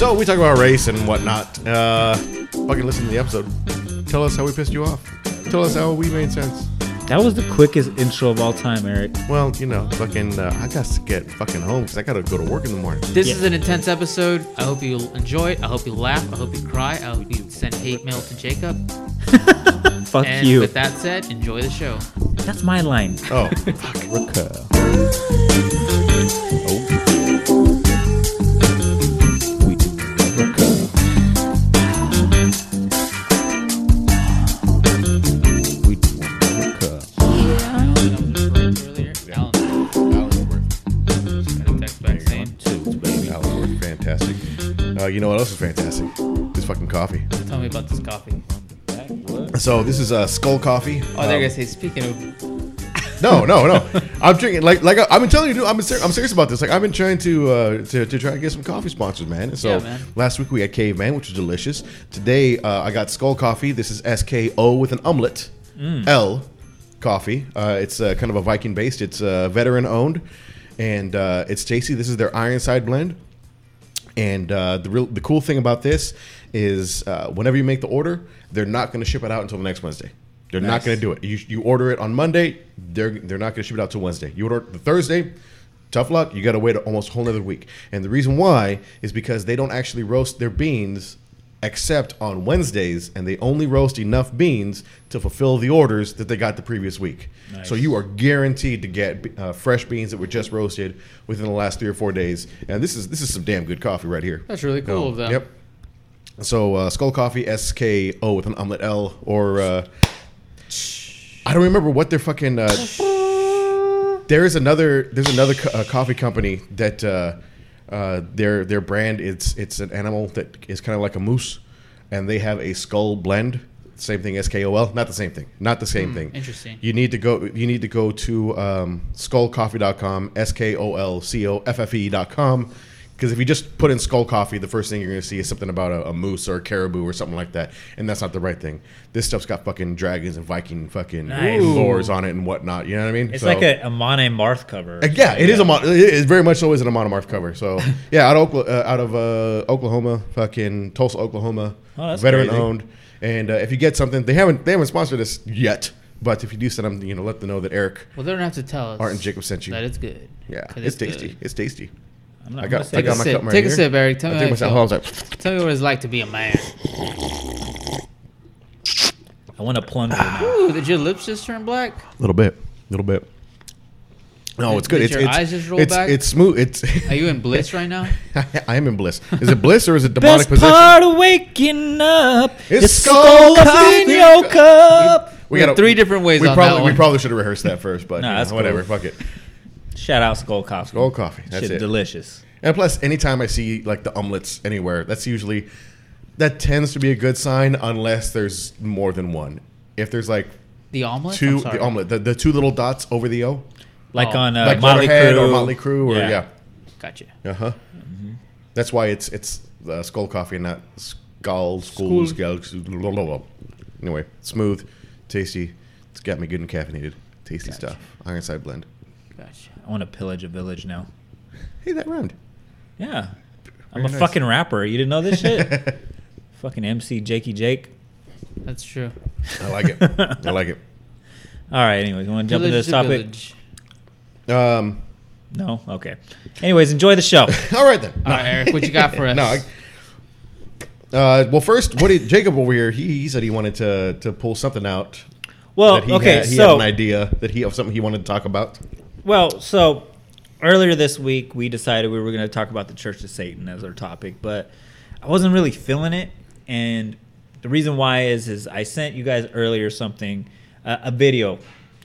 So we talk about race and whatnot. Uh, fucking listen to the episode. Tell us how we pissed you off. Tell us how we made sense. That was the quickest intro of all time, Eric. Well, you know, fucking, uh, I got to get fucking home because I got to go to work in the morning. This Yeah. is an intense episode. I hope you enjoy it. I hope you laugh. I hope you cry. I hope you send hate mail to Jacob. Fuck And you. with that said, enjoy the show. That's my line. Oh, Recur. You know what else is fantastic? This fucking coffee. "Tell me about this coffee." So this is uh, Skull Coffee. Oh, they're Um, gonna say, "Speaking of, No, no, no. I'm drinking like like I've been telling you, dude. I'm ser- I'm serious about this. Like I've been trying to uh, to, to try to get some coffee sponsors, man. And so Yeah, man. last week we had Caveman, which was delicious. Today uh, I got Skull Coffee. This is S K O with an omelet. L coffee. Uh, it's uh, kind of a Viking based. It's uh, veteran owned, and uh, it's tasty. This is their Ironside blend. And uh, the real the cool thing about this is uh, whenever you make the order, they're not going to ship it out until the next Wednesday. They're not going to do it. You, you order it on Monday, they're they're not going to ship it out till Wednesday. You order it the Thursday, tough luck. You got to wait almost a whole another week. And the reason why is because they don't actually roast their beans except on Wednesdays, and they only roast enough beans to fulfill the orders that they got the previous week. Nice. So you are guaranteed to get uh, fresh beans that were just roasted within the last three or four days. And this is this is some damn good coffee right here. that's really cool of them." Yep. So uh, Skull Coffee, S K O with an omelet L, or uh, I don't remember what their fucking. Uh, there is another. There's another co- uh, coffee company that uh, their their brand. It's it's an animal that is kind of like a moose, and they have a skull blend. Same thing, S K O L. Not the same thing. Not the same thing. interesting. You need to go. You need to go to um, skullcoffee.com. S K O L C O F F E.com. Because if you just put in skull coffee, the first thing you're going to see is something about a, a moose or a caribou or something like that, and that's not the right thing. This stuff's got fucking dragons and Viking fucking Nice. lores on it and whatnot. You know what I mean? It's So- like a, a Amon Amarth cover. uh, yeah, it is a mon- it is very much so is an Amon Amarth cover. So yeah, out of Okla- uh, out of uh, Oklahoma, fucking Tulsa, Oklahoma, Oh, that's veteran crazy. owned. And uh, if you get something, they haven't they haven't sponsored us yet. But if you do send them, you know, let them know that Eric, Well, they don't have to tell us Art, and Jacob sent you. that it's good. Yeah, 'Cause it's tasty. good. It's tasty. I'm not I gonna got say I Take a got my sip. cup right Take a sip, Eric. Tell I me took how myself. I was like, Tell me what it's like to be a man. I want to plunger now. Ooh, did your lips just turn black? a little bit, a little bit. No, Did- it's good. did it's your it's, eyes just roll it's, back? it's smooth. It's Are you in bliss right now? I am in bliss. Is it bliss or is it demonic position? Best possession? part of waking up It's is skull skull coffee coffee in in your your cup. We have three different ways We on probably that we one. probably should have rehearsed that first, but Nah, you know, that's whatever. cool. Fuck it. Shout out Skull Coffee. Skull coffee. That's Shit, it. delicious. And plus, anytime I see like the omelets anywhere, that's usually that tends to be a good sign, unless there's more than one. If there's like The omelet? two, I'm sorry. the omelet, the, the two little dots over the O, Like Oh. on uh, like Motley Motorhead Crue or Motley Crue, or yeah, Gotcha. uh huh. Mm-hmm. That's why it's it's uh, skull coffee and not skull school skull. blah, blah, blah. Anyway, smooth, tasty. It's got me good and caffeinated. Tasty stuff. Ironside blend. Gotcha. I want to pillage a village now. Hey, that round. Yeah. I'm Very a nice. fucking rapper. You didn't know this shit? fucking MC Jakey Jake. That's true. I like it. I like it. All right, anyways, you want to jump into this to topic? village. Um. No? Okay. Anyways, enjoy the show. All right then. All right, Eric, what you got for us? No. I, uh, well, first, what did Jacob over here? He, he said he wanted to to pull something out. Well, that he okay, had, he so had an idea that he of something he wanted to talk about. Well, so earlier this week we decided we were going to talk about the Church of Satan as our topic, but I wasn't really feeling it, and the reason why is is I sent you guys earlier something, uh, a video.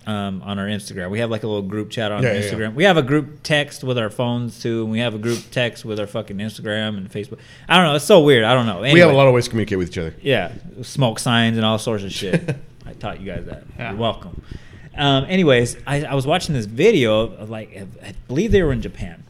Um, on our Instagram, we have like a little group chat on Yeah, yeah, yeah. Instagram. We have a group text with our phones too, and we have a group text with our fucking Instagram and Facebook. I don't know. It's so weird. I don't know. We have a lot of ways to communicate with each other. Yeah, smoke signs and all sorts of shit. I taught you guys that. Yeah. You're welcome. Um, anyways, I, I was watching this video of like I believe they were in Japan,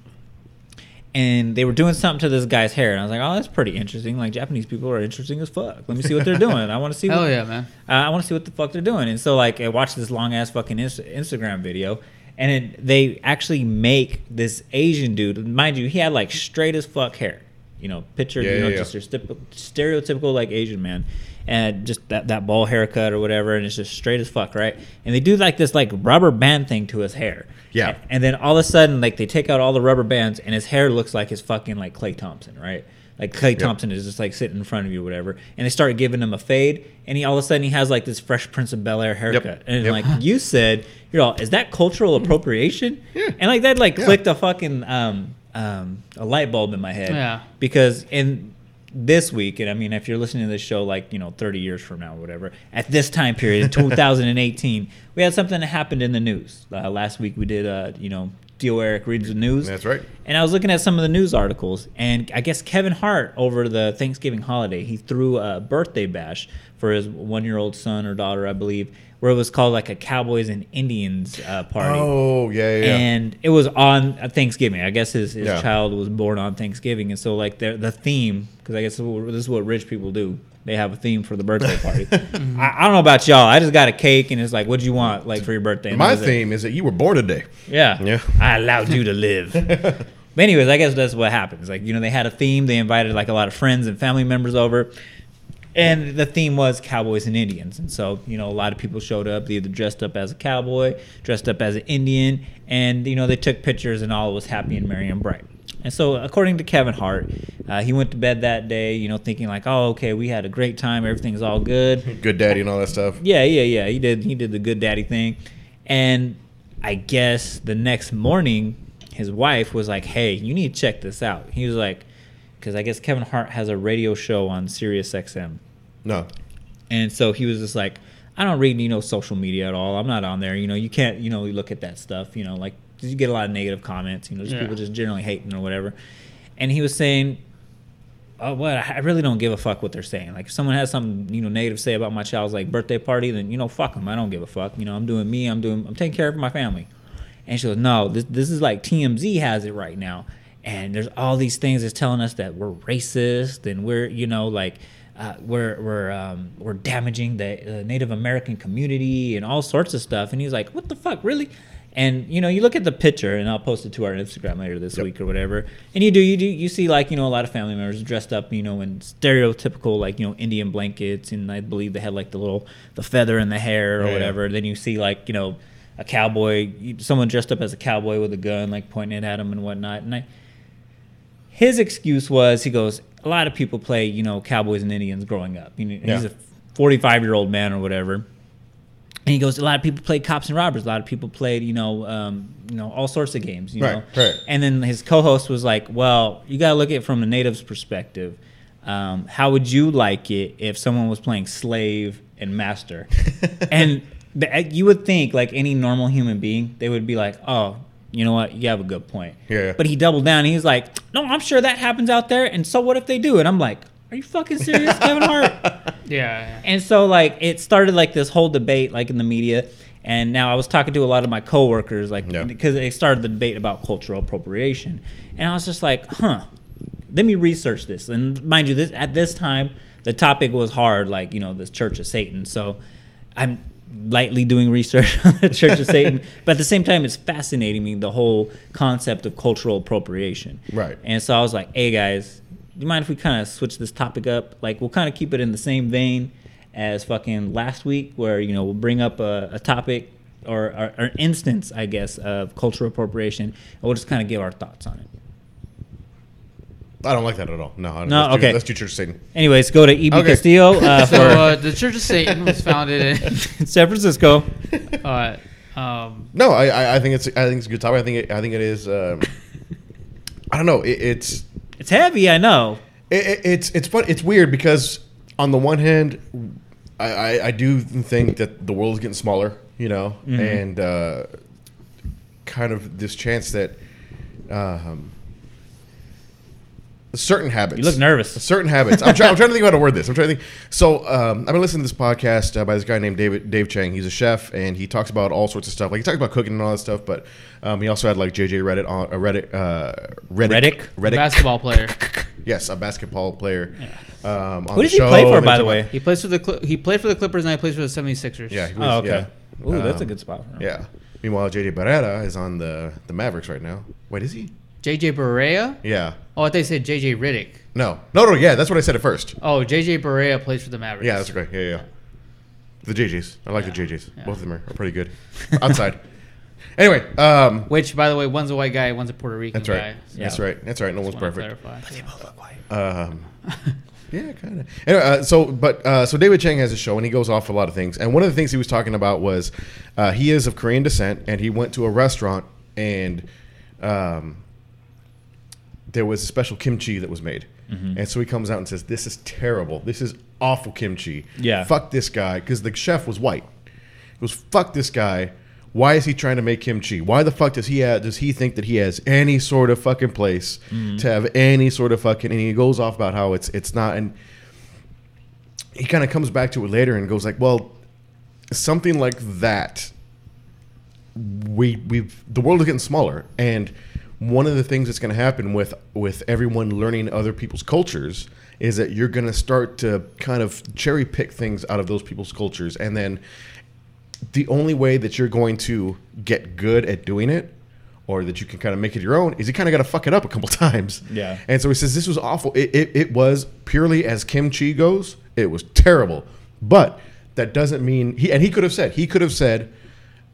and they were doing something to this guy's hair, and I was like, oh, that's pretty interesting. Like Japanese people are interesting as fuck. Let me see what they're doing. I want to see. Hell what, yeah, man. uh, I want to see what the fuck they're doing. And so like I watched this long ass fucking Inst- Instagram video, and it, they actually make this Asian dude. Mind you, he had like straight as fuck hair. You you know, picture, Yeah, you know, yeah, just yeah. your stereotypical, stereotypical like Asian man, and just that that ball haircut or whatever, and it's just straight as fuck, right? And they do like this like rubber band thing to his hair. Yeah. A- And then all of a sudden, like they take out all the rubber bands, and his hair looks like his fucking like Klay Thompson, right? Like Klay Thompson is just like sitting in front of you, whatever. And they start giving him a fade, and he all of a sudden he has like this Fresh Prince of Bel Air haircut. Yep. And Yep. like you said, you're all, is that cultural appropriation? Yeah. And like that, like Yeah. clicked a fucking um um a light bulb in my head. Yeah. Because in this week, and I mean, if you're listening to this show like you know 30 years from now, or whatever, at this time period in 2018, we had something that happened in the news. Uh, last week we did, uh, you know, Dio Eric reads the news. That's right. And I was looking at some of the news articles, and I guess Kevin Hart over the Thanksgiving holiday, he threw a birthday bash for his one-year-old son or daughter, I believe, where it was called like a Cowboys and Indians uh, party. Oh yeah, yeah. And it was on Thanksgiving. I guess his, his Yeah. child was born on Thanksgiving, and so like the the theme, because I guess this is what rich people do. They have a theme for the birthday party. I, I don't know about y'all. I just got a cake, and it's like, "What do you want, like for your birthday?" And My was it. theme is that you were born today. Yeah. Yeah. I allowed you to live. but anyways, I guess that's what happens. Like, you know, they had a theme. They invited like a lot of friends and family members over. And the theme was cowboys and Indians. And so, you know, a lot of people showed up, they either dressed up as a cowboy, dressed up as an Indian, and, you know, they took pictures and all was happy and merry and bright. And so, according to Kevin Hart, uh, he went to bed that day, you know, thinking like, oh, okay, we had a great time, everything's all good. Good daddy and all that stuff. Yeah, yeah, yeah. He did. He did the good daddy thing, and I guess the next morning, his wife was like, "Hey, you need to check this out." He was like, because I guess Kevin Hart has a radio show on Sirius XM, No. and so he was just like, "I don't read you know social media at all. I'm not on there. You know, you can't you know look at that stuff. You know, like you get a lot of negative comments. You know, just Yeah. people just generally hating or whatever." And he was saying, oh, what? I really don't give a fuck what they're saying. Like, if someone has something you know negative to say about my child's like birthday party, then you know, fuck them. I don't give a fuck. You know, I'm doing me. I'm doing. I'm taking care of my family. And she goes, no, this this is like TMZ has it right now, and there's all these things that's telling us that we're racist and we're you know like. Uh, we're we're um, we're damaging the uh, Native American community and all sorts of stuff, and he's like, "What the fuck, really?" And you know, you look at the picture, and I'll post it to our Instagram later this Yep. week or whatever. And you do, you do, you see like you know a lot of family members dressed up, you know, in stereotypical like you know Indian blankets, and I believe they had like the little the feather in the hair or Yeah, yeah. whatever. Then you see like you know a cowboy, someone dressed up as a cowboy with a gun, like pointing it at him and whatnot. And I, his excuse was he goes, a lot of people play you know cowboys and Indians growing up. You know, he's Yeah. a 45 year old man or whatever. And he goes, a lot of people played cops and robbers. A lot of people played, you know, um, you know, all sorts of games. You Right, know, right. And then his co-host was like, "Well, you got to look at it from the natives' perspective. Um, how would you like it if someone was playing slave and master?" and the, you would think, like any normal human being, they would be like, "Oh, you know what? You have a good point." Yeah. But he doubled down. He's like, "No, I'm sure that happens out there. And so what if they do?" And I'm like, "Are you fucking serious, Kevin Hart?" Yeah. And so like it started like this whole debate like in the media. And now I was talking to a lot of my coworkers like Yeah. because it started the debate about cultural appropriation. And I was just like, huh, let me research this. And mind you, this at this time the topic was hard, like, you know, the Church of Satan. So I'm lightly doing research on the Church of Satan. But at the same time it's fascinating me the whole concept of cultural appropriation. Right. And so I was like, hey guys, do you mind if we kind of switch this topic up? Like, we'll kind of keep it in the same vein as fucking last week, where, you know, we'll bring up a, a topic or, or, or an instance, I guess, of cultural appropriation, and we'll just kind of give our thoughts on it. I don't like that at all. No. I don't- No, let's okay. let's do Church of Satan. Anyways, go to E.B. Okay. Castillo uh, So for uh, the Church of Satan was founded in. San Francisco. Uh, um, No, I, I, I think it's I think it's a good topic. I think it, I think it is. Um, I don't know. It, it's It's heavy, I know. it, it- it's it's fun. It's weird because on the one hand, I, I, I do think that the world is getting smaller, you know, Mm-hmm. and uh, kind of this chance that um, certain habits. You look nervous. Certain habits. I'm, trying. I'm trying to think of how to word this. I'm trying to think. So um, I've been listening to this podcast uh, by this guy named David Dave Chang. He's a chef and he talks about all sorts of stuff. Like he talks about cooking and all that stuff. But um, he also had like JJ Redick on uh, Reddit uh, Redick Redick? Redick basketball player. Yes, a basketball player. Um, on Who the does he play for, by the way? He plays for the Cl- he played for the Clippers and I plays for the 76ers. Yeah. he was- Oh, okay. yeah. Ooh, that's a Um, good spot for him. Yeah. Meanwhile, JJ Barea is on the the Mavericks right now. Wait, is he? JJ Barea. Yeah. Oh, I thought you said JJ Redick. No. No, no, yeah, that's what I said at first. Oh, JJ Barea plays for the Mavericks. Yeah, that's okay. Yeah, yeah. yeah. The JJs. I like the Yeah. JJs. Yeah. Both of them are, are pretty good. Outside. Anyway, um, Which, by the way, one's a white guy, one's a Puerto Rican that's right. guy. So That's right. That's right. No one's just wanna perfect. clarify. Um, yeah, kind of. Anyway, uh, so but uh, so David Chang has a show and he goes off a lot of things. And one of the things he was talking about was uh, he is of Korean descent and he went to a restaurant and um, there was a special kimchi that was made. Mm-hmm. And so he comes out and says, "This is terrible. This is awful kimchi. Yeah. fuck this guy." Because the chef was white. He goes, "Fuck this guy." Why is he trying to make kimchi? Why the fuck does he have, does he think that he has any sort of fucking place mm-hmm. to have any sort of fucking? And he goes off about how it's it's not, and he kind of comes back to it later and goes like, "Well, something like that. We we've the world is getting smaller, and one of the things that's going to happen with with everyone learning other people's cultures is that you're going to start to kind of cherry pick things out of those people's cultures, and then." the only way that you're going to get good at doing it or that you can kind of make it your own is you kind of got to fuck it up a couple times. Yeah. And so he says this was awful. It, it, it was purely as kimchi goes, it was terrible. But that doesn't mean he and he could have said he could have said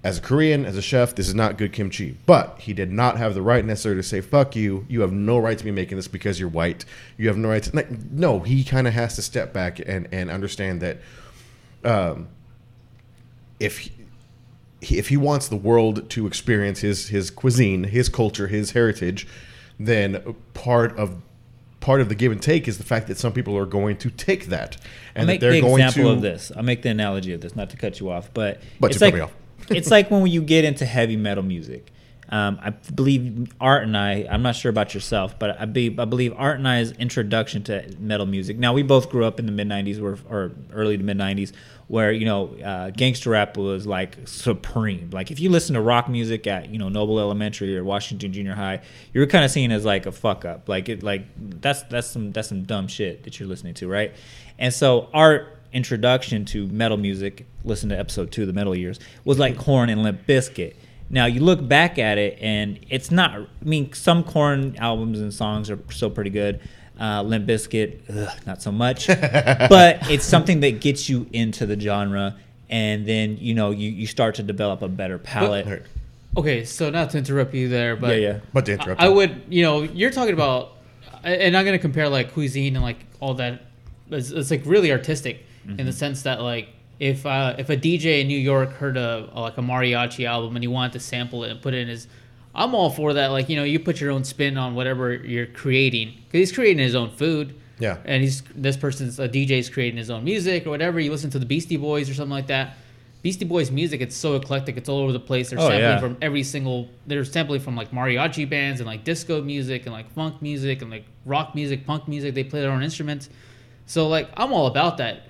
as a Korean, as a chef, this is not good kimchi. But he did not have the right necessarily to say, fuck you. You have no right to be making this because you're white. You have no right to. Like, no, he kind of has to step back and, and understand that um, if he, if he wants the world to experience his his cuisine, his culture, his heritage, then part of part of the give and take is the fact that some people are going to take that I'll and make that they're the going example to of this. I'll make the analogy of this, not to cut you off, but, But it's to cut like me off. It's like when you get into heavy metal music. Um, I believe Art and I. I'm not sure about yourself, but I, be, I believe Art and I's introduction to metal music. Now we both grew up in the mid '90s, or, or early to mid '90s, where you know uh, gangster rap was like supreme. Like if you listen to rock music at you know Noble Elementary or Washington Junior High, you were kind of seen as like a fuck up. Like it, like that's that's some that's some dumb shit that you're listening to, right? And so Art introduction to metal music, listen to episode two of the Metal Years, was like Korn and Limp Bizkit. Now you look back at it, and it's not. I mean, some Korn albums and songs are still pretty good. Uh, Limp Bizkit, ugh, not so much. but it's something that gets you into the genre, and then you know you, you start to develop a better palate. Right. Okay, so not to interrupt you there, but yeah, yeah. But to interrupt I, I would, you know, you're talking about, and I'm gonna compare like cuisine and like all that. It's, it's like really artistic in Mm-hmm. the sense that like if uh, if a DJ in New York heard a, like a mariachi album and he wanted to sample it and put it in his, I'm all for that. Like you know, you put your own spin on whatever you're creating because he's creating his own food. Yeah. And he's this person's a DJ's creating his own music or whatever. You listen to the Beastie Boys or something like that. Beastie Boys music, it's so eclectic. It's all over the place. They're Oh, sampling yeah. from every single. They're sampling from like mariachi bands and like disco music and like funk music and like rock music, punk music. They play their own instruments. So like I'm all about that.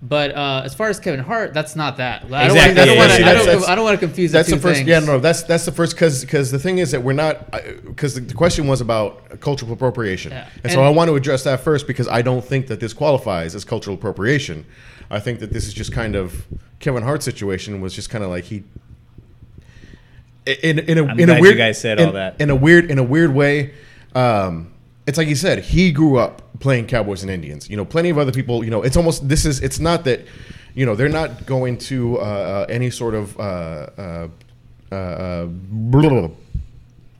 But uh, as far as Kevin Hart, that's not that. I don't Exactly, want, I don't yeah, want yeah, to. yeah. I don't, That's- want to confuse That's the the two first. things. Yeah, no, that's that's the first because because the thing is that we're not because the, the question was about cultural appropriation, Yeah. and, so I want to address that first because I don't think that this qualifies as cultural appropriation. I think that this is just kind of Kevin Hart's situation was just kind of like he. In, in a I'm in glad a you weird guys said in, all that. in a weird in a weird way, um, it's like you said he grew up playing Cowboys and Indians. You know, plenty of other people. You know, it's almost this is it's not that you know they're not going to uh, uh, any sort of uh, uh, uh, uh, blah, blah, blah.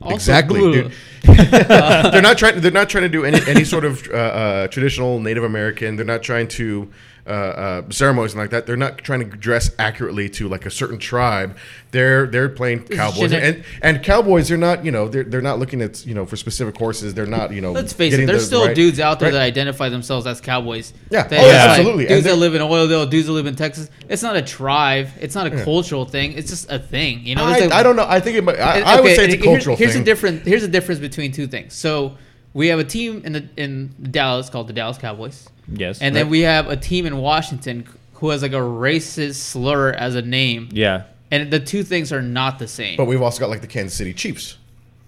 Exactly. they're not trying. They're not trying to do any any sort of uh, uh, traditional Native American. They're not trying to uh, uh, ceremonies and like that. They're not trying to dress accurately to like a certain tribe. They're they're playing cowboys and and cowboys. They're not you know they're they're not looking at you know for specific horses. They're not you know. Let's face it, there's the still right- dudes out there right. that identify themselves as cowboys. Yeah. They- Oh, yeah, like absolutely. Dudes that live in Oildale, dudes that live in Texas. It's not a tribe. It's not a cultural thing. It's just a thing. You know. I, like- I don't know. I think it might, I, And- I would say it's a and here's- cultural here's thing. a different. Here's a difference between two things. So we have a team in the in Dallas called the Dallas Cowboys, Yes. and then Right. we have a team in Washington who has like a racist slur as a name, yeah. and the two things are not the same. but we've also got like the Kansas City Chiefs.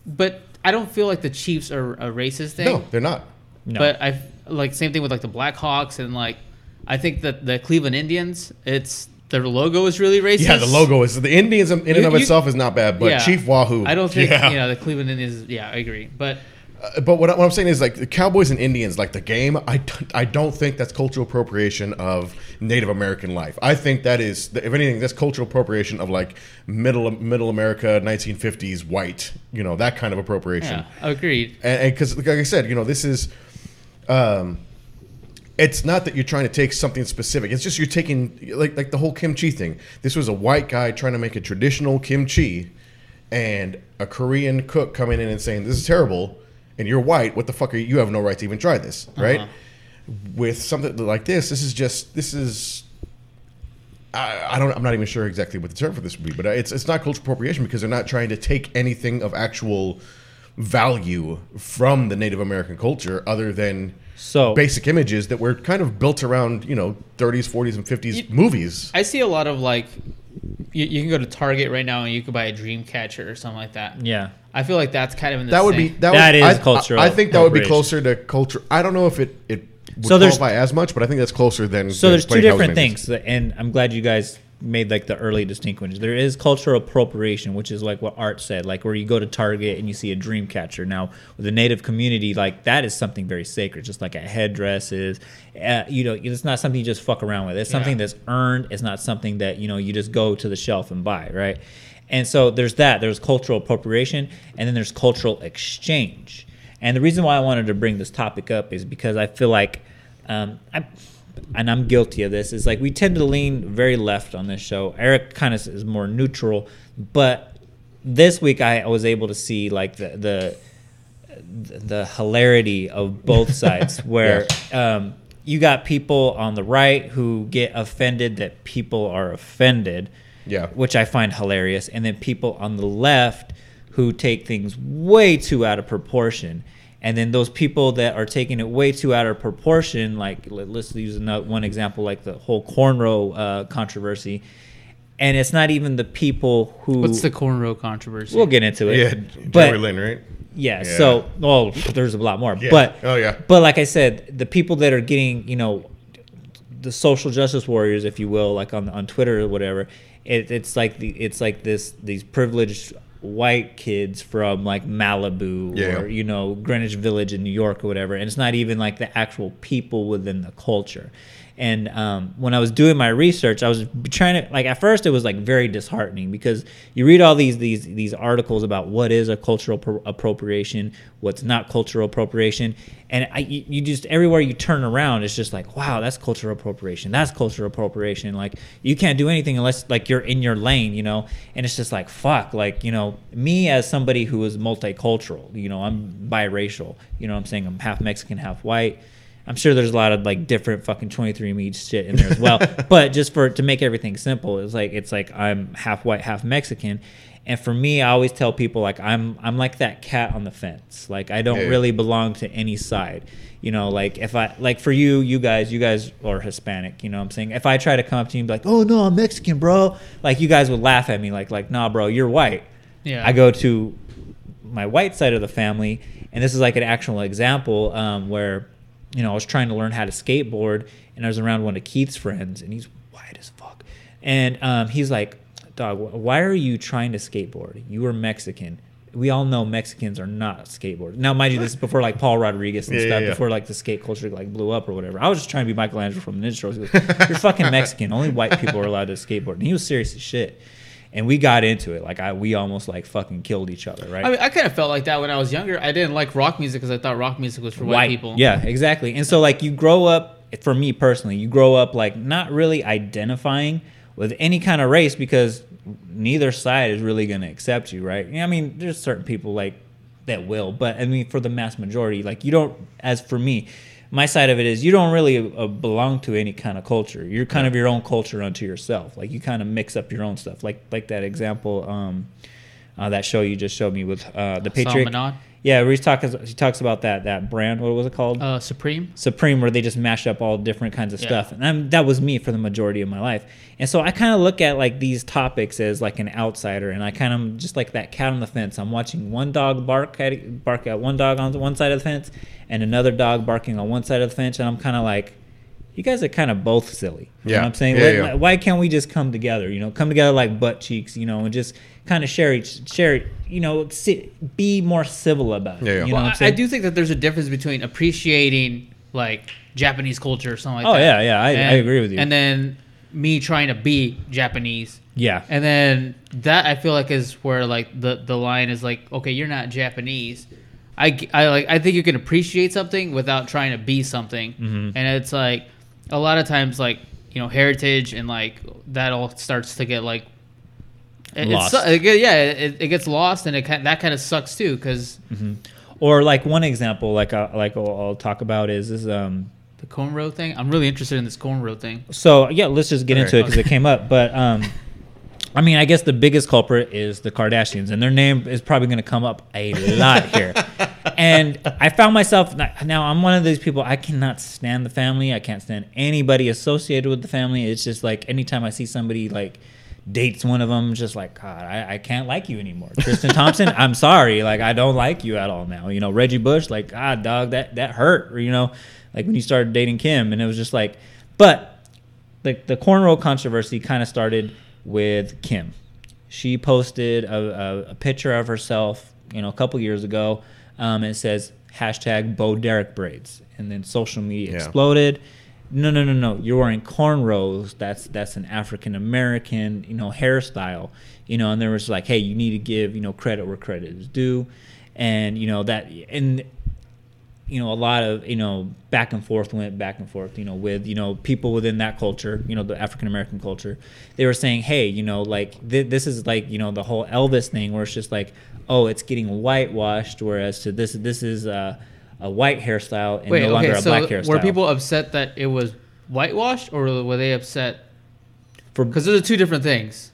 But I don't feel like the Chiefs are a racist thing. No, they're not. No. But I like same thing with like the Blackhawks and like I think that the Cleveland Indians, it's their logo is really racist. Yeah, the logo is the Indians in and You- of you- itself is not bad, but Yeah. Chief Wahoo. I don't think Yeah. you know the Cleveland Indians. Yeah, I agree. But Uh, but what, I- what I'm saying is like the Cowboys and Indians, like the game. I, d- I don't think that's cultural appropriation of Native American life. I think that is, if anything, that's cultural appropriation of like middle middle America, 1950s white. You know that kind of appropriation. yeah, agreed. and because like I said, you know, this is, um, it's not that you're trying to take something specific. It's just you're taking like like the whole kimchi thing. This was a white guy trying to make a traditional kimchi, and a Korean cook coming in and saying this is terrible, and you're white. What the fuck are you? You have no right to even try this, uh-huh. right? With something like this, this is just this is. I, I don't. I'm not even sure exactly what the term for this would be, but uh, it's it's not cultural appropriation because they're not trying to take anything of actual value from the Native American culture other than So basic images that were kind of built around you know 30s, 40s, and 50s You- movies. I see a lot of like, you, you can go to Target right now and you could buy a dream catcher or something like that. yeah, I feel like that's kind of in the That would be same- that, That would, is I, cultural I, I think that would be closer to culture. I don't know if it it would So there's- qualify as much, but I think that's closer than. So than there's two different things, and I'm glad you guys made like the early distinctions. There is cultural appropriation, which is like what Art said, like where you go to Target and you see a dream catcher. Now, with the Native community, like that is something very sacred, just like a headdress is. Uh, you know, it's not something you just fuck around with. It's something Yeah. that's earned. It's not something that you know you just go to the shelf and buy, right? And so there's that. There's cultural appropriation, and then there's cultural exchange. And the reason why I wanted to bring this topic up is because I feel like, um, I, and I'm guilty of this, is like we tend to lean very left on this show. Eric kind of is more neutral, but this week I was able to see like the the the hilarity of both sides where um, you got people on the right who get offended that people are offended Yeah. which i find hilarious and then people on the left who take things way too out of proportion and then those people that are taking it way too out of proportion like let- let's use another one example like the whole cornrow uh, controversy and it's not even the people who What's the cornrow controversy? we'll get into it Yeah, but Jerry Lynn, right? yeah, Yeah. So, well, there's a lot more, Yeah. but Oh, yeah. but like I said, the people that are getting, you know, the social justice warriors, if you will, like on on Twitter or whatever, it, it's like the it's like this these privileged white kids from like Malibu Yeah. or you know Greenwich Village in New York or whatever, and it's not even like the actual people within the culture. And um, when I was doing my research, I was trying to like at first it was like very disheartening because you read all these these these articles about what is a cultural pro- appropriation, what's not cultural appropriation, and I, you, just everywhere you turn around, it's just like wow, that's cultural appropriation, that's cultural appropriation. Like you can't do anything unless like you're in your lane, you know. And it's just like fuck, like you know, me as somebody who is multicultural, you know, I'm biracial, you know, what I'm saying I'm half Mexican, half white. I'm sure there's a lot of like different fucking 23andMe shit in there as well. but just for to make everything simple, it's like it's like I'm half white, half Mexican. And for me, I always tell people like I'm I'm like that cat on the fence. Like I don't really belong to any side. You know, like if I like for you, you guys, you guys are Hispanic. You know, what I'm saying if I try to come up to you and be like, "Oh no, I'm Mexican, bro," like you guys would laugh at me, like like Nah, bro, you're white. Yeah. I go to my white side of the family, and this is like an actual example um, where, you know, I was trying to learn how to skateboard, and I was around one of Keith's friends, and he's white as fuck, and um, he's like, "Dog, why are you trying to skateboard? You are Mexican." We all know Mexicans are not skateboarders. Now, mind you, this is before like Paul Rodriguez and Yeah, yeah, stuff, yeah. before like the skate culture like blew up or whatever. I was just trying to be Michelangelo from the Ninja Turtles. He goes, You're fucking Mexican. Only white people are allowed to skateboard. And he was serious as shit. And we got into it. Like I, we almost like fucking killed each other, right? I mean, I kind of felt like that when I was younger. I didn't like rock music because I thought rock music was for white, people. Yeah, exactly. And so like you grow up for me personally, you grow up like not really identifying with any kind of race because neither side is really going to accept you, right? I mean, there's certain people like that will, but I mean for the mass majority, like you don't as for me, my side of it is you don't really uh, belong to any kind of culture. You're kind of your own culture unto yourself. Like you kind of mix up your own stuff. Like like that example um uh, that show you just showed me with uh, the Patriot. Salmonade? Yeah, where he talks he talks about that that brand. What was it called? Uh, Supreme. Supreme, where they just mash up all different kinds of Yeah. stuff, and I'm, that was me for the majority of my life. And so I kind of look at like these topics as like an outsider, and I kind of just like that cat on the fence. I'm watching one dog bark at bark at one dog on one side of the fence, and another dog barking on one side of the fence, and I'm kind of like, you guys are kind of both silly. You Yeah. know what I'm saying? Yeah, Let- yeah. Why can't we just come together? You know, come together like butt cheeks. You know, and just kind of share each share. it, You know, sit, be more civil about it. Yeah, yeah. You know Well, what I'm I, I do think that there's a difference between appreciating like Japanese culture or something like Oh, that. yeah, yeah, I- I agree with you. And then me trying to be Japanese. Yeah. And then that I feel like is where like the the line is like, okay, you're not Japanese. I, g- I like I think you can appreciate something without trying to be something. Mm-hmm. And it's like a lot of times like you know heritage and like that all starts to get like it, Lost. It's, it, yeah, it, it gets lost and it that kind of sucks too because Or like one example, like I, like I'll, I'll talk about is is um the cornrow thing. I'm really interested in this cornrow thing. So yeah, let's just get Okay. into it because it came up. But um, I mean, I guess the biggest culprit is the Kardashians, and their name is probably going to come up a lot here. And I found myself now. I'm one of these people. I cannot stand the family. I can't stand anybody associated with the family. It's just like anytime I see somebody like dates one of them, just like God, I, I can't like you anymore. Tristan Thompson, I'm sorry, like I don't like you at all now. You know, Reggie Bush, like God, dog, that that hurt. Or, you know, like when you started dating Kim, and it was just like, but the the cornrow controversy kind of started with Kim. She posted a, a, a picture of herself, you know, a couple years ago. Um, it says hashtag Bo Derek braids, and then social media Yeah. exploded. No, no, no, no! You're wearing cornrows. That's that's an African American, you know, hairstyle. You know, and there was like, hey, you need to give you know credit where credit is due, and you know that and you know, a lot of, you know, back and forth went back and forth, you know, with, you know, people within that culture, you know, the African American culture. They were saying, hey, you know, like th- this is like, you know, the whole Elvis thing where it's just like, oh, it's getting whitewashed, whereas to this, this is uh, a white hairstyle and Wait, no longer okay, a so black hairstyle. were people upset that it was whitewashed, or were they upset? For- Because those are two different things.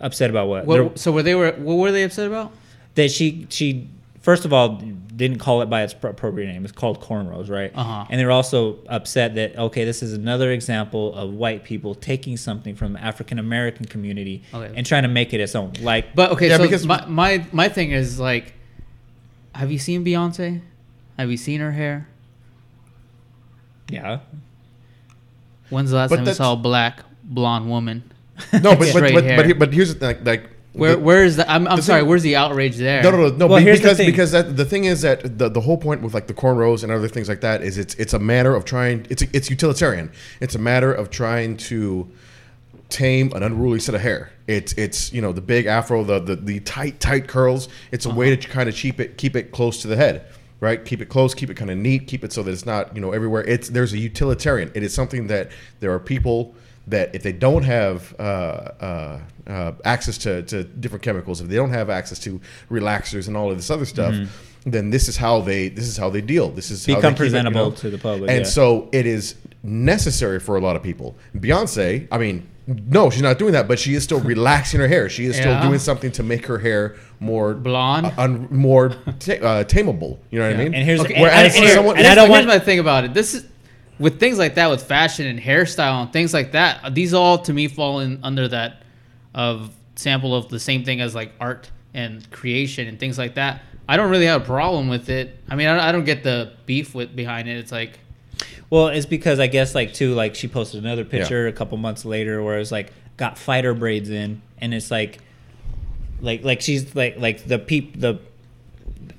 upset about what? What, so were they were what were they upset about? that she she first of all didn't call it by its pro- appropriate name. It's called cornrows, right? Uh-huh. And they were also upset that okay, this is another example of white people taking something from the African American community Okay. and trying to make it its own. Like, But okay, Yeah, so because- my, my my thing is like, have you seen Beyonce? Have you seen her hair? yeah, When's the last But time you saw a black blonde woman? No, but but Straight but, but, but here's the thing, like, like Where the- where is the? I'm, I'm the sorry. thing- Where's the outrage there? No, no, no, no. Well, be- here's the because because that, the thing is that the, the whole point with like the cornrows and other things like that is it's it's a matter of trying. It's it's utilitarian. It's a matter of trying to tame an unruly set of hair. It's it's you know the big afro, the the, the tight tight curls. It's a way uh-huh. to kind of keep it keep it close to the head. Right, keep it close, keep it kind of neat, keep it so that it's not you know everywhere. It's there's a utilitarian. It is something that there are people that if they don't have uh, uh, uh, access to, to different chemicals, if they don't have access to relaxers and all of this other stuff, then this is how they this is how they deal. This is how Become they keep it, presentable to the public, And yeah. so it is necessary for a lot of people. Beyonce, I mean, no, she's not doing that, but she is still relaxing her hair. She is still Yeah. doing something to make her hair more Blonde? uh, un, more ta- uh, tameable. You know what I mean? And here's- Okay, and- and- and someone, and I Here's don't my- want- my thing about it. This is with things like that, with fashion and hairstyle and things like that. These all to me fall in under that of sample of the same thing as like art and creation and things like that. I don't really have a problem with it. I mean, I, I don't get the beef with behind it. It's like well, it's because I guess like too, like she posted another picture a couple months later where it's like got fighter braids in, and it's like, like like she's like like the peep the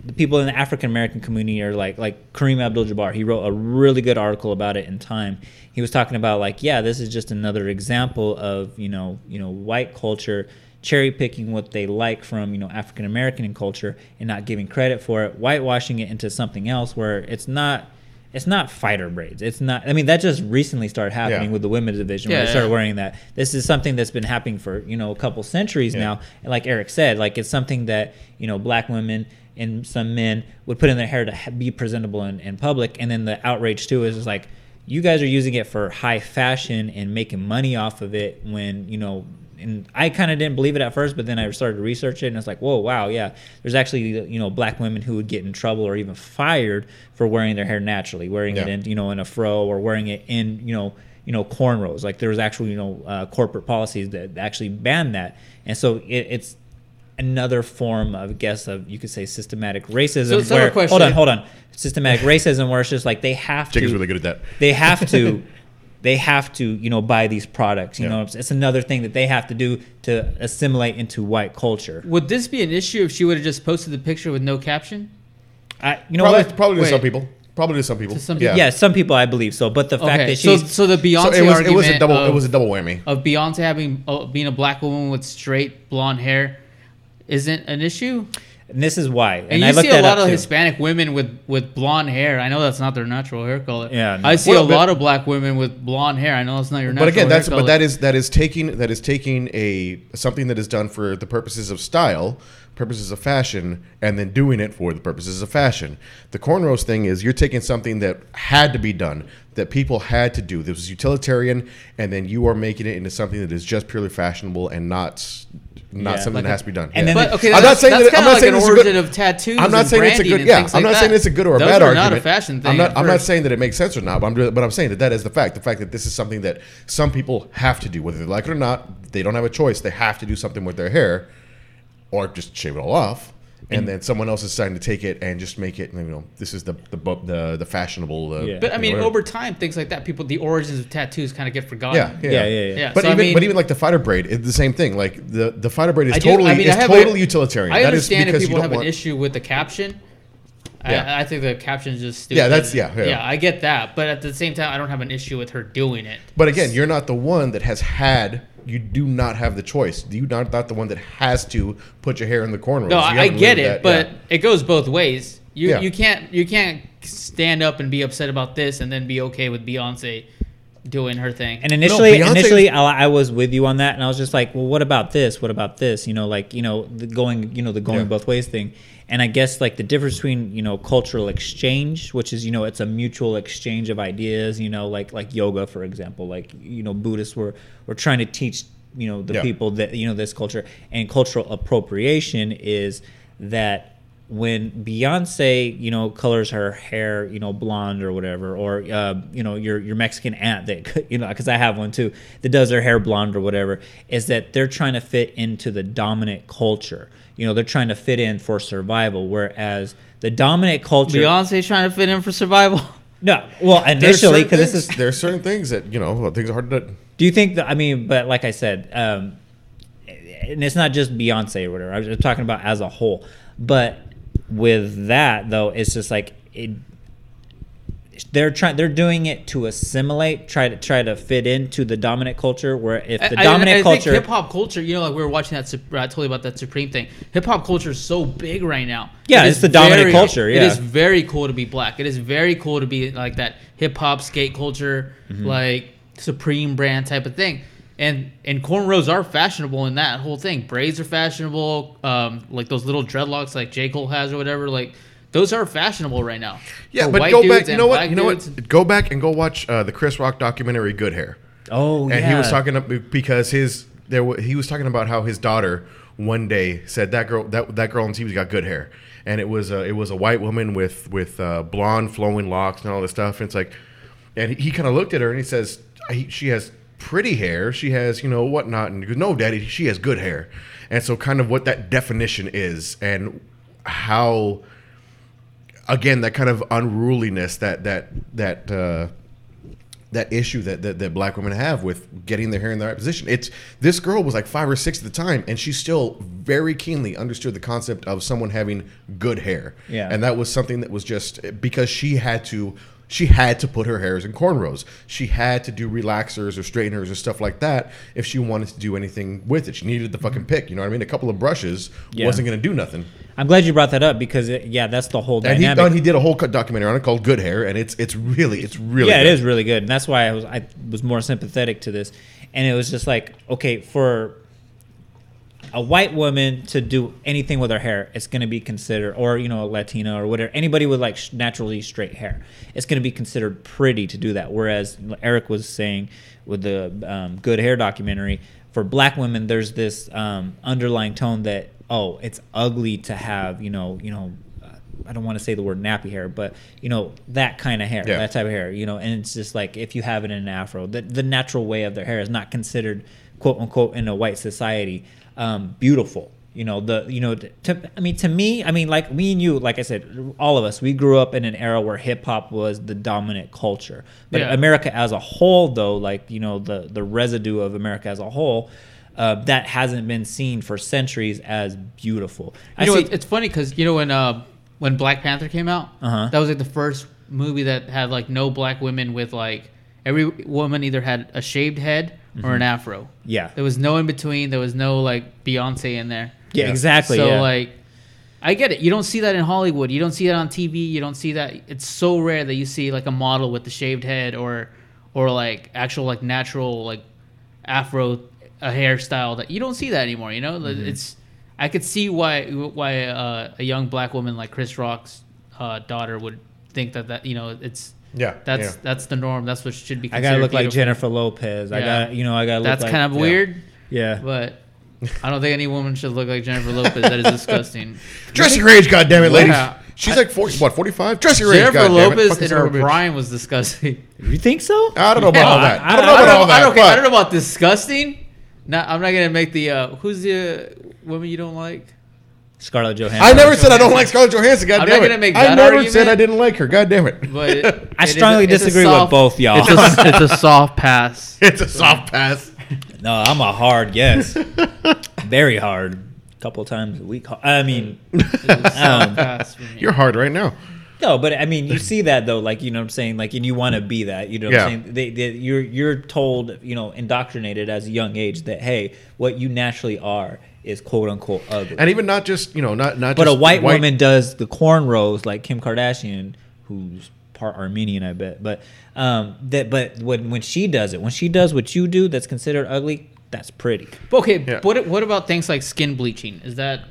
the people in the African American community are like like Kareem Abdul-Jabbar. He wrote a really good article about it in Time. He was talking about like, yeah, this is just another example of you know you know white culture cherry picking what they like from you know African American culture and not giving credit for it, whitewashing it into something else where it's not. It's not fighter braids. It's not. I mean, that just recently started happening Yeah. with the women's division. Yeah, where they started yeah. wearing that. This is something that's been happening for you know a couple centuries Yeah. now. And like Eric said, like it's something that you know black women and some men would put in their hair to ha- be presentable in, in public. And then the outrage too is, is like you guys are using it for high fashion and making money off of it when you know. And I kind of didn't believe it at first, but then I started to research it, and it's like, whoa, wow, yeah. There's actually, you know, black women who would get in trouble or even fired for wearing their hair naturally, wearing it in, you know, in a fro or wearing it in, you know, you know, cornrows. Like there was actually, you know, uh, corporate policies that actually banned that, and so it, it's another form of, I guess, of you could say systematic racism. So- so I have where, hold on, hold on, systematic racism, where it's just like they have Jake to, is really good at that. they have to they have to you know buy these products. You Yeah. know, it's, it's another thing that they have to do to assimilate into white culture. Would this be an issue if she would have just posted the picture with no caption? I, you know probably, what? probably to some people. Probably to some people. To some yeah. people. Yeah, some people I believe so, but the fact Okay, that so she's so the Beyonce So it was, it was a double. of, it was a double whammy. of Beyonce having uh, being a black woman with straight blonde hair isn't an issue. And this is why. And, And, you looked see a lot of too. Hispanic women with, with blonde hair. I know that's not their natural hair color. Yeah, no. I see Well, a but- lot of black women with blonde hair. I know it's not your natural But again, hair that's color. but that is that is taking that is taking a something that is done for the purposes of style, purposes of fashion, and then doing it for the purposes of fashion. The cornrows thing is you're taking something that had to be done, that people had to do. This was utilitarian, and then you are making it into something that is just purely fashionable and not not Yeah, something like that a- has to be done. and Yeah. then But okay, I'm that's, not saying that's that- I'm kind not of like saying an it's a good- origin of tattoos. I'm not saying it's a good. and Yeah, things I'm like not saying it's a good or a Those bad are argument. not a fashion thing. I'm not. I'm not saying that it makes sense or not. But I'm, but I'm saying that that is the fact. The fact that this is something that some people have to do, whether they like it or not. They don't have a choice. They have to do something with their hair, or just shave it all off. And then someone else is deciding to take it and just make it. You know, this is the the the, the fashionable. Uh, Yeah. But I mean, know, whatever. over time, things like that, people, the origins of tattoos kind of get forgotten. Yeah, yeah, Yeah, yeah, yeah. Yeah, But so, I even mean- but even like the fighter braid, it's the same thing. Like the the fighter braid is I do- totally I mean, I is have a- totally utilitarian. I That is understand if people don't have an issue with the caption. Yeah. I, I think the caption is just stupid. Yeah, that's- yeah, yeah. yeah. I get that, but at the same time, I don't have an issue with her doing it. But again, you're not the one that has had. You do not have the choice. You not not the one that has to put your hair in the cornrows. No, I, I get it, that- but yeah. it goes both ways. You Yeah. you can't you can't stand up and be upset about this and then be okay with Beyonce doing her thing. And initially, Beyonce initially, I, I was with you on that, and I was just like, "Well, what about this? What about this? You know, like you know, the going, you know, the going Yeah. both ways thing." And I guess like the difference between you know cultural exchange, which is you know it's a mutual exchange of ideas. You know, like like yoga, for example, like you know Buddhists were were trying to teach you know the Yeah. people that you know this culture and cultural appropriation is that when Beyonce, you know, colors her hair, you know, blonde or whatever, or uh, you know, your your Mexican aunt that you know, because I have one too, that does her hair blonde or whatever, is that they're trying to fit into the dominant culture. You know, they're trying to fit in for survival, whereas the dominant culture. Beyonce's trying to fit in for survival. no, well, initially, because this things- is. there's certain things that you know things are hard to. Do you think that? I mean, but like I said, um, and it's not just Beyonce or whatever. I was just talking about as a whole. But with that though, it's just like it. They're trying. They're doing it to assimilate, try to try to fit into the dominant culture. Where if the I- dominant I, I culture, hip hop culture, you know, like we were watching that. I told you about that Supreme thing. Hip hop culture is so big right now. Yeah, It it's the dominant culture, it yeah. is very cool to be black. It is very cool to be like that hip hop skate culture, Mm-hmm. like Supreme brand type of thing. And and cornrows are fashionable in that whole thing. Braids are fashionable. Um, like those little dreadlocks, like J Cole has or whatever. Like those are fashionable right now. Yeah, For but go back. You and know what? You know dudes. what? Go back and go watch uh, the Chris Rock documentary "Good Hair." oh and yeah, he was talking ab- because his there wa- he was talking about how his daughter one day said that girl that that girl on TV got good hair, and it was a, it was a white woman with with uh, blonde flowing locks and all this stuff. And it's like, and he, he kind of looked at her and he says, he, "She has pretty hair. She has you know whatnot." And he goes, "No, Daddy, she has good hair." And so, kind of what that definition is and how again that kind of unruliness that that that uh, that issue that, that that black women have with getting their hair in the right position. It's this girl was like five or six at the time, and she still very keenly understood the concept of someone having good hair. Yeah. and that was something that was just because she had to. She had to put her hairs in cornrows. She had to do relaxers or straighteners or stuff like that if she wanted to do anything with it. She needed the fucking pick. You know what I mean? A couple of brushes Yeah. wasn't going to do nothing. I'm glad you brought that up because it, yeah, that's the whole And he, and he did a whole cut documentary on it called Good Hair, and it's it's really it's really yeah, it good. is really good, and that's why I was I was more sympathetic to this, and it was just like okay for a white woman to do anything with her hair, it's going to be considered, or you know, a Latina or whatever, anybody with like sh- naturally straight hair, it's going to be considered pretty to do that. Whereas Eric was saying with the um, good hair documentary, for black women, there's this um, underlying tone that oh, it's ugly to have you know you know. I don't want to say the word nappy hair, but you know that kind of hair, Yeah. that type of hair, you know, and it's just like if you have it in an afro, the, the natural way of their hair is not considered quote unquote in a white society um, beautiful. You know the you know to I mean to me I mean like me and you like I said all of us we grew up in an era where hip hop was the dominant culture. But Yeah. America as a whole though like you know the the residue of America as a whole uh, that hasn't been seen for centuries as beautiful. I You know, see- it's, it's funny because you know when uh, when Black Panther came out, Uh-huh. that was like the first movie that had like no black women with like every woman either had a shaved head or an afro. yeah There was no in between. There was no like Beyonce in there. yeah exactly So yeah. like, I get it. You don't see that in Hollywood. You don't see that on TV. You don't see that. It's so rare that you see like a model with the shaved head or or like actual like natural like afro a hairstyle that you don't see that anymore. You know, Mm-hmm. it's I could see why why uh, a young black woman like Chris Rock's uh, daughter would think that that you know it's Yeah, that's yeah. that's the norm. That's what should be. I gotta look like. Jennifer Lopez. I Yeah. got you know I gotta look That's like, kind of weird, Yeah. but I don't think any woman should look like Jennifer Lopez. That is disgusting. Dress your age, goddammit, ladies. Yeah. She's like 40, what, 45? Dress your age, Jennifer. Lopez Fucking in her of a bitch. prime was disgusting. You think so? I don't know about all that. I don't know I about don't, all I that. don't, okay, I don't know about disgusting. Not, I'm not gonna make the uh, who's the uh, woman you don't like. Scarlett Johansson. I never said I don't like Scarlett Johansson. God I'm damn not it. gonna make I that never argument. said I didn't like her. God damn it. But it- I it is strongly a- it's a disagree with both y'all. It's a, it's a soft pass. It's a soft pass. No, I'm a hard yes. Very hard. couple times a week. I mean, It's a soft Um, pass for me. You're hard right now. no, but I mean, you see that though, like you know what I'm saying, like, and you want to be that, you know what Yeah. I'm saying. They, they, you're you're told, you know, indoctrinated as a young age that hey, what you naturally are is quote unquote ugly. And even not just, you know, not not but a just white, woman does the cornrows like Kim Kardashian, who's part Armenian, I bet. But um, that but when when she does it, when she does what you do, that's considered ugly. That's pretty. Okay, Yeah. what what about things like skin bleaching? Is that?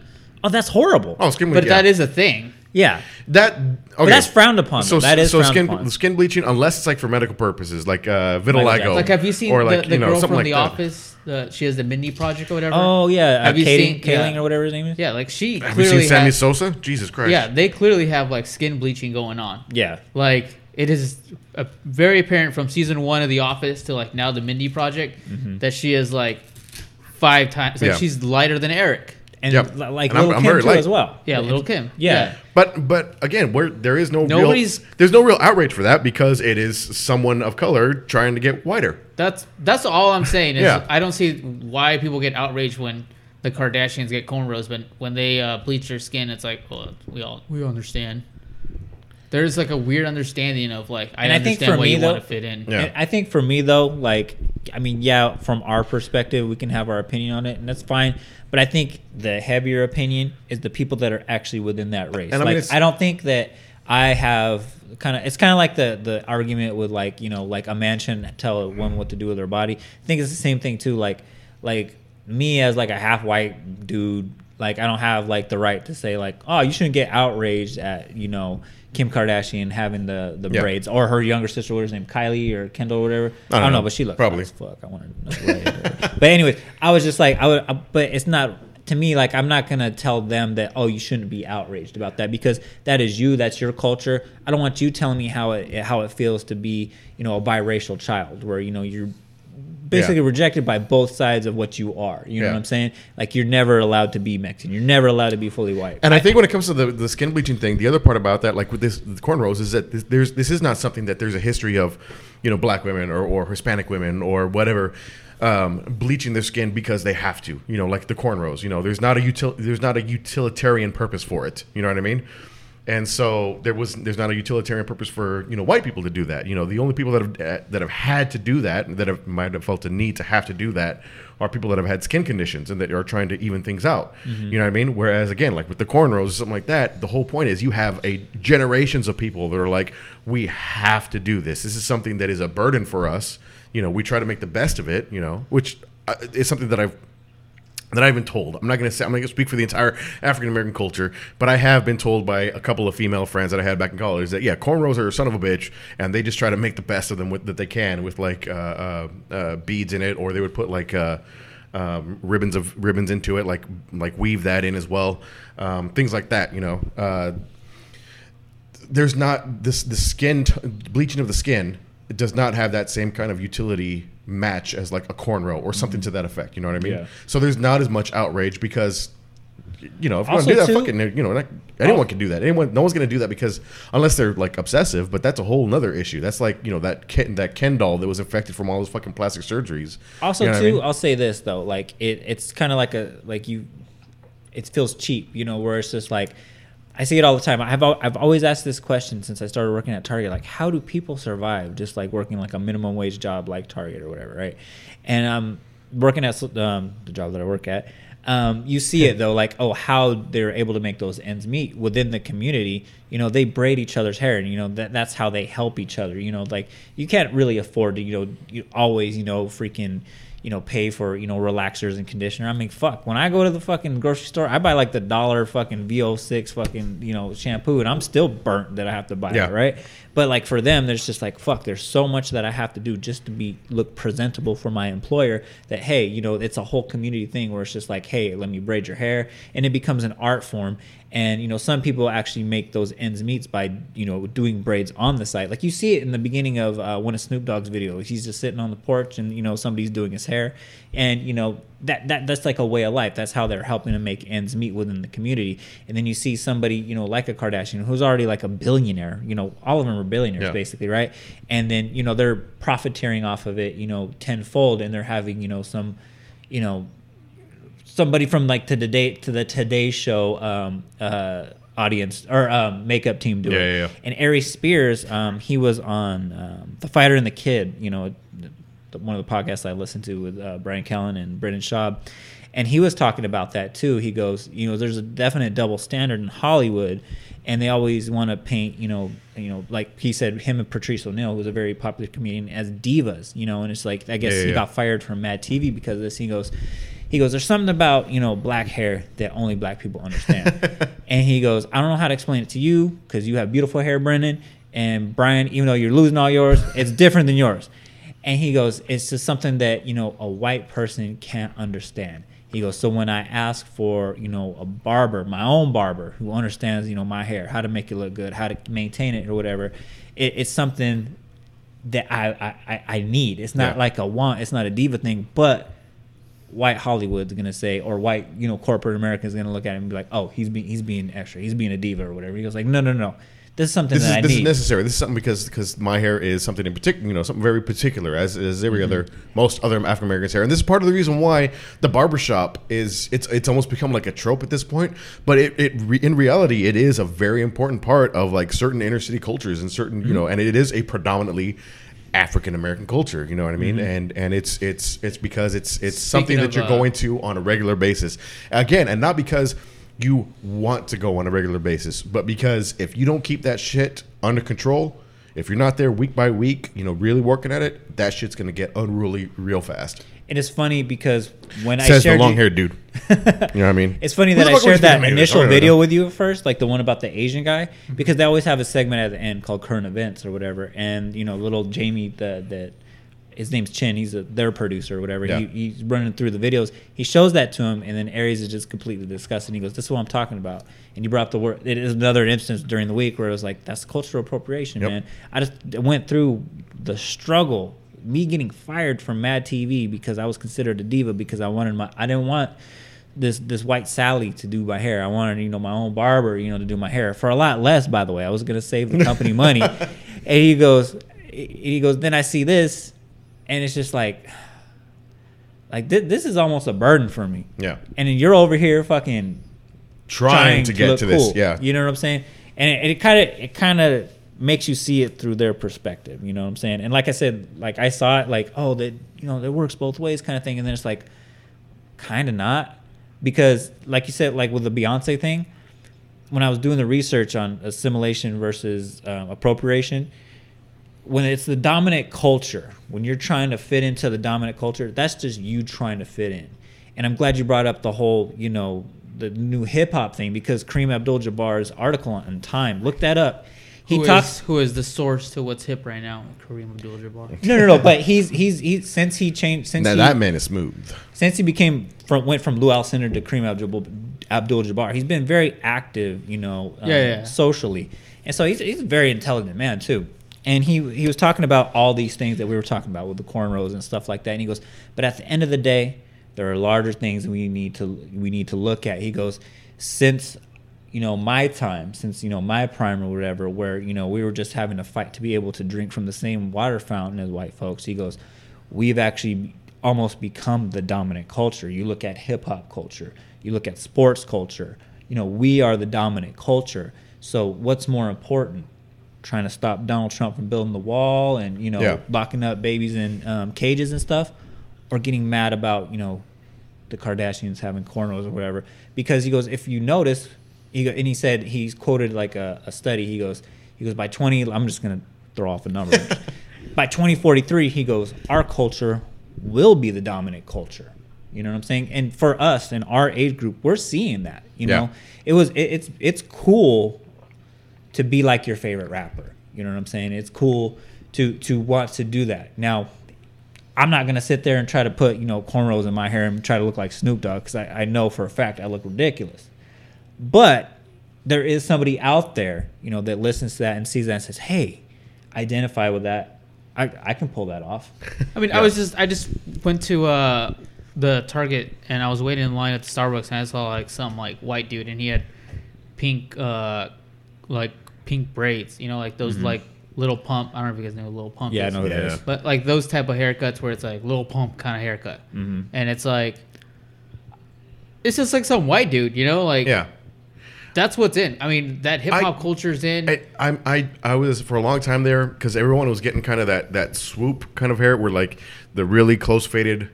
Oh, that's horrible. Oh, skin bleaching. But bleach. that yeah. is a thing. Yeah, that okay. but that's frowned upon. So that is so skin upon. skin bleaching unless it's like for medical purposes, like uh, Jackson. vitiligo. Like, have you seen or like the, the you know girl from like The that. Office? The, she has the Mindy Project or whatever. Oh yeah, uh, Have you Katie, seen- Kaling yeah. or whatever his name is. yeah, like she Have you clearly seen Sammy has- Sosa? Jesus Christ. Yeah, they clearly have like skin bleaching going on. Yeah, Like it is uh very apparent from season one of The Office to like now the Mindy Project Mm-hmm. that she is like five times. Like Yeah. she's lighter than Eric. And Yep. li- like And I'm- Little I'm Kim very too light. as well. Yeah, Little Kim. Yeah. But but again, where there is no Nobody's- real there's no real outrage for that because it is someone of color trying to get whiter. That's that's all I'm saying. Is Yeah. I don't see why people get outraged when the Kardashians get cornrows, but when they uh, bleach their skin, it's like, well, we all we understand. There's like a weird understanding of like I And I think for me, you though- want to fit in. Yeah. I think for me though, like I mean, yeah, from our perspective, we can have our opinion on it, and that's fine. But I think the heavier opinion is the people that are actually within that race. And I mean, I don't think that I have kind of. It's kind of like the the argument with like you know, like a man shouldn't tell a woman what to do with her body. I think it's the same thing too. Like like me as like a half white dude, like I don't have like the right to say like, oh, you shouldn't get outraged at you know. Kim Kardashian having the, the Yeah. braids, or her younger sister, what is her name, Kylie or Kendall or whatever. I don't, know, but she looks Probably. fuck. I want to know. But anyways, I was just like, I would, I, but it's not to me. Like, I'm not gonna tell them that oh, you shouldn't be outraged about that because that is you. That's your culture. I don't want you telling me how it how it feels to be, you know, a biracial child, where you know you're basically Yeah. rejected by both sides of what you are. You know Yeah. what I'm saying? Like, you're never allowed to be Mexican. You're never allowed to be fully white. And I think when it comes to the, the skin bleaching thing, the other part about that, like with this the cornrows, is that this, there's this is not something that there's a history of, you know, black women or, or Hispanic women or whatever, um, bleaching their skin because they have to. You know, like the cornrows. You know, there's not a util there's not a utilitarian purpose for it. You know what I mean? And so there was there's not a utilitarian purpose for you know white people to do that. You know, the only people that have uh, that have had to do that that have might have felt a need to have to do that are people that have had skin conditions and that are trying to even things out. You know what I mean? Whereas again, like with the cornrows or something like that, the whole point is you have a generations of people that are like, we have to do this. This is something that is a burden for us. You know, we try to make the best of it. You know, which uh, is something that I've that I've been told. I'm not going to say I'm going to speak for the entire African American culture, but I have been told by a couple of female friends that I had back in college that yeah, cornrows are a son of a bitch, and they just try to make the best of them with, that they can with like uh, uh, uh, beads in it, or they would put like. Uh, um, ribbons of ribbons into it, like like weave that in as well, um, things like that. You know, uh, there's not this the skin t- bleaching of the skin. It does not have that same kind of utility match as like a cornrow or something mm-hmm. to that effect. You know what I mean? Yeah. So there's not as much outrage because you know, if you want to do that, too- fucking, you know, not, anyone Oh. can do that. Anyone, no one's gonna do that because unless they're like obsessive. But that's a whole nother issue. That's like you know that Ken, that Ken doll that was infected from all those fucking plastic surgeries. Also, You know too, I mean? I'll say this though, like it, it's kind of like a like you, it feels cheap, you know, where it's just like, I see it all the time. I've I've always asked this question since I started working at Target, like how do people survive just like working like a minimum wage job like Target or whatever, right? And um, working at um, the job that I work at. Um, you see it though, like oh, how they're able to make those ends meet within the community. You know, they braid each other's hair, and you know that that's how they help each other. You know, like you can't really afford to, you know, you always, you know, freaking, you know, pay for you know relaxers and conditioner. I mean, fuck, when I go to the fucking grocery store, I buy like the dollar fucking VO6 fucking you know shampoo, and I'm still burnt that I have to buy Yeah. it, right? But like for them, there's just like fuck. There's so much that I have to do just to be look presentable for my employer. That hey, you know, it's a whole community thing where it's just like hey, let me braid your hair, and it becomes an art form. And you know, some people actually make those ends meets by you know doing braids on the site. Like you see it in the beginning of uh, one of Snoop Dogg's videos. He's just sitting on the porch, and you know somebody's doing his hair, and you know that that that's like a way of life. That's how they're helping to make ends meet within the community. And then you see somebody you know like a Kardashian who's already like a billionaire. You know, all of them are billionaires Yeah. basically, right? And then you know they're profiteering off of it, you know, tenfold, and they're having you know some, you know, somebody from like to the day to the Today Show um, uh, audience or um, makeup team do Yeah, it. yeah, yeah. And Aries Spears, um, he was on um, The Fighter and the Kid, you know, the, one of the podcasts I listened to with uh, Bryan Callen and Brendan Schaub. And he was talking about that too. He goes, you know, there's a definite double standard in Hollywood, and they always want to paint, you know, you know, like he said, him and Patrice O'Neal, who's a very popular comedian, as divas, you know, and it's like I guess Yeah, yeah, he yeah. got fired from Mad TV because of this. He goes, he goes, there's something about you know black hair that only black people understand, and he goes, I don't know how to explain it to you because you have beautiful hair, Brendan, and Brian, even though you're losing all yours, it's different than yours. And he goes, it's just something that you know a white person can't understand. He goes, so when I ask for you know a barber, my own barber who understands you know my hair, how to make it look good, how to maintain it or whatever, it, it's something that I, I, I- need. It's not Yeah. like a want. It's not a diva thing. But white Hollywood's gonna say, or white you know corporate America is gonna look at him and be like, oh, he's being he's being extra. He's being a diva or whatever. He goes like, no, no, no. This is something This that is I this is need. necessary. This is something because because my hair is something in particular, you know, something very particular as as every Mm-hmm. other most other African Americans hair. And this is part of the reason why the barbershop is it's it's almost become like a trope at this point. But it, it re, in reality it is a very important part of like certain inner city cultures and certain you Mm-hmm. know, and it is a predominantly African American culture, you know what I mean, Mm-hmm. and and it's it's it's because it's it's Speaking something that of, you're uh, going to on a regular basis, again, and not because you want to go on a regular basis, but because if you don't keep that shit under control, if you're not there week by week, you know, really working at it, that shit's gonna get unruly real fast. And it's funny because when I Says the shared you- long haired dude. you know what I mean? It's funny that I fuck were you shared that initial video with you first, like the one about the Asian guy, because they always have a segment at the end called current events or whatever. And you know, little Jamie, the that his name's Chin, he's a, their producer or whatever. Yeah. He, he's running through the videos. He shows that to him, and then Aries is just completely disgusted. He goes, "This is what I'm talking about." And you brought up the word. It is another instance during the week where it was like, "That's cultural appropriation, Yep. man." I just went through the struggle, me getting fired from Mad TV because I was considered a diva because I wanted my, I didn't want this this white Sally to do my hair. I wanted you know my own barber you know to do my hair for a lot less. By the way, I was gonna save the company money. And he goes, he goes. Then I see this, and it's just like, like thi- this is almost a burden for me. Yeah. And then you're over here fucking Trying, to get look to this. Yeah. You know what I'm saying? And it kind of it kind of makes you see it through their perspective. You know what I'm saying? And like I said, like I saw it like oh that you know it works both ways kind of thing, and then it's like kind of not because like you said like with the Beyonce thing, when I was doing the research on assimilation versus um, appropriation. When it's the dominant culture, when you're trying to fit into the dominant culture, that's just you trying to fit in. And I'm glad you brought up the whole, you know, the new hip hop thing because Kareem Abdul-Jabbar's article on Time, look that up. He Who is- talks who is the source to what's hip right now? Kareem Abdul-Jabbar. no, no, no. But he's he's he since he changed since Now he, that man is smooth. since he became from went from Lew Alcindor to Kareem Abdul Abdul Jabbar, he's been very active, you know, um, Yeah, yeah. socially, and so he's he's a very intelligent man too. And he he was talking about all these things that we were talking about with the cornrows and stuff like that. And he goes, but at the end of the day, there are larger things we need to we need to look at. He goes, since you know my time since you know my prime or whatever where you know we were just having to fight to be able to drink from the same water fountain as white folks. He goes we've actually almost become the dominant culture. You look at hip hop culture you look at sports culture you know we are the dominant culture. So what's more important? Trying to stop donald trump from building the wall and you know Yeah. locking up babies in um, cages and stuff? Or getting mad about you know the Kardashians having cornrows or whatever. Because he goes, if you notice, he go, and he said he's quoted like a, a study. He goes, he goes by twenty. I'm just gonna throw off a number. by 2043, he goes, our culture will be the dominant culture. You know what I'm saying? And for us in our age group, we're seeing that. You Yeah. know, it was it, it's it's cool to be like your favorite rapper. You know what I'm saying? It's cool to to want to do that. Now, I'm not gonna sit there and try to put you know cornrows in my hair and try to look like Snoop Dogg because I, I know for a fact I look ridiculous. But there is somebody out there, you know, that listens to that and sees that and says, "Hey, identify with that. I, I can pull that off." I mean, I was just I just went to uh, the Target and I was waiting in line at the Starbucks and I saw like some like white dude and he had pink uh like pink braids, you know, like those like little pump. I don't know if you guys know what little pump. Mm-hmm. Yeah, I is. know who that Yeah. is. But like those type of haircuts where it's like little pump kind of haircut, Mhm. and it's like it's just like some white dude, you know, like Yeah. That's what's in. I mean, that hip hop culture's in. I, I, I, I was for a long time there because everyone was getting kind of that, that swoop kind of hair where like the really close faded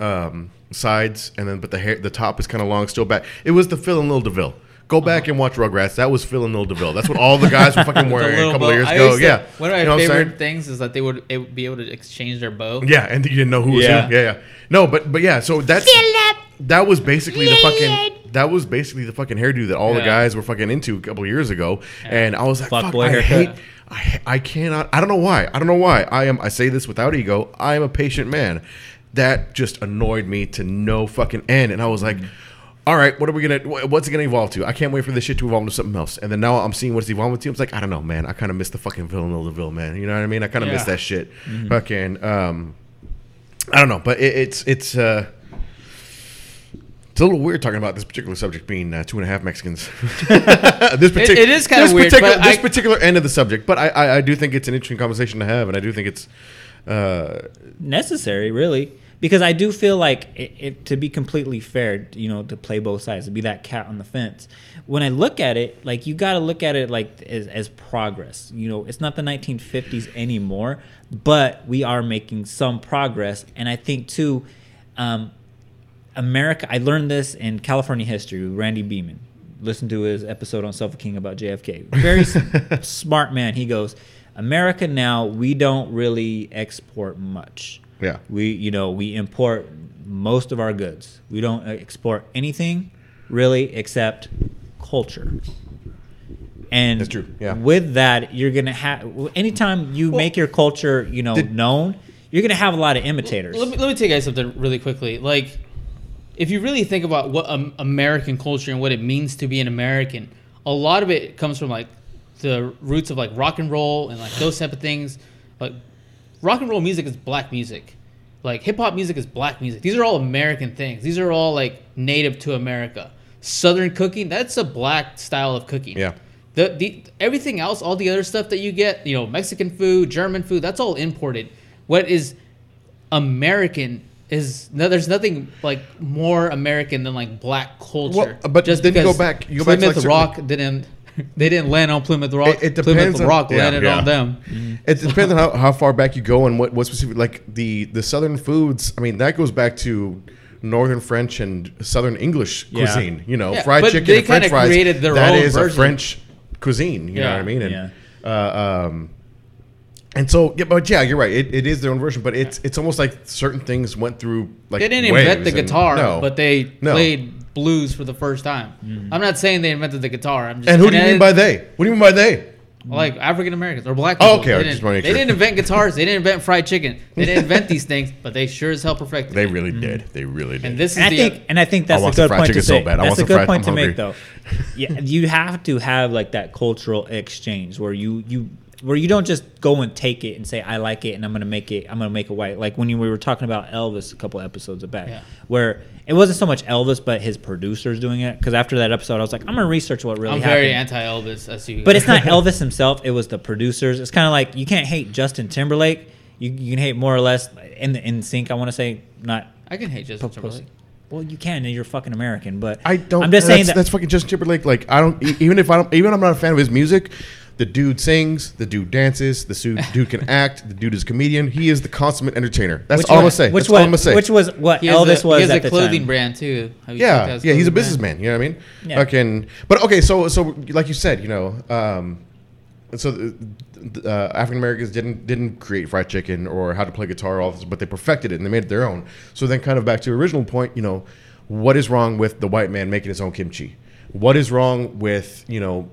um, sides and then but the hair the top is kind of long still back. It was the Phil and Lil DeVille. Go back Uh-huh. and watch Rugrats. That was Phil and Lil DeVille. That's what all the guys were fucking wearing a couple bow. of years ago. used to- yeah, One of my You know what I'm saying? favorite things is that they would, it would be able to exchange their bow. Yeah, and you didn't know who was Yeah. who. Yeah, yeah. No, but but yeah. So that's that was basically the fucking that was basically the fucking hairdo that all the guys were fucking into a couple years ago, and I was like, Fuck fuck, boy I haircut. hate. I, I cannot. I don't know why. I don't know why. I am. I say this without ego. I am a patient man. That just annoyed me to no fucking end, and I was like. All right, what are we gonna? What's it gonna evolve to? I can't wait for this shit to evolve into something else. And then now I'm seeing what's evolving to. I'm like, I don't know, man. I kind of miss the fucking Phil and Lil man. You know what I mean? I kind of miss that shit. Fucking, um, I don't know, but it, it's it's uh, it's a little weird talking about this particular subject being uh, two and a half Mexicans. this partic- it is kinda weird, Particular, but this I- particular end of the subject, but I, I I do think it's an interesting conversation to have, and I do think it's uh, necessary, really, because I do feel like it, it, to be completely fair, you know, to play both sides, to be that cat on the fence. When I look at it, like you got to look at it like as, as progress. You know, it's not the 1950s anymore, but we are making some progress, and I think too. Um, America, I learned this in California history with Randy Beeman. Listen to his episode on Self King about JFK. Very smart man. He goes, America now, we don't really export much. Yeah. We, you know, we import most of our goods. We don't export anything really except culture. And That's true, yeah. with that, you're gonna have anytime you make your culture, you know, Did- known, you're gonna have a lot of imitators. Let me, let me tell you guys something really quickly. Like, if you really think about what um, American culture and what it means to be an American, a lot of it comes from like the roots of like rock and roll and like those type of things. Like, rock and roll music is black music. Like hip hop music is black music. These are all American things. These are all like native to America. Southern cooking, that's a black style of cooking. Yeah. The, the everything else, all the other stuff that you get, you know, Mexican food, German food, that's all imported. What is American is no, there's nothing like more American than like black culture. Well, but just then you go back- you go back to, Plymouth like, certain- Rock didn't they didn't land on Plymouth Rock. It- it Plymouth depends on- Rock yeah, landed yeah. on them. It depends on how, how far back you go and what, what specific like the the southern foods. I mean, that goes back to northern French and southern English Yeah. cuisine. You know, Yeah, fried but chicken they and French kinda fries. created their that own is a. French cuisine. You know what I mean? And, Yeah. uh, um, and so, yeah, but yeah, you're right. It, it is their own version, but it's it's almost like certain things went through like They didn't invent the guitar, no. but they No. played blues for the first time. Mm-hmm. I'm not saying they invented the guitar. I'm just And who do you and mean by they? What do you mean by they? like African Americans or black Oh, people. okay, They, just didn't, wanna they didn't invent guitars. They didn't invent fried chicken. They didn't invent these things, but they sure as hell perfected. They it. really mm-hmm. did. They really did. And this is I the think, and I think that's I a good point to chicken so bad. That's a good fried- point I'm to hungry. make, though. Yeah, you have to have like that cultural exchange where you you where you don't just go and take it and say I like it and I'm gonna make it I'm gonna make it white. Like when you, we were talking about Elvis a couple episodes back, Yeah. where it wasn't so much Elvis but his producers doing it. Because after that episode, I was like, I'm gonna research what really I'm happened. very anti Elvis. As you. but it's not Elvis himself; it was the producers. It's kind of like you can't hate Justin Timberlake. You, you can hate more or less in the, NSYNC. I want to say not. I can hate Justin post- Timberlake. Well, you can, and you're fucking American. But I don't. I'm just that's, saying that. that's fucking Justin Timberlake. Like I don't. e- Even if I don't. Even if I'm not a fan of his music. The dude sings. The dude dances. The su- dude can act. The dude is a comedian. He is the consummate entertainer. That's which all I'm gonna say. Which That's was all I'm gonna say. which was what He has Elvis a, was he has at a the clothing time. brand too. Have you checked out yeah, yeah, he's a businessman. You know what I mean? Yeah. Fucking. But okay, so so like you said, you know, um, so the, the, uh, African Americans didn't didn't create fried chicken or how to play guitar, all this, but they perfected it and they made it their own. So then, kind of back to the original point, you know, what is wrong with the white man making his own kimchi? What is wrong with you know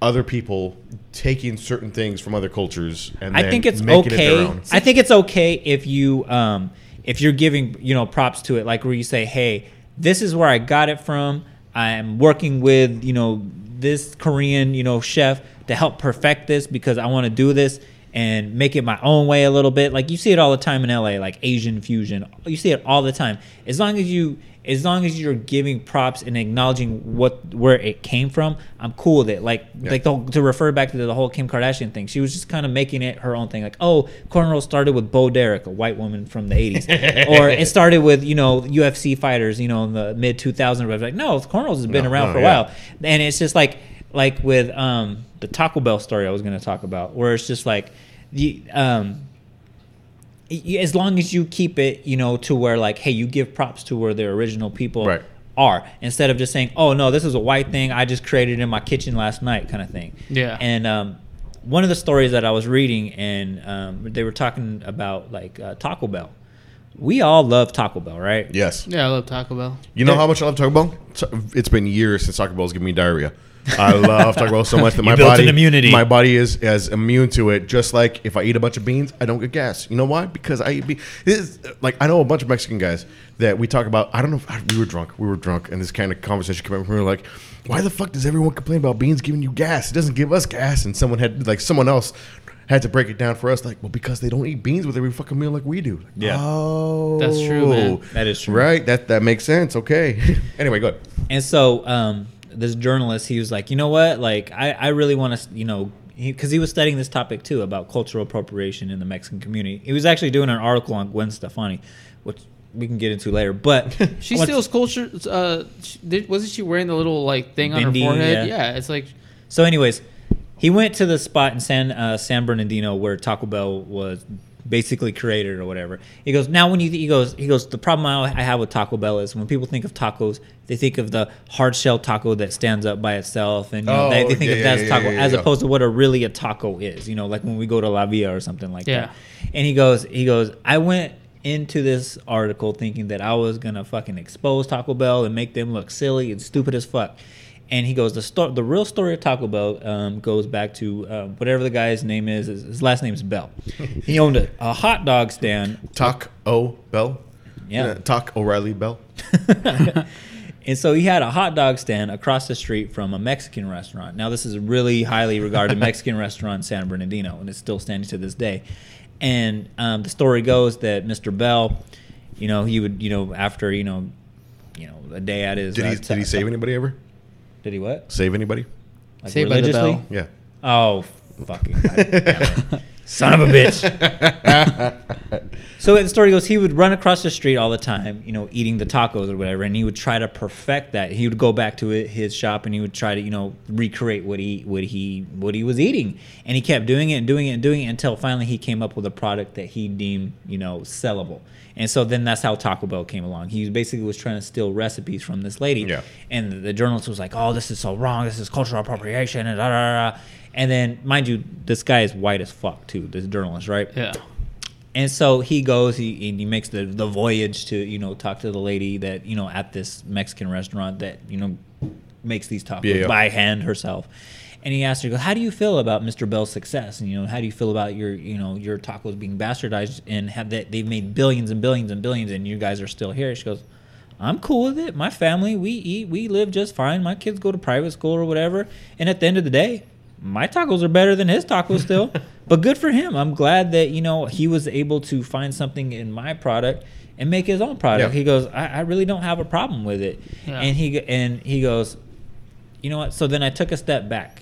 other people taking certain things from other cultures and I then think it's it okay. own? I think it's okay if you um if you're giving you know props to it, like where you say, "Hey, this is where I got it from. I'm working with you know this Korean you know chef to help perfect this because I want to do this." And make it my own way a little bit. Like you see it all the time in LA, like Asian fusion. You see it all the time. As long as you as long as you're giving props and acknowledging what where it came from, I'm cool with it. Like Yeah. like the, to refer back to the whole Kim Kardashian thing, she was just kind of making it her own thing. Like, oh, cornrows started with Bo Derek, a white woman from the '80s, or it started with you know UFC fighters, you know, in the mid 2000s. Like, no, cornrows has been No, around no, for a yeah. while, and it's just like like with um the Taco Bell story I was going to talk about, where it's just like the um as long as you keep it, you know, to where like, hey, you give props to where the original people Right. are, instead of just saying, oh no, this is a white thing I just created in my kitchen last night, kind of thing. Yeah. And um, one of the stories that I was reading, and um, they were talking about like uh, Taco Bell. We all love Taco Bell, right? yes. Yeah, I love Taco Bell. You know how much I love Taco Bell? It's been years since Taco Bell's given me diarrhea. I love Taco Bell so much that You my built body, an immunity. my body is as immune to it. Just like if I eat a bunch of beans, I don't get gas. You know why? Because I eat beans. Like I know a bunch of Mexican guys that we talk about. I don't know. if We were drunk. We were drunk, and this kind of conversation came up. We were like, "Why the fuck does everyone complain about beans giving you gas? It doesn't give us gas." And someone had like someone else had to break it down for us. Like, well, because they don't eat beans with every fucking meal like we do. Like, Yeah. Oh, That's true, man. That is true. Right. That that makes sense. Okay. anyway, good. And so um, this journalist, he was like, you know what? Like, I, I really want to, you know, because he, was studying this topic too about cultural appropriation in the Mexican community. He was actually doing an article on Gwen Stefani, which we can get into later. But She steals culture. Uh, she, did, wasn't she wearing the little like thing on her forehead? yeah. Yeah. it's like So, anyways, he went to the spot in San uh, San Bernardino where Taco Bell was basically created or whatever. He goes, now when you he goes he goes the problem I I have with Taco Bell is when people think of tacos, they think of the hard shell taco that stands up by itself, and you know, they, Oh, they think yeah, of that yeah, as taco yeah, yeah, as yeah. opposed to what a really a taco is. You know, like when we go to La Via or something like Yeah. that. And he goes he goes I went into this article thinking that I was gonna fucking expose Taco Bell and make them look silly and stupid as fuck. And he goes, the sto- the real story of Taco Bell um, goes back to um, whatever the guy's name is. His, his last name is Bell. he owned a, a hot dog stand. Talk O Bell. Yeah. Talk O'Reilly Bell. And so he had a hot dog stand across the street from a Mexican restaurant. Now, this is a really highly regarded Mexican restaurant in San Bernardino, and it's still standing to this day. And um, the story goes that Mr. Bell, you know, he would, you know, after, you know, you know, a day at his. Did he uh, did he save anybody ever? Did he what? Save anybody? Like Saved by the religiously? Bell. Yeah. Oh, fucking son of a bitch! so the story goes, he would run across the street all the time, you know, eating the tacos or whatever, and he would try to perfect that. He would go back to his shop and he would try to, you know, recreate what he what he what he was eating, and he kept doing it and doing it and doing it until finally he came up with a product that he deemed, you know, sellable. And so then that's how Taco Bell came along. He basically was trying to steal recipes from this lady. Yeah. And the, journalist was like, "Oh, this is so wrong. This is cultural appropriation." And da, da, da. And then, mind you, this guy is white as fuck too. This journalist, right? yeah. And so he goes, he and he makes the the voyage to you know talk to the lady that you know at this Mexican restaurant that you know makes these tacos Yeah, yeah. by hand herself. And he asked her, he goes, "How do you feel about Mr. Bell's success? And you know, how do you feel about your you know your tacos being bastardized and have that they've made billions and billions and billions and you guys are still here?" She goes. I'm cool with it. My family, we eat, we live just fine. My kids go to private school or whatever. And at the end of the day, my tacos are better than his tacos still. but good for him. I'm glad that, you know, he was able to find something in my product and make his own product. Yeah. He goes, I, I really don't have a problem with it. Yeah. And he and he goes, you know what? So then I took a step back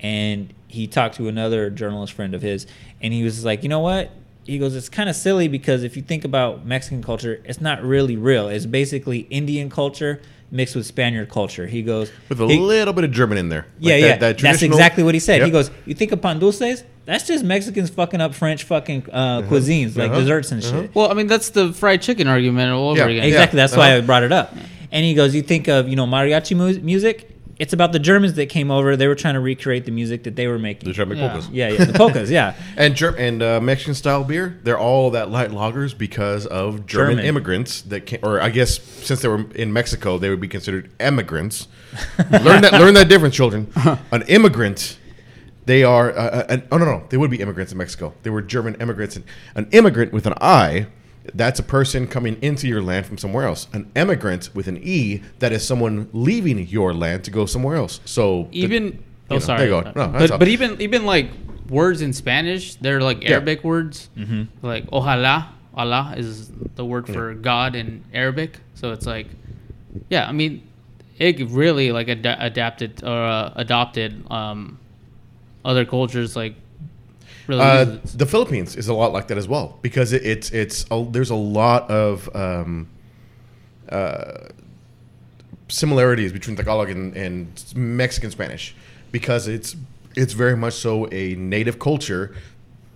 and he talked to another journalist friend of his and he was like, you know what? He goes, it's kind of silly because if you think about Mexican culture, it's not really real. It's basically Indian culture mixed with Spaniard culture. He goes, With a he- little bit of German in there. Like yeah, that- yeah. that That's exactly what he said. He Yep. goes, "You think of pan dulces? That's just Mexicans fucking up French fucking uh, cuisines, like Uh-huh. desserts and Uh-huh. shit." Well, I mean, that's the fried chicken argument all over Yeah. again. Exactly. That's why I uh-huh. brought it up. And he goes, "You think of you know mariachi mu- music? It's about the Germans that came over. They were trying to recreate the music that they were making. The German Yeah. polkas. yeah, yeah, the polkas. Yeah, And Ger- and uh, Mexican style beer, they're all that light lagers because of German, German. immigrants that came, or I guess since they were in Mexico, they would be considered immigrants. learn that learn that difference, children. An immigrant, they are. Uh, uh, an, oh no, no, they would be immigrants in Mexico. They were German immigrants. And an immigrant with an I, that's a person coming into your land from somewhere else. An immigrant with an E, that is someone leaving your land to go somewhere else. So Even you oh, know, sorry. there you go. No, but but even even like words in Spanish, they're like Yeah. Arabic words. Mm-hmm. Like ojalá, Allah is the word for God in Arabic. So it's like, yeah, I mean, it really like ad- adapted or uh, adopted um, other cultures like really. Uh, the Philippines is a lot like that as well because it, it's it's a, there's a lot of um, uh, similarities between Tagalog and, and Mexican Spanish because it's it's very much so a native culture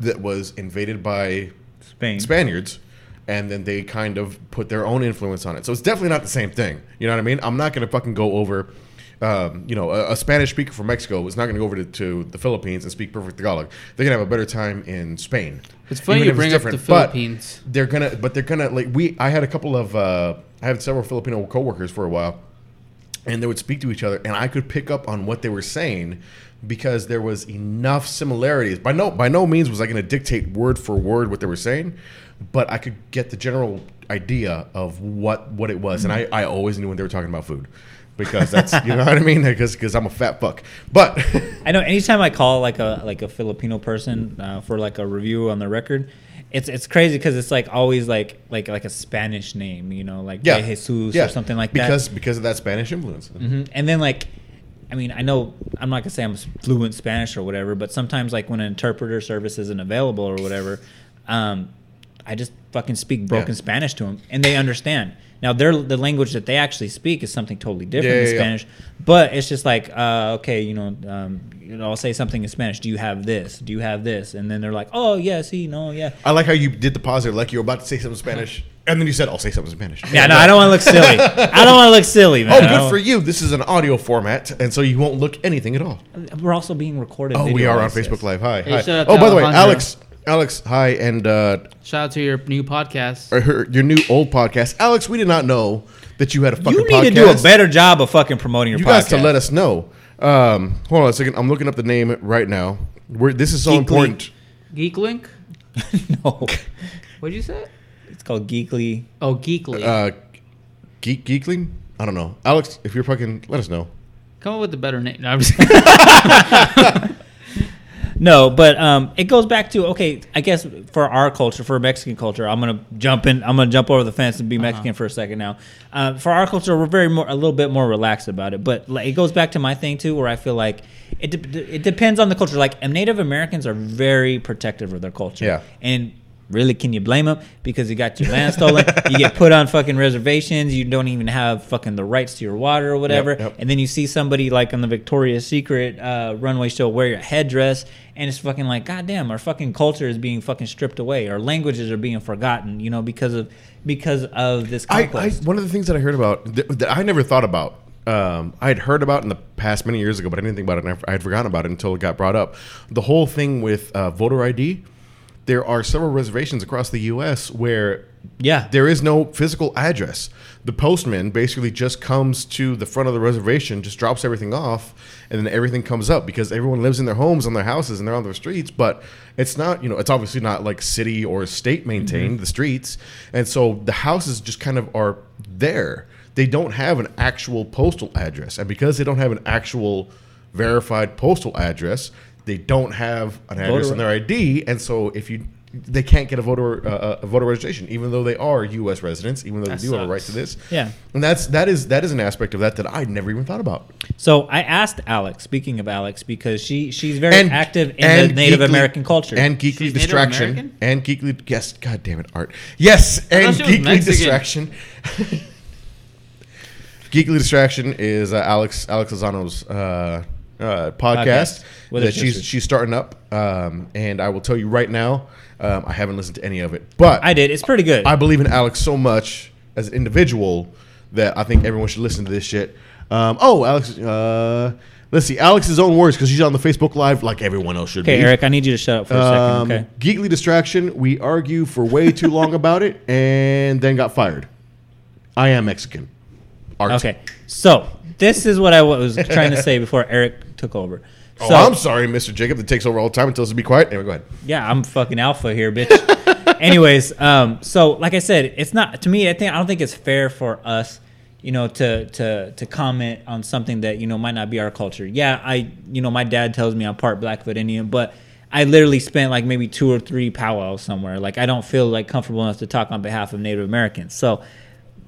that was invaded by Spain. Spaniards and then they kind of put their own influence on it. So it's definitely not the same thing. You know what I mean? I'm not going to fucking go over. Um, you know, a, a Spanish speaker from Mexico is not going to go over to, to the Philippines and speak perfect Tagalog. They're gonna have a better time in Spain. It's funny even you bring up the Philippines. they're gonna, but they're gonna like we. I had a couple of, uh, I had several Filipino coworkers for a while, and they would speak to each other, and I could pick up on what they were saying because there was enough similarities. By no, by no means was I going to dictate word for word what they were saying, but I could get the general idea of what what it was, and I, I always knew when they were talking about food. Because that's you know what I mean because because I'm a fat fuck, but I know. Anytime I call like a like a Filipino person uh, for like a review on the record, it's it's crazy because it's like always like like like a Spanish name, you know, like yeah, Jesus yeah, or something like because that. because because of that Spanish influence. hmm And then like, I mean, I know I'm not gonna say I'm fluent Spanish or whatever, but sometimes like when an interpreter service isn't available or whatever, um, I just fucking speak broken Yeah. Spanish to them, and they understand. Now, their the language that they actually speak is something totally different Yeah, than yeah, yeah. Spanish, but it's just like, uh, okay, you know, um, you know, I'll say something in Spanish. Do you have this? Do you have this? And then they're like, oh yeah, see, no, yeah. I like how you did the positive, like you were about to say something in Spanish, and then you said, "I'll say something in Spanish." Yeah, no, I don't want to look silly. I don't want to look silly, man. Oh, good for you. This is an audio format, and so you won't look anything at all. We're also being recorded. Oh, we are on wise, yes. Facebook Live. Hi. Hey, hi. Oh, by the way, Alex, Alex, hi, and uh, Shout out to your new podcast. or her, your new old podcast, Alex. We did not know that you had a fucking. You need podcast. to do a better job of fucking promoting your You podcast. guys to let us know. Um, hold on a second. I'm looking up the name right now. We're, this is so Geekly. important. Geek Link. no, What'd you say? it's called Geekly. Oh, Geekly. Uh, Geek Geekling. I don't know, Alex. If you're fucking, let us know. Come up with a better name. No, I'm just No, but um, it goes back to okay. I guess for our culture, for Mexican culture, I'm gonna jump in. I'm gonna jump over the fence and be Mexican for a second now. Uh, for our culture, we're very more a little bit more relaxed about it. But like, it goes back to my thing too, where I feel like it de- it depends on the culture. Like Native Americans are very protective of their culture. Yeah. and. Really, can you blame them? Because you got your land stolen, you get put on fucking reservations, you don't even have fucking the rights to your water or whatever, yep. and then you see somebody like on the Victoria's Secret uh, runway show wear your headdress, and it's fucking like, goddamn, our fucking culture is being fucking stripped away. Our languages are being forgotten, you know, because of because of this I, I one of the things that I heard about that, that I never thought about. Um, I had heard about in the past many years ago, but I didn't think about it. And I, I had forgotten about it until it got brought up. The whole thing with uh, voter ID. There are several reservations across the U.S. where yeah, there is no physical address. The postman basically just comes to the front of the reservation, just drops everything off, and then everything comes up because everyone lives in their homes, on their houses, and they're on their streets. But it's not, you know, it's obviously not like city or state maintained mm-hmm. the streets, and so the houses just kind of are there. They don't have an actual postal address, and because they don't have an actual verified postal address. They don't have an address Voter- on their ID, and so if you they can't get a voter uh, a voter registration, even though they are U.S. residents, even though That they do have a right to this. Yeah. and that's that is that is an aspect of that that I never even thought about. So I asked Alex. Speaking of Alex, because she she's very active in the Native geekly- American culture. and geekly She's distraction and geekly yes god damn it art yes and thought she was geekly Mexican. distraction geekly distraction is uh, alex alex lozano's uh, uh, podcast, Podcast that she's she's starting up um, and i will tell you right now um, i haven't listened to any of it but I did. It's pretty good. I believe in Alex so much as an individual that I think everyone should listen to this shit. Um, oh, Alex, uh, let's see, Alex's own words because she's on the Facebook Live like everyone else should okay, be. Eric, I need you to shut up for a Um, second. Okay. Geekly distraction. We argue for way too long about it and then got fired. I am Mexican. Art. Okay. So this is what I was trying to say before Eric took over. Oh, I'm sorry, Mr. Jacob, that takes over all the time and tells us to be quiet. Anyway, go ahead. Yeah, I'm fucking alpha here, bitch. Anyways, um, so like I said, it's not to me. I think I don't think it's fair for us, you know, to to to comment on something that you know might not be our culture. Yeah, I you know my dad tells me I'm part Blackfoot Indian, but I literally spent like maybe two or three powwows somewhere. Like I don't feel like comfortable enough to talk on behalf of Native Americans. So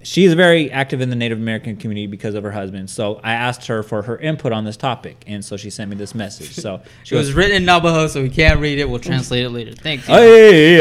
she's very active in the Native American community because of her husband. So I asked her for her input on this topic, and so she sent me this message. So she It was goes, written in Navajo, so we can't read it. We'll oh. translate it later. Thanks. "Hey,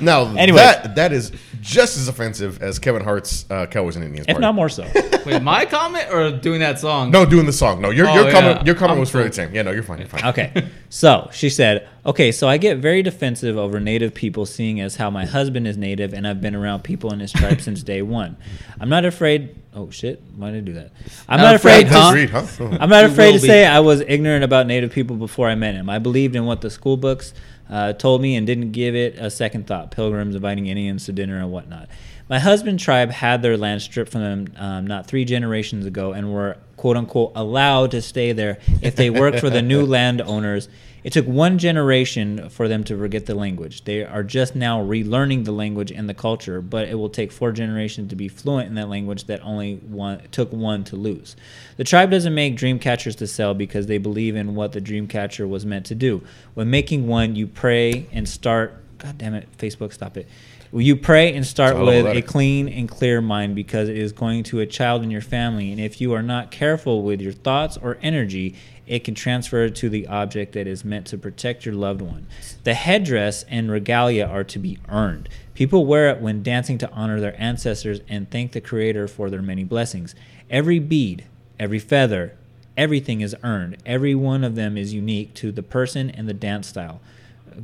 now, Anyway. that that is just as offensive as Kevin Hart's uh, Cowboys and Indians. if part. not more so." Wait, my comment or doing that song? No, doing the song. No, your Oh, your yeah. comment your comment I'm was fairly cool. the same. Yeah, no, you're fine. You're fine. Okay. So she said, okay, so I get very defensive over Native people, seeing as how my husband is Native and I've been around people in his tribe since day one. I'm not afraid. Oh shit! Why did I do that? I'm Not not, afraid. afraid, to, huh? Agreed, huh? I'm not afraid to be. say I was ignorant about Native people before I met him. I believed in what the school books uh, told me and didn't give it a second thought. Pilgrims inviting Indians to dinner and whatnot. My husband's tribe had their land stripped from them um, not three generations ago and were quote unquote allowed to stay there if they worked for the new landowners. It took one generation for them to forget the language. They are just now relearning the language and the culture, but it will take four generations to be fluent in that language that only one took one to lose. The tribe doesn't make dream catchers to sell because they believe in what the dream catcher was meant to do. When making one, you pray and start. God damn it, Facebook, stop it. You pray and start with a clean and clear mind because it is going to a child in your family. And if you are not careful with your thoughts or energy, it can transfer to the object that is meant to protect your loved one. The headdress and regalia are to be earned. People wear it when dancing to honor their ancestors and thank the Creator for their many blessings. Every bead, every feather, everything is earned. Every one of them is unique to the person and the dance style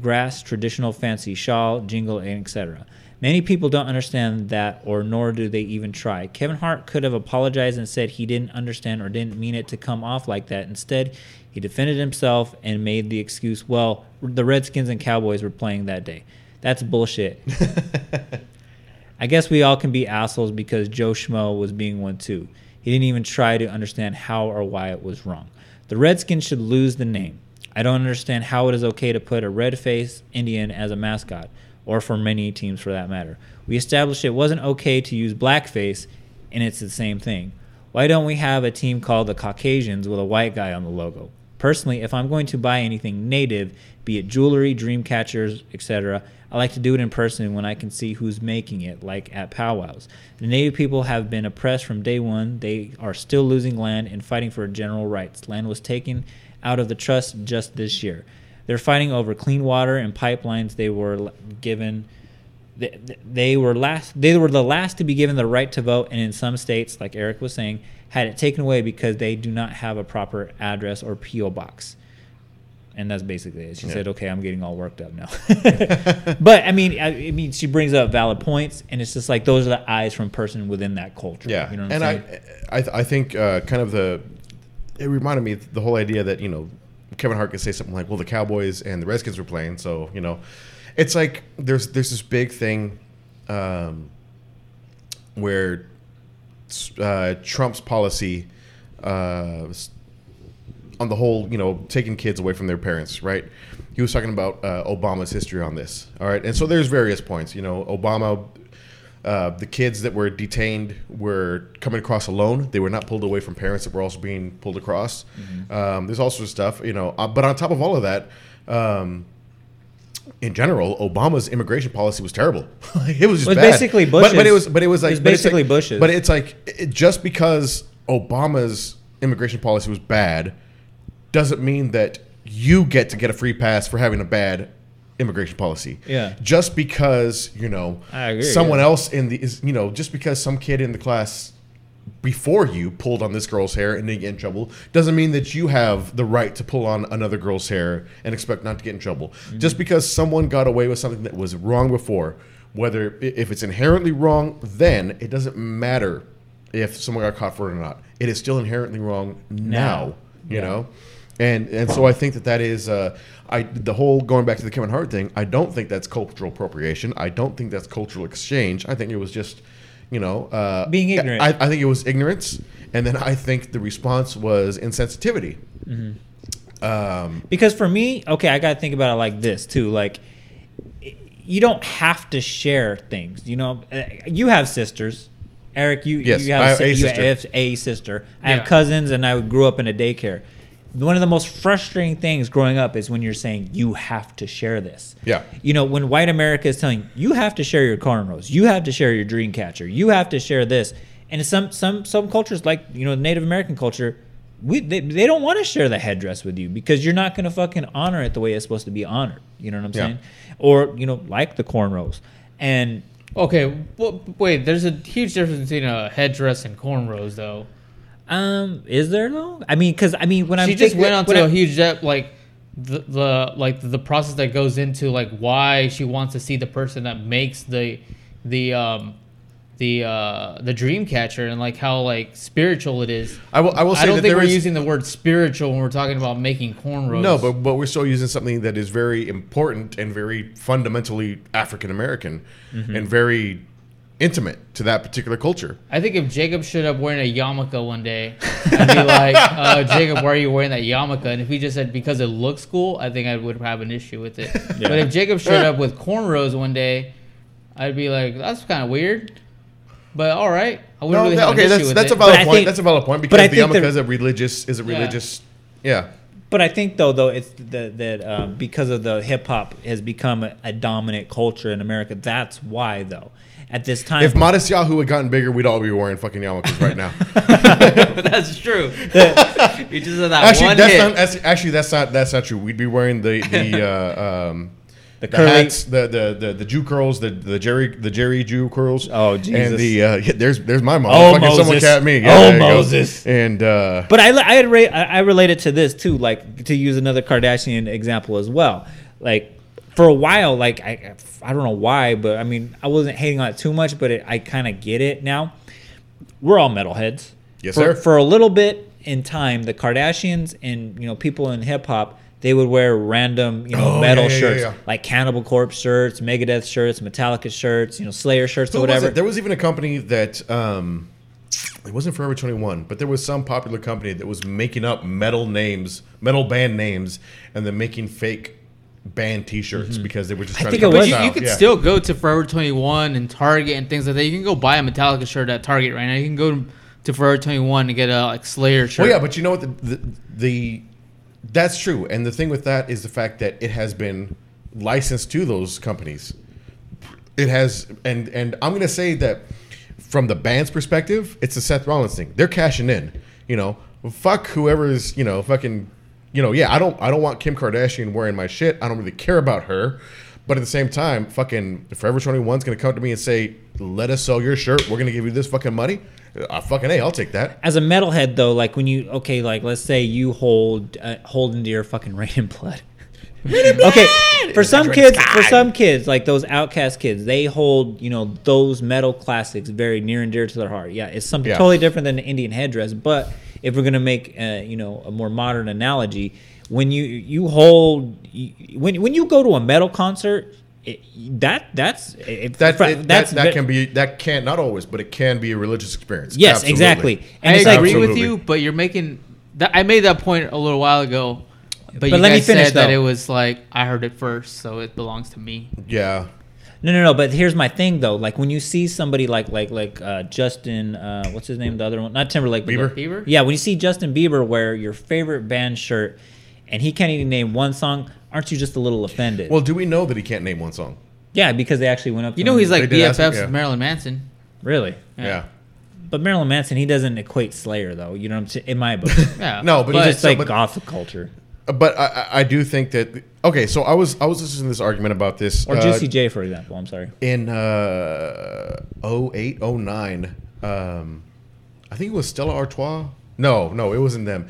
grass, traditional fancy shawl, jingle, and etc. Many people don't understand that, or nor do they even try. Kevin Hart could have apologized and said he didn't understand or didn't mean it to come off like that. Instead, he defended himself and made the excuse, well, the Redskins and Cowboys were playing that day. That's bullshit. I guess we all can be assholes because Joe Schmo was being one too. He didn't even try to understand how or why it was wrong. The Redskins should lose the name. I don't understand how it is okay to put a red faced Indian as a mascot, or for many teams for that matter. We established it wasn't okay to use blackface, and it's the same thing. Why don't we have a team called the Caucasians with a white guy on the logo? Personally, if I'm going to buy anything native, be it jewelry, dream catchers, etc., I like to do it in person when I can see who's making it, like at powwows. The native people have been oppressed from day one. They are still losing land and fighting for general rights. Land was taken out of the trust just this year. They're fighting over clean water and pipelines. They were given they, they were last they were the last to be given the right to vote and in some states like eric was saying had it taken away because they do not have a proper address or po box. And that's basically it. She Yeah. said okay i'm getting all worked up now. But i mean I, I mean she brings up valid points and it's just like those are the eyes from a person within that culture. Yeah, you know and I, I, th- I think uh, kind of the it reminded me of the whole idea that you know Kevin Hart could say something like, "Well, the Cowboys and the Redskins were playing, so you know." It's like there's there's this big thing um, where uh, Trump's policy uh, on the whole, you know, taking kids away from their parents, right? He was talking about uh, Obama's history on this, all right, and so there's various points. You know, Obama uh, the kids that were detained were coming across alone. They were not pulled away from parents that were also being pulled across. Um, there's all sorts of stuff, you know. Uh, but on top of all of that, um, in general, Obama's immigration policy was terrible. it was just It was bad. basically But, but it was, but it was like It was basically like- Bush's. But it's like it, just because Obama's immigration policy was bad, doesn't mean that you get to get a free pass for having a bad immigration policy. Yeah. Just because you know I agree, someone yeah. else in the is you know just because some kid in the class before you pulled on this girl's hair and didn't get in trouble doesn't mean that you have the right to pull on another girl's hair and expect not to get in trouble. Mm-hmm. Just because someone got away with something that was wrong before, whether if it's inherently wrong, then it doesn't matter if someone got caught for it or not. It is still inherently wrong now. you Yeah. know, and and so I think that that is uh, I the whole going back to the Kevin Hart thing. I don't think that's cultural appropriation. I don't think that's cultural exchange. I think it was just you know uh, Being ignorant. I, I think it was ignorance, and then I think the response was insensitivity. Um, Because for me, okay, I got to think about it like this too. Like, you don't have to share things. You know, Uh, you have sisters. Eric, you, Yes, you have, I have si- a you sister. have a sister. I Yeah. have cousins, and I grew up in a daycare. One of the most frustrating things growing up is when you're saying you have to share this. Yeah. You know, when white America is telling you, you have to share your cornrows, you have to share your dream catcher, you have to share this, and some some some cultures like you know Native American culture, we they, they don't want to share the headdress with you because you're not going to fucking honor it the way it's supposed to be honored. You know what I'm Yeah. saying? Or you know, like the cornrows, and Okay, well, wait. There's a huge difference between a headdress and cornrows, though. Um, is there though? I mean, because I mean, when I'm she just went on to a I'm- huge depth, like the, the like the process that goes into like why she wants to see the person that makes the the um the uh the dream catcher and like how like spiritual it is. I will. I will say I don't that think there we're is- using the word spiritual when we're talking about making cornrows. No, but but we're still using something that is very important and very fundamentally African American Mm-hmm. and very intimate to that particular culture. I think if Jacob showed up wearing a yarmulke one day, I'd be like, uh, Jacob, why are you wearing that yarmulke? And if he just said because it looks cool, I think I would have an issue with it. Yeah. But if Jacob showed up with cornrows one day, I'd be like, that's kind of weird. But all right, I wouldn't No, really that- have okay, an issue that's with that's it. a valid But point. think- that's a valid point because the think the- yarmulke is a religious is a Yeah. religious. Yeah. But I think though, though it's that that um, because of the hip hop has become a, a dominant culture in America. That's why though. At this time, If Modest Yahoo had gotten bigger, we'd all be wearing fucking yarmulkes right now. that's true. you just said that actually, one that's hit. not. That's, actually, that's not. That's not true. We'd be wearing the the uh, um, The the, curly- hats, the, the the the Jew curls, the the Jerry the Jerry Jew curls. Oh, Jesus. And the uh, yeah, there's there's my mom. Oh, fucking someone cat me. Oh, there go. Moses. And uh, But I I, had ra- I I relate to this too, like to use another Kardashian example as well. Like for a while, like I I don't know why, but I mean I wasn't hating on it too much, but it, I kind of get it now. We're all metalheads. Yes, for, sir. For a little bit in time, the Kardashians and you know people in hip hop. They would wear random, you know, Oh, metal yeah, yeah, shirts yeah. like Cannibal Corpse shirts, Megadeth shirts, Metallica shirts, you know, Slayer shirts, who or whatever. There was even a company that um, it wasn't Forever 21, but there was some popular company that was making up metal names, metal band names, and then making fake band T-shirts because they were just Mm-hmm. I trying think to it was- you, you could Yeah. still go to Forever 21 and Target and things like that. You can go buy a Metallica shirt at Target right now. You can go to Forever 21 to get a like Slayer shirt. Well, yeah, but you know what? The, the the that's true, and the thing with that is the fact that it has been licensed to those companies. It has, and and I'm gonna say that from the band's perspective, it's a Seth Rollins thing. They're cashing in. You know, fuck whoever's you know fucking. You know, yeah, I don't I don't want Kim Kardashian wearing my shit. I don't really care about her. But at the same time, fucking Forever 21's gonna come to me and say, "Let us sell your shirt. We're gonna give you this fucking money." Uh, fucking hey, I'll take that. as a metalhead though, like when you okay, like let's say you hold uh, hold into your fucking Reign in Blood. okay, for some kids, for some kids, like those outcast kids, they hold you know those metal classics very near and dear to their heart. Yeah, it's something Yeah. totally different than the Indian headdress. But if we're gonna make uh, you know a more modern analogy, when you you hold you, when when you go to a metal concert. It, that that's if, That, fr- it- that's that, that can be that can't not always, but it can be a religious experience. yes Absolutely. exactly I it's agree like- with you, but you're making. That, I made that point a little while ago, but, But you let me finish, said that it was like I heard it first, so it belongs to me. Yeah, No, no, no. But here's my thing though. Like when you see somebody like like like uh, Justin, uh, what's his name? The other one, not Timberlake, Bieber? Bieber? Yeah, when you see Justin Bieber wear your favorite band shirt, and he can't even name one song, aren't you just a little offended? Well, do we know that he can't name one song? yeah, because they actually went up. You know he's like They did ask him, BFFs yeah. with Marilyn Manson. really. Yeah. But Marilyn Manson, he doesn't equate Slayer though. You know what I'm saying? In my book, Yeah. No, but he's But- just so- like but- goth culture But I, I- I do think that okay. So I was I was listening to this argument about this or uh, Juicy J, for example. I'm sorry. in uh 08, 09, um, I think it was Stella Artois. No, no, it wasn't them.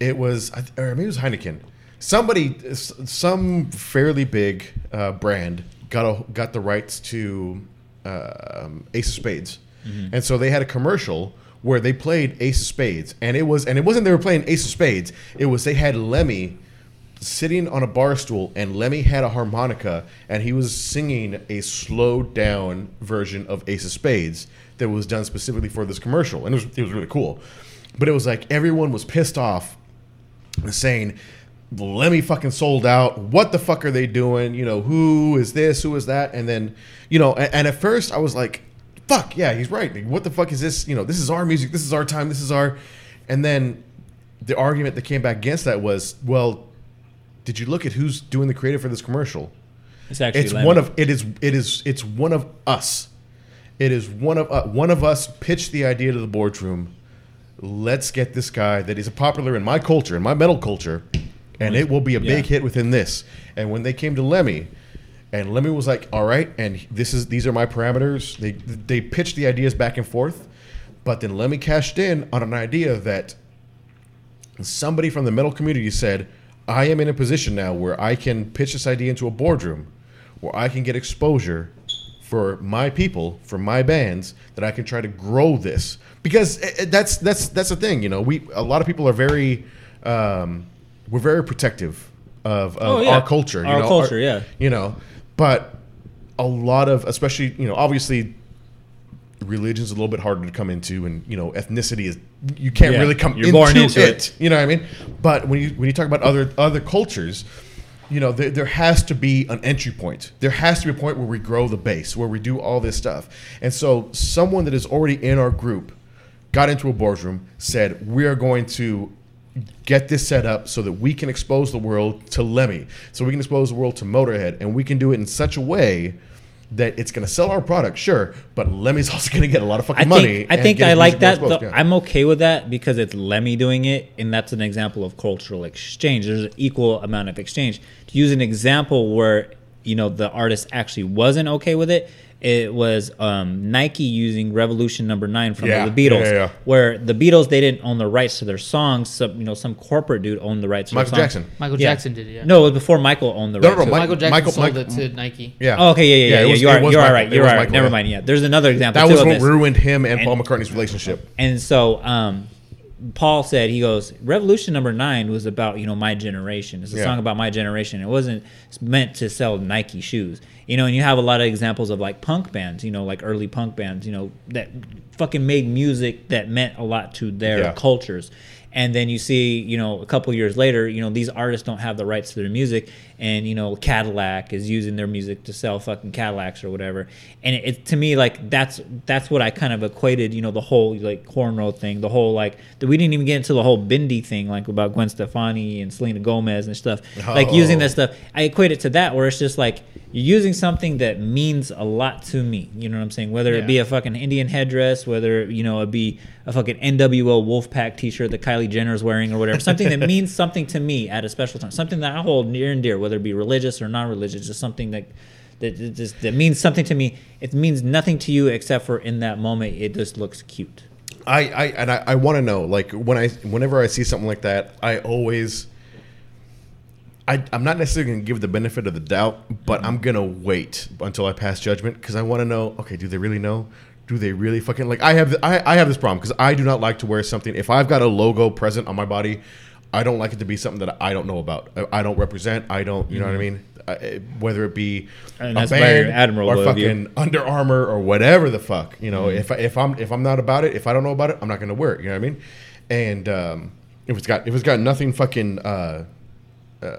It was, I th- or maybe it was Heineken. Somebody, some fairly big uh, brand got a, got the rights to um, Ace of Spades, and so they had a commercial where they played Ace of Spades, and it was, and it wasn't they were playing Ace of Spades. It was they had Lemmy sitting on a bar stool and Lemmy had a harmonica and he was singing a slowed down version of Ace of Spades that was done specifically for this commercial. And it was, it was really cool. But it was like everyone was pissed off saying Lemmy fucking sold out what the fuck are they doing you know who is this who is that and then you know and, and at first I was like fuck yeah he's right Like, what the fuck is this you know this is our music this is our time this is our and then the argument that came back against that was well did you look at who's doing the creative for this commercial? It's actually It's Lemmy. one of it is it is it's one of us. It is one of uh, one of us pitched the idea to the boardroom. Let's get this guy that is popular in my culture, in my metal culture, and it will be a big Yeah. hit within this. And when they came to Lemmy, and Lemmy was like, "All right," and this is these are my parameters. They they pitched the ideas back and forth, but then Lemmy cashed in on an idea that somebody from the metal community said, I am in a position now where I can pitch this idea into a boardroom where I can get exposure for my people, for my bands, that I can try to grow this. Because eh, eh, that's that's that's the thing, you know. We a lot of people are very um, we're very protective of, of Oh, yeah. our culture. you Our know, culture, yeah. You know, but a lot of especially, you know, obviously religion's a little bit harder to come into and you know ethnicity is you can't Yeah, really come you're into, born into it, it. you know what i mean but when you when you talk about other other cultures you know there, there has to be an entry point there has to be a point where we grow the base where we do all this stuff and so someone that is already in our group got into a boardroom said we are going to get this set up so that we can expose the world to lemmy so we can expose the world to motorhead and we can do it in such a way that it's going to sell our product, sure, but Lemmy's also going to get a lot of fucking I money. think I think I like that. Exposed, yeah. I'm okay with that because it's Lemmy doing it, and that's an example of cultural exchange. There's an equal amount of exchange. To use an example where you know the artist actually wasn't okay with it, it was um, Nike using Revolution Number Nine from Yeah, the Beatles, yeah, yeah, yeah. where the Beatles they didn't own the rights to their songs. Some you know some corporate dude owned the rights. to Michael their songs. Jackson. Michael Yeah. Jackson did it. Yeah. No, it was before Michael owned the No, rights. no, to it. Mike- Michael Jackson Michael- sold Michael- it to Nike. Yeah. Oh, okay, yeah, yeah, Yeah, yeah. it was- you are, you're Michael. right. You're was all right. Michael, Never yeah. mind. Yeah, there's another example. That too was of what this. ruined him and And- Paul McCartney's relationship. And so um, Paul said, he goes, Revolution number nine was about, you know, my generation. It's a Yeah. song about my generation. It wasn't meant to sell Nike shoes. You know, and you have a lot of examples of like punk bands, you know, like early punk bands, you know, that fucking made music that meant a lot to their Yeah. cultures. And then you see, you know, a couple years later, you know, these artists don't have the rights to their music, and you know, Cadillac is using their music to sell fucking Cadillacs or whatever. And it, it to me, like that's that's what I kind of equated, you know, the whole like cornrow thing, the whole like that we didn't even get into the whole Bindi thing, like about Gwen Stefani and Selena Gomez and stuff. Like using Oh. that stuff, I equate it to that, where it's just like you're using something that means a lot to me. You know what I'm saying? Whether it be a fucking Indian headdress, whether you know it be a fucking NWO Wolfpack T-shirt that Kylie Jenner is wearing or whatever, something that means something to me at a special time, something that I hold near and dear, whether it be religious or non-religious, just something that that just that means something to me. It means nothing to you except for in that moment, it just looks cute. I, I and I, I want to know, like when I whenever I see something like that, I always I, I'm not necessarily going to give the benefit of the doubt, but I'm going to wait until I pass judgment because I want to know. Okay, do they really know? Do they really fucking like? I have I, I have this problem because I do not like to wear something. If I've got a logo present on my body, I don't like it to be something that I don't know about. I, don't represent. I don't. You know what I mean? I, whether it be And a band very admirable or fucking Under Armour or whatever the fuck. You know, Mm-hmm. if I, if I'm if I'm not about it, if I don't know about it, I'm not going to wear it. You know what I mean? And um, if it's got if it's got nothing fucking uh, uh,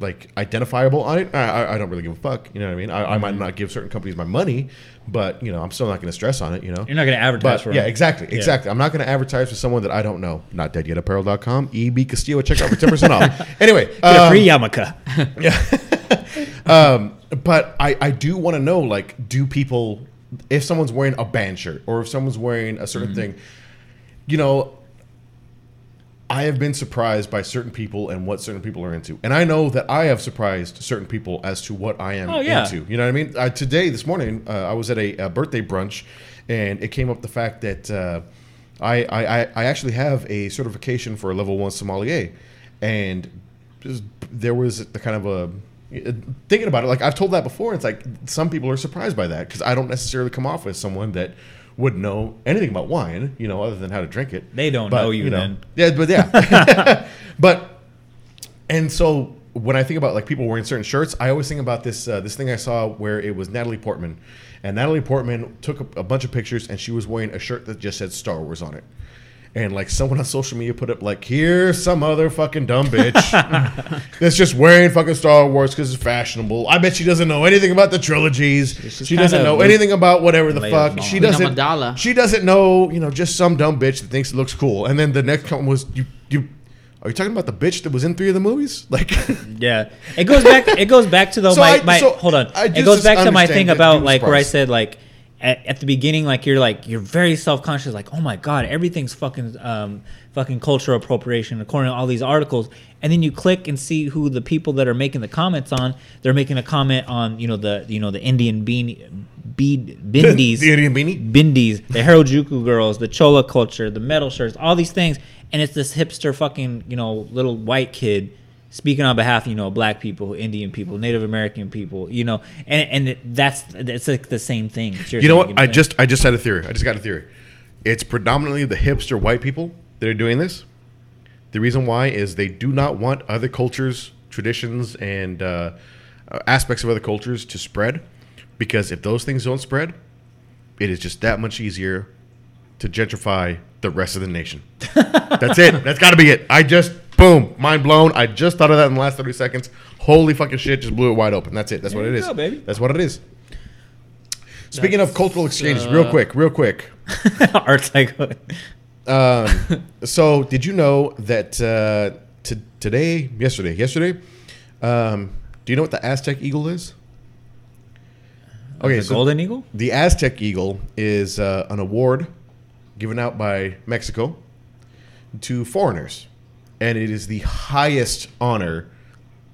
like identifiable on it, I, I- I don't really give a fuck. You know what I mean? I, I might not give certain companies my money, but you know, I'm still not going to stress on it. You know, You're not going to advertise but for yeah, them. exactly, Yeah. exactly. I'm not going to advertise for someone that I don't know. Not deadyetapparel.com. EB Castillo, check out for 10% off. Anyway, Get a um, free yarmulke. um, but I, I do want to know like do people if someone's wearing a band shirt or if someone's wearing a certain thing you know i have been surprised by certain people and what certain people are into. And i know that i have surprised certain people as to what i am Oh, yeah. into. You know what i mean? Uh, today this morning uh, i was at a, a birthday brunch and it came up the fact that uh, I, I, I- I actually have a certification for a level one sommelier. And there was the kind of a thinking about it like i've told that before it's like some people are surprised by that because i don't necessarily come off as someone that would know anything about wine you know other than how to drink it They don't But, know you, then. yeah but yeah but and so when I think about like people wearing certain shirts, I always think about this uh, this thing I saw where it was Natalie Portman, and Natalie Portman took a, a bunch of pictures and she was wearing a shirt that just said Star Wars on it. And like someone on social media put up like, here's some other fucking dumb bitch that's just wearing fucking Star Wars because it's fashionable. I bet she doesn't know anything about the trilogies. just She doesn't know anything about whatever the fuck. She doesn't. Amidala. She doesn't know. You know, just some dumb bitch that thinks it looks cool. And then the next comment was, you you. Are you talking about the bitch that was in three of the movies? Like, Yeah, it goes back. It goes back to though So my, I- my so hold on. It goes back to my thing about you like where I said like at, at the beginning like you're like you're very self conscious like oh my god everything's fucking um fucking cultural appropriation according to all these articles. And then you click and see who the people that are making the comments on. They're making a comment on you know the you know the Indian beanie bead bindies the Indian beanie. bindies, the Harajuku girls, the Chola culture, the metal shirts, all these things, and it's this hipster fucking you know little white kid speaking on behalf of you know black people, Indian people, Native American people, you know, and and that's it's like the same thing. You know what? I just I just had a theory. I just got a theory. It's predominantly the hipster white people that are doing this. The reason why is they do not want other cultures, traditions, and uh, uh, aspects of other cultures to spread. Because if those things don't spread, it is just that much easier to gentrify the rest of the nation. That's it. That's got to be it. I just boom, mind blown. I just thought of that in the last thirty seconds. Holy fucking shit! Just blew it wide open. That's it. That's what it you go, baby. That's what it is. Speaking of cultural exchanges, uh, real quick, real quick. Art like Um, so, did you know that uh, t- today, yesterday, yesterday, um, do you know what the Aztec eagle is? Okay, the so golden eagle. the Aztec eagle is uh, an award given out by Mexico to foreigners, and it is the highest honor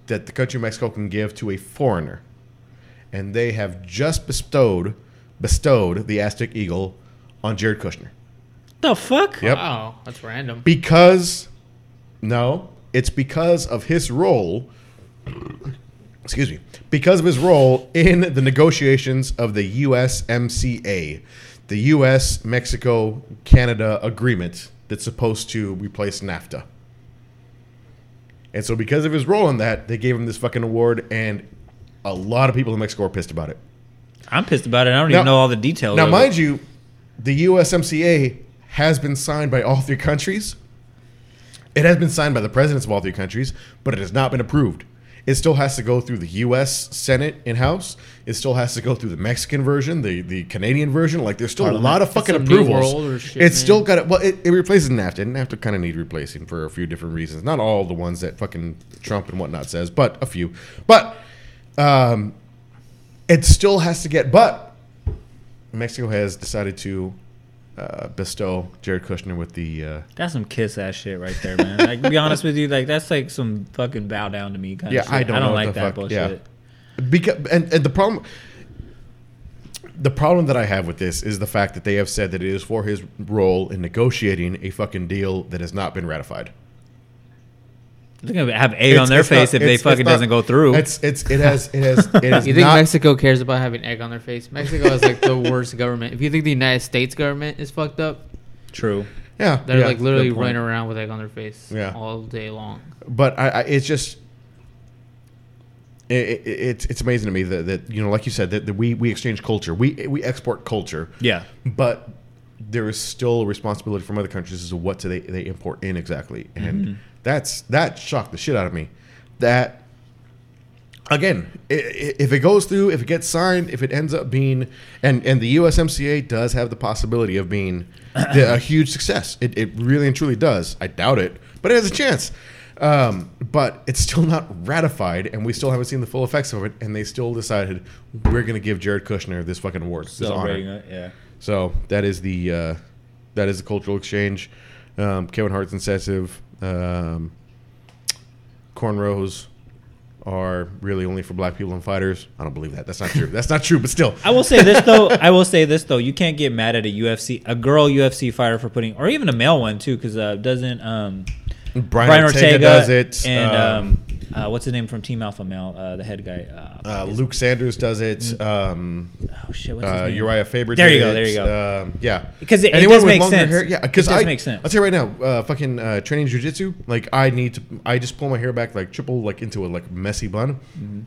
that the country of Mexico can give to a foreigner. And they have just bestowed bestowed the Aztec eagle on Jared Kushner. The fuck? Yep. Wow, that's random. because no it's because of his role excuse me because of his role in the negotiations of the USMCA the US Mexico Canada agreement that's supposed to replace NAFTA and so because of his role in that they gave him this fucking award and a lot of people in Mexico are pissed about it I'm pissed about it. I don't Now- even know all the details. now, mind it. you, the USMCA has been signed by all three countries. It has been signed by the presidents of all three countries, but it has not been approved. It still has to go through the U.S. Senate and House. It still has to go through the Mexican version, the, the Canadian version. Like, there's still a lot of fucking approvals. shit, it's man. still got it. Well, it, it replaces NAFTA, and NAFTA kind of need replacing for a few different reasons. Not all the ones that fucking Trump and whatnot says, but a few. But um, it still has to get. But Mexico has decided to uh, bestow Jared Kushner with the. Uh, that's some kiss ass shit right there, man. like, to be honest with you, like that's like some fucking bow down to me kind Yeah, of shit. I don't I don't like that fuck- bullshit. yeah. because and, and the problem. The problem that I have with this is the fact that they have said that it is for his role in negotiating a fucking deal that has not been ratified. They're gonna have egg It's- on their it's not- face if they it's- it's fucking not- doesn't go through. It's it's it has it has it has You think not, Mexico cares about having egg on their face? Mexico is like the worst government. If you think the United States government is fucked up, True. yeah they're yeah, like literally running around with egg on their face Yeah. all day long. but I, I it's just it, it, it's it's amazing to me that, that you know like you said that, that we we exchange culture we we export culture Yeah. but there is still a responsibility from other countries as to what do they they import in exactly and Mm-hmm. That's that shocked the shit out of me that again, if it goes through, if it gets signed, if it ends up being, and and the USMCA does have the possibility of being a huge success. It, it really and truly does. I doubt it, but it has a chance. Um, but it's still not ratified, and we still haven't seen the full effects of it. And they still decided we're going to give Jared Kushner this fucking award, this honor. it, yeah. So that is the uh, that is the cultural exchange. Um, Kevin Hart's incisive. Um, cornrows are really only for black people and fighters. I don't believe that. That's not true. That's not true. But still, I will say this though. I will say this though. You can't get mad at a UFC, a girl UFC fighter for putting, or even a male one too, because uh, doesn't um, Brian, Brian Ortega, Ortega, does it, and um, um, uh, what's the name from Team Alpha Male, uh, the head guy. Uh, uh, Luke Sanders does it. Um, oh shit, what's his uh, name? Uriah Faber. There did you go, it. there you go. Um, yeah, 'Cause it- it Anyone does with make longer sense. Hair, yeah, because It does I make sense. I'll tell you right now, uh, fucking uh, training jujitsu. Like I need to. I just pull my hair back like triple like into a like messy bun. Mm-hmm.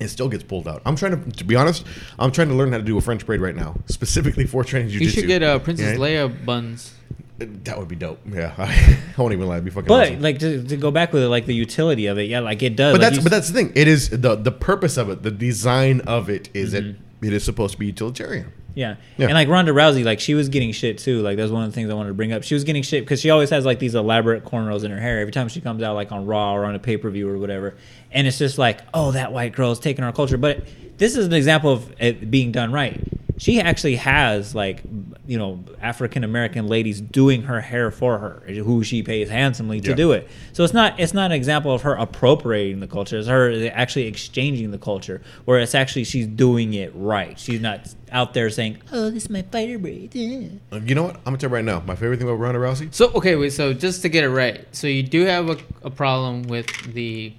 It still gets pulled out. I'm trying to, to be honest. I'm trying to learn how to do a French braid right now, specifically for training jujitsu. You should get uh, Princess Yeah. Leia buns. That would be dope. Yeah, I won't even lie. It'd be fucking. But awesome. like to, to go back with it, like the utility of it, yeah, like it does. but like that's you but that's the thing. It is the the purpose of it. The design of it is it Mm-hmm. it is supposed to be utilitarian. Yeah. Yeah. And like Ronda Rousey, like she was getting shit too. Like that's one of the things I wanted to bring up. She was getting shit because she always has like these elaborate cornrows in her hair every time she comes out like on Raw or on a pay per view or whatever. And it's just like, oh, that white girl is taking our culture. But this is an example of it being done right. She actually has like, you know, African American ladies doing her hair for her, who she pays handsomely to Yeah. do it. So it's not it's not an example of her appropriating the culture. It's her actually exchanging the culture, where it's actually she's doing it right. She's not out there saying, "Oh, this is my fighter braid." yeah." Uh, You know what? I'm gonna tell you right now. My favorite thing about Ronda Rousey. So okay, wait. So just to get it right, so you do have a, a problem with the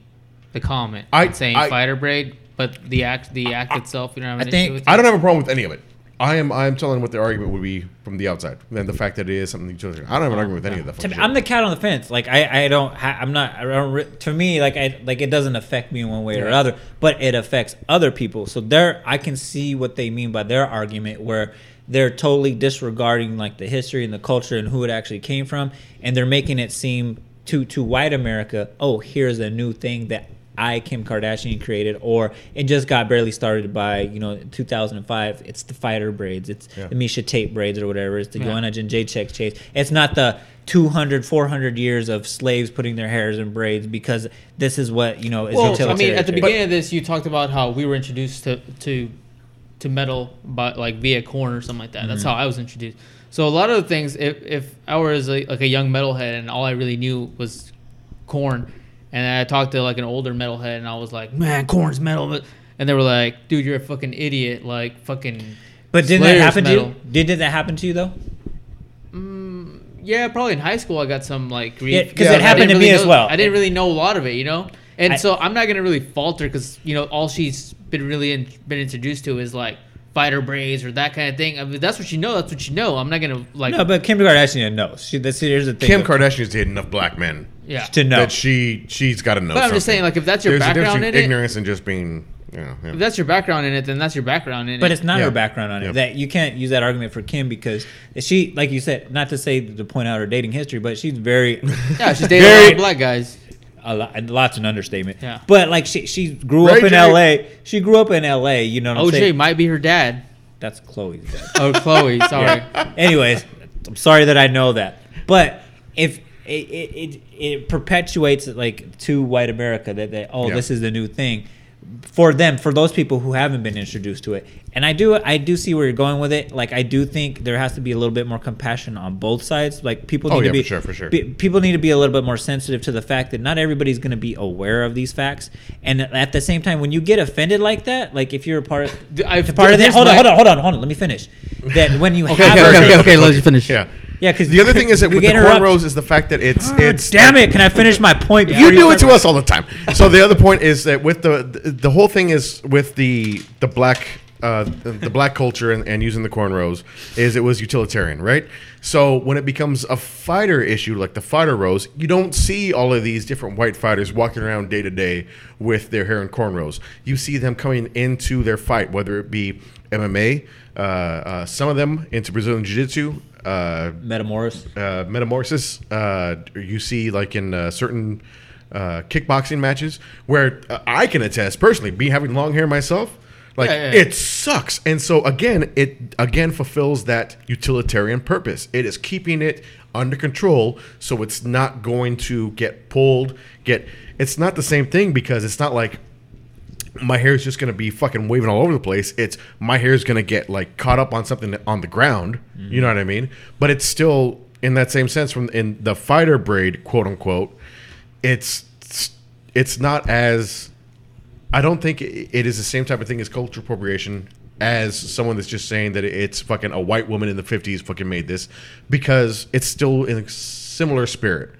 the comment I- saying I- fighter braid, but the act the act itself, you don't have an I think- issue with I it? don't have a problem with any of it. I am I am telling what the argument would be from the outside, and the fact that it is something utilitarian. I don't have an argument with any of that. To me, shit. I'm the cat on the fence. Like I, I don't, ha- I'm not. I don't. re- To me, like I, like it doesn't affect me in one way or Yeah. another, but it affects other people. So there, I can see what they mean by their argument, where they're totally disregarding like the history and the culture and who it actually came from, and they're making it seem to to white America, oh, here's a new thing that I Kim Kardashian created, or it just got barely started by you know 2005. It's the fighter braids, it's Yeah. the Miesha Tate braids or whatever. It's the Yeah. Joanna Jedrzejczyk. It's not the 200, 400 years of slaves putting their hairs in braids because this is what you know is Well, I mean, at the shit. beginning of this, you talked about how we were introduced to to to metal, but like via Korn or something like that. That's Mm-hmm. how I was introduced. So a lot of the things, if if I was a, like a young metalhead and all I really knew was Korn, and I talked to like an older metalhead and I was like, man, Korn's metal, and they were like, dude, you're a fucking idiot, like fucking. but didn't Slayer's that happen to you? Did, did that happen to you though? Mm, yeah, probably in high school I got some like grief Yeah, 'cause it I happened didn't to me really as know- well. I didn't really know a lot of it, you know. And I- so I'm not gonna really falter because you know all she's been really in, been introduced to is like fighter braids or that kind of thing. I mean, that's what you know. That's what you know. I'm not gonna like. No, but Kim Kardashian knows. She, this, here's the thing. Kim though. Kardashian's dated enough black men yeah. to know. that she she's got to know. But I'm just saying, like, if that's your There's a difference background between in it- ignorance and just being, you know, yeah. If that's your background in it, then that's your background in But it. But it's not Yeah. her background on it. Yeah. That you can't use that argument for Kim because she, like you said, not to say to point out her dating history, but she's very, yeah, she's dating a Very- lot of black guys. A lot, a lot's an understatement. Yeah. But like she, she grew Ray up in J. L.A. She grew up in L.A. You know what I'm OJ saying? might be her dad. That's Khloé's dad. Oh, Chloe. Sorry. Anyways, I'm sorry that I know that. But if it, it, it, it perpetuates like to white America that they oh Yeah. this is the new thing for them for those people who haven't been introduced to it and i do i do see where you're going with it like i do think there has to be a little bit more compassion on both sides like people Oh, need yeah, to be for sure, for sure. be- people need to be a little bit more sensitive to the fact that not everybody's going to be aware of these facts and at the same time when you get offended like that like if you're a part of D- I've- a part of that hold on hold on hold on hold on let me finish that when you Okay, have okay, a- okay, okay, okay. Let you finish. yeah. Yeah, because The other thing is that with the cornrows is the fact that it's it's damn it! Can I finish my point? You do it to us all the time. So the other point is that with the the, the whole thing is with the the black uh, the, black culture and, and using the cornrows is it was utilitarian, right? So when it becomes a fighter issue like the fighter rows, you don't see all of these different white fighters walking around day to day with their hair in cornrows. You see them coming into their fight, whether it be MMA, uh, uh, some of them into Brazilian Jiu Jitsu. Uh, Metamoris. uh, metamorphosis uh, you see like in uh, certain uh, kickboxing matches where uh, I can attest personally, be having long hair myself. Like Yeah, yeah, yeah. it sucks, and so again, it again fulfills that utilitarian purpose. It is keeping it under control, so it's not going to get pulled. Get it's not the same thing because it's not like my hair is just gonna be fucking waving all over the place. It's my hair is gonna get like caught up on something on the ground. You know what I mean? But it's still in that same sense from in the fighter braid, quote unquote. It's it's not as I don't think it is the same type of thing as cultural appropriation as someone that's just saying that it's fucking a white woman in the 50s fucking made this because it's still in a similar spirit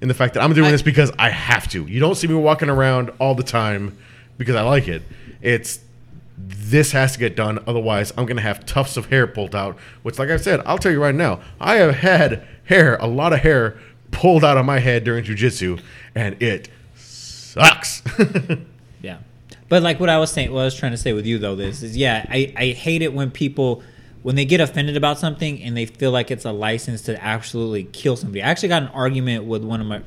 in the fact that I'm doing I- this because I have to. You don't see me walking around all the time because I like it. It's this has to get done otherwise I'm going to have tufts of hair pulled out, which like I said, I'll tell you right now, I have had hair, a lot of hair pulled out of my head during jujitsu and it sucks. But like what I was saying, what I was trying to say with you though, this is yeah, I, I hate it when people when they get offended about something and they feel like it's a license to absolutely kill somebody. I actually got an argument with one of my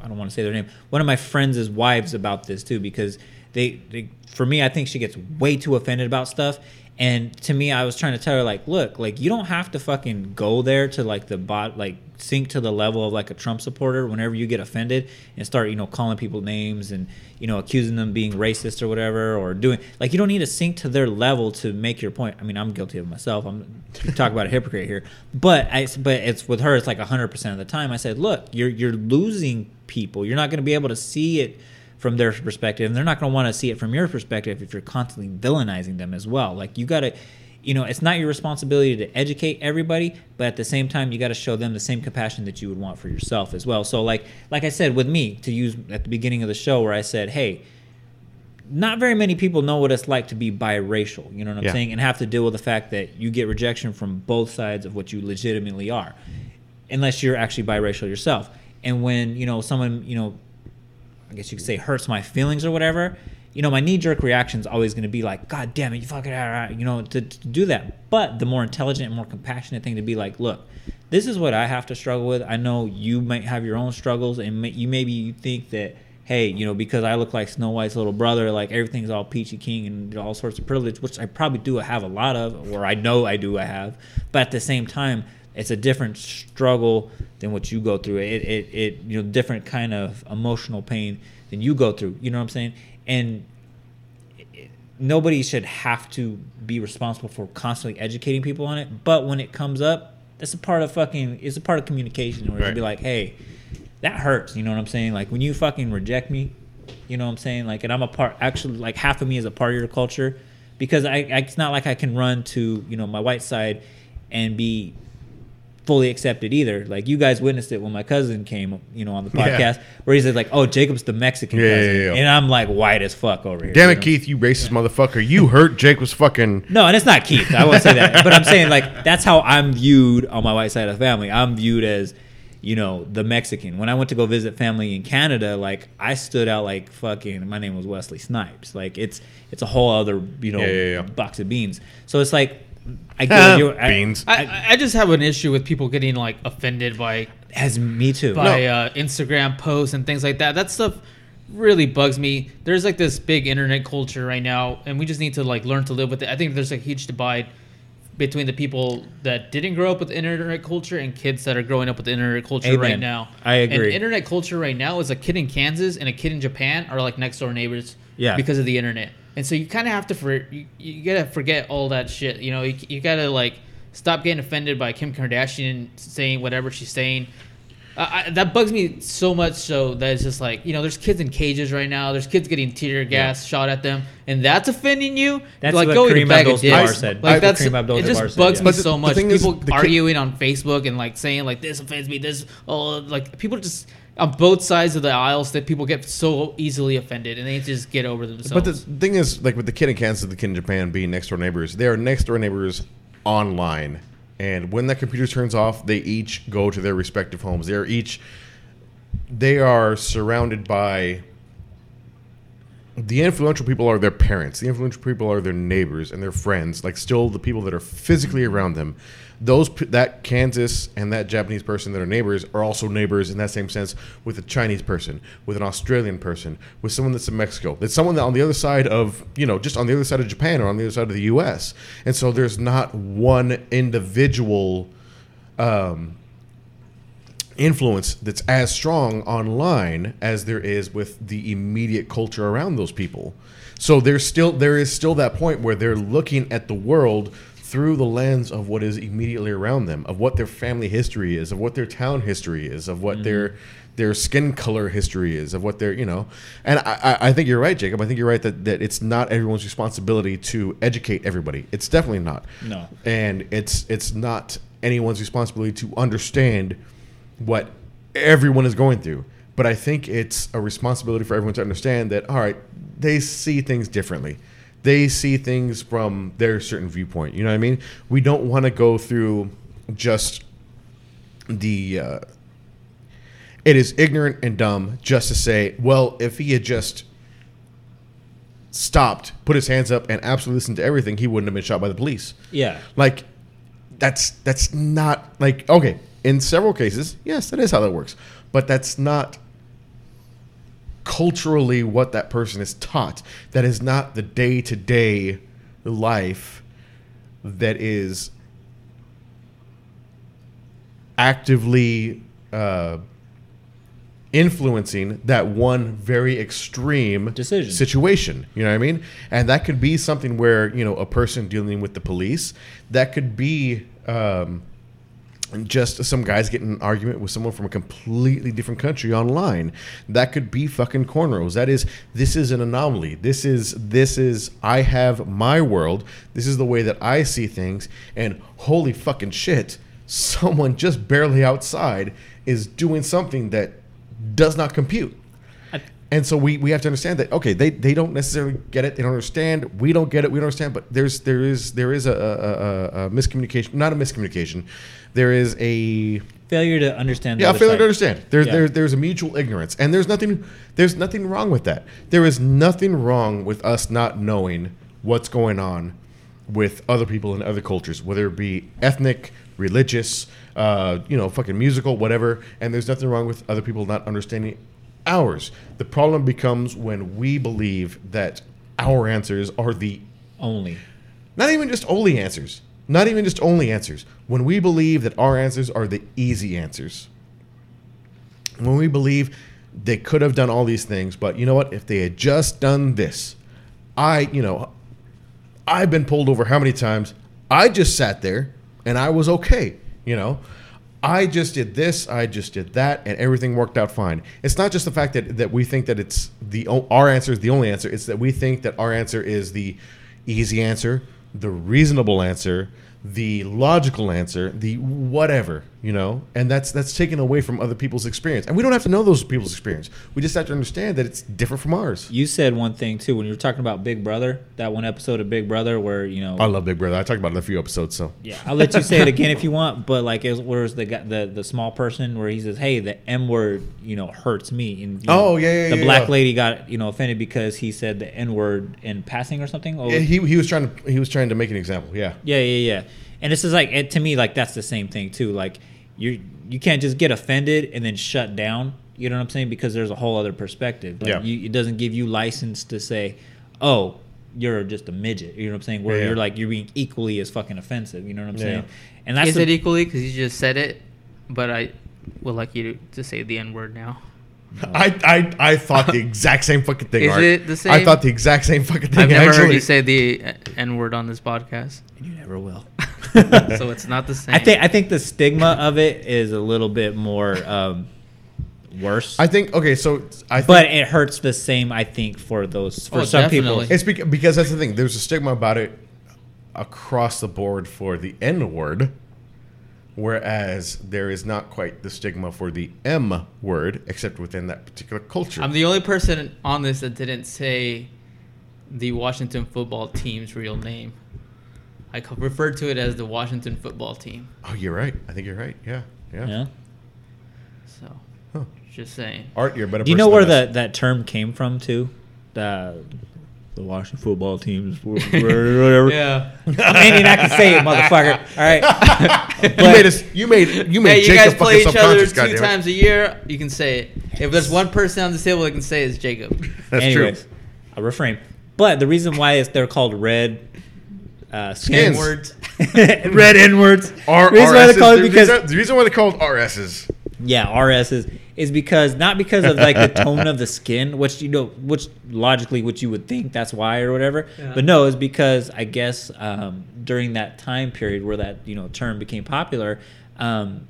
I don't want to say their name, one of my friends' wives about this too, because they, they for me I think she gets way too offended about stuff. And to me, I was trying to tell her like, look, like you don't have to fucking go there to like the bot, like sink to the level of like a Trump supporter. Whenever you get offended and start, you know, calling people names and you know accusing them being racist or whatever, or doing like you don't need to sink to their level to make your point. I mean, I'm guilty of myself. I'm talk about a hypocrite here, but I, but it's with her. It's like hundred percent of the time. I said, look, you're you're losing people. You're not going to be able to see it from their perspective and they're not going to want to see it from your perspective if you're constantly villainizing them as well. Like you got to you know it's not your responsibility to educate everybody but at the same time you got to show them the same compassion that you would want for yourself as well. So like like i said with me to use at the beginning of the show where i said hey not very many people know what it's like to be biracial you know what i'm Yeah. saying? And have to deal with the fact that you get rejection from both sides of what you legitimately are unless you're actually biracial yourself. And when you know someone you know I guess you could say hurts my feelings or whatever, you know, my knee jerk reaction is always going to be like, God damn it, you fucking, ah, ah," you know, to, to do that. But the more intelligent and more compassionate thing to be like, look, this is what I have to struggle with. I know you might have your own struggles, and may, you maybe you think that, hey, you know, because I look like Snow White's little brother, like everything's all peachy king and all sorts of privilege, which I probably do have a lot of, or I know I do I have. But at the same time, it's a different struggle than what you go through. It, it, it, you know, different kind of emotional pain than you go through. You know what I'm saying? And it- nobody should have to be responsible for constantly educating people on it. But when it comes up, that's a part of fucking. It's a part of communication where Right. you be like, hey, that hurts. You know what I'm saying? Like when you fucking reject me, you know what I'm saying? Like, and I'm a part. Actually, like half of me is a part of your culture because I. I it's not like I can run to you know my white side and be fully accepted either. Like you guys witnessed it when my cousin came, you know, on the Yeah. podcast where he said like, "Oh, Jacob's the Mexican Yeah, yeah, cousin," yeah, yeah. and I'm like white as fuck over here. Damn you it, know? Keith, you racist motherfucker. You hurt Jake was fucking No, and it's not Keith. I won't say that, but I'm saying like that's how I'm viewed on my white side of the family. I'm viewed as, you know, the Mexican. When I went to go visit family in Canada, like I stood out like fucking. My name was Wesley Snipes. Like it's it's a whole other you know Yeah, yeah, yeah. box of beans. So it's like I get you. I- beans. I, I- I just have an issue with people getting like offended by As me too. by uh, Instagram posts and things like that. That stuff really bugs me. There's like this big internet culture right now, and we just need to like learn to live with it. I think there's a huge divide between the people that didn't grow up with internet culture and kids that are growing up with internet culture right now. I agree. And internet culture right now is a kid in Kansas and a kid in Japan are like next door neighbors. Yeah. Because of the internet, and so you kind of have to for you, you gotta forget all that shit. You know, you, you gotta like stop getting offended by Kim Kardashian saying whatever she's saying. I, I, that bugs me so much so that it's just like you know there's kids in cages right now there's kids getting tear gas shot at them and that's offending you That's like what go eat a Kareem Abdul-Jabbar said. like I- that's Kareem Abdul-Jabbar it just said, bugs yeah. me the- so much thing is, people the kid- arguing on Facebook and like saying like this offends me this oh like people just on both sides of the aisles that people get so easily offended and they just get over themselves But the thing is, like with the kid in Kansas, the kid in Japan being next door neighbors, they are next door neighbors online. And when that computer turns off, they each go to their respective homes. They are each, they are surrounded by the influential people are their parents. The influential people are their neighbors and their friends. Like still the people that are physically around them. Those that Kansas and that Japanese person that are neighbors are also neighbors in that same sense with a Chinese person, with an Australian person, with someone that's in Mexico. That's someone that on the other side of you know just on the other side of Japan or on the other side of the U.S. And so there's not one individual. Um, influence that's as strong online as there is with the immediate culture around those people. So there's still there is still that point where they're looking at the world through the lens of what is immediately around them, of what their family history is, of what their town history is, of what their mm-hmm. their skin color history is, of what their you know. And I, I I think you're right, Jacob. I think you're right that, that it's not everyone's responsibility to educate everybody. It's definitely not. No. And it's it's not anyone's responsibility to understand what everyone is going through. But I think it's a responsibility for everyone to understand that, all right, they see things differently. They see things from their certain viewpoint. You know what I mean? We don't want to go through just the. Uh, it is ignorant and dumb just to say, well, if he had just stopped, put his hands up, and absolutely listened to everything, he wouldn't have been shot by the police Yeah. like that's that's not like okay in several cases yes that is how that works but that's not culturally what that person is taught that is not the day-to-day life that is actively uh, influencing that one very extreme Decision. situation. You know what I mean? And that could be something where you know a person dealing with the police. That could be um, just some guys getting in an argument with someone from a completely different country online. That could be fucking cornrows. That is this is an anomaly. This is this is I have my world. This is the way that I see things. And holy fucking shit, someone just barely outside is doing something that does not compute. And so we, we have to understand that okay they, they don't necessarily get it. They don't understand. We don't get it. We don't understand. But there's there is there is a, a, a, a miscommunication not a miscommunication. There is a Failure to understand. yeah failure side. to understand. There's Yeah. there, there's a mutual ignorance. And there's nothing there's nothing wrong with that. There is nothing wrong with us not knowing what's going on with other people in other cultures whether it be ethnic religious uh, you know fucking musical whatever. And there's nothing wrong with other people not understanding ours the problem becomes when we believe that our answers are the Only. not even just only answers. Not even just only answers. When we believe that our answers are the easy answers. When we believe they could have done all these things, but you know what? If they had just done this, I, you know, I've been pulled over how many times? I just sat there and I was okay, you know? I just did this, I just did that, and everything worked out fine. It's not just the fact that, that we think that it's the our answer is the only answer. It's that we think that our answer is the easy answer, the reasonable answer, the logical answer, the whatever, you know, and that's that's taken away from other people's experience. And we don't have to know those people's experience. We just have to understand that it's different from ours. You said one thing too when you were talking about Big Brother. That one episode of Big Brother where you know. I love Big Brother. I talked about it in a few episodes, so Yeah, I'll let you say it again if you want. But like, it was, where was the guy, the the small person where he says, "Hey, the M word, you know, hurts me." And you know, Oh, yeah, yeah, The yeah, black yeah. lady got you know offended because he said the N word in passing or something. Oh, Yeah, he, he was trying to he was trying to make an example. Yeah. Yeah, yeah, yeah. And this is like it, to me, like that's the same thing too. Like you you can't just get offended and then shut down. You know what I'm saying? Because there's a whole other perspective. Like Yeah. you, it doesn't give you license to say, "Oh, you're just a midget." You know what I'm saying? Where Yeah. you're like you're being equally as fucking offensive. You know what I'm Yeah. saying? And that's Is the, it equally? Because you just said it, but I would like you to, to say the N word now. I, I I thought the exact same fucking thing. Is Art. it the same? I thought the exact same fucking thing. I've never actually. heard you say the N word on this podcast, and you never will. so it's not the same. I think I think the stigma of it is a little bit more um, worse. I think okay, so I think but it hurts the same. I think for those for Oh, some definitely. people. it's because, because that's the thing. There's a stigma about it across the board for the N word, whereas there is not quite the stigma for the M word, except within that particular culture. I'm the only person on this that didn't say the Washington football team's real name. I referred to it as the Washington football team. oh, you're right. I think you're right. Yeah, yeah. Yeah. So, Huh. just saying. Art, you're a better. Do you know where that, that term came from too? uh, the Washington football teams, whatever. Yeah. I'm Indian, I can say it, motherfucker. All right. You made us. You made. You made Hey, you guys play each other two goddammit. times a year. You can say it. If there's one person on this table that can say it, it's Jacob. That's Anyways, true. I'll refrain. But the reason why is they're called red uh, skins. Skins. Words. red N-words. R- The reason why they're call it the because reason- the reason why they called RSs. yeah, RS is is because not because of like the tone of the skin, which you know, which logically, which you would think that's why or whatever. Yeah. But no, it's because I guess um, during that time period where that you know term became popular, um,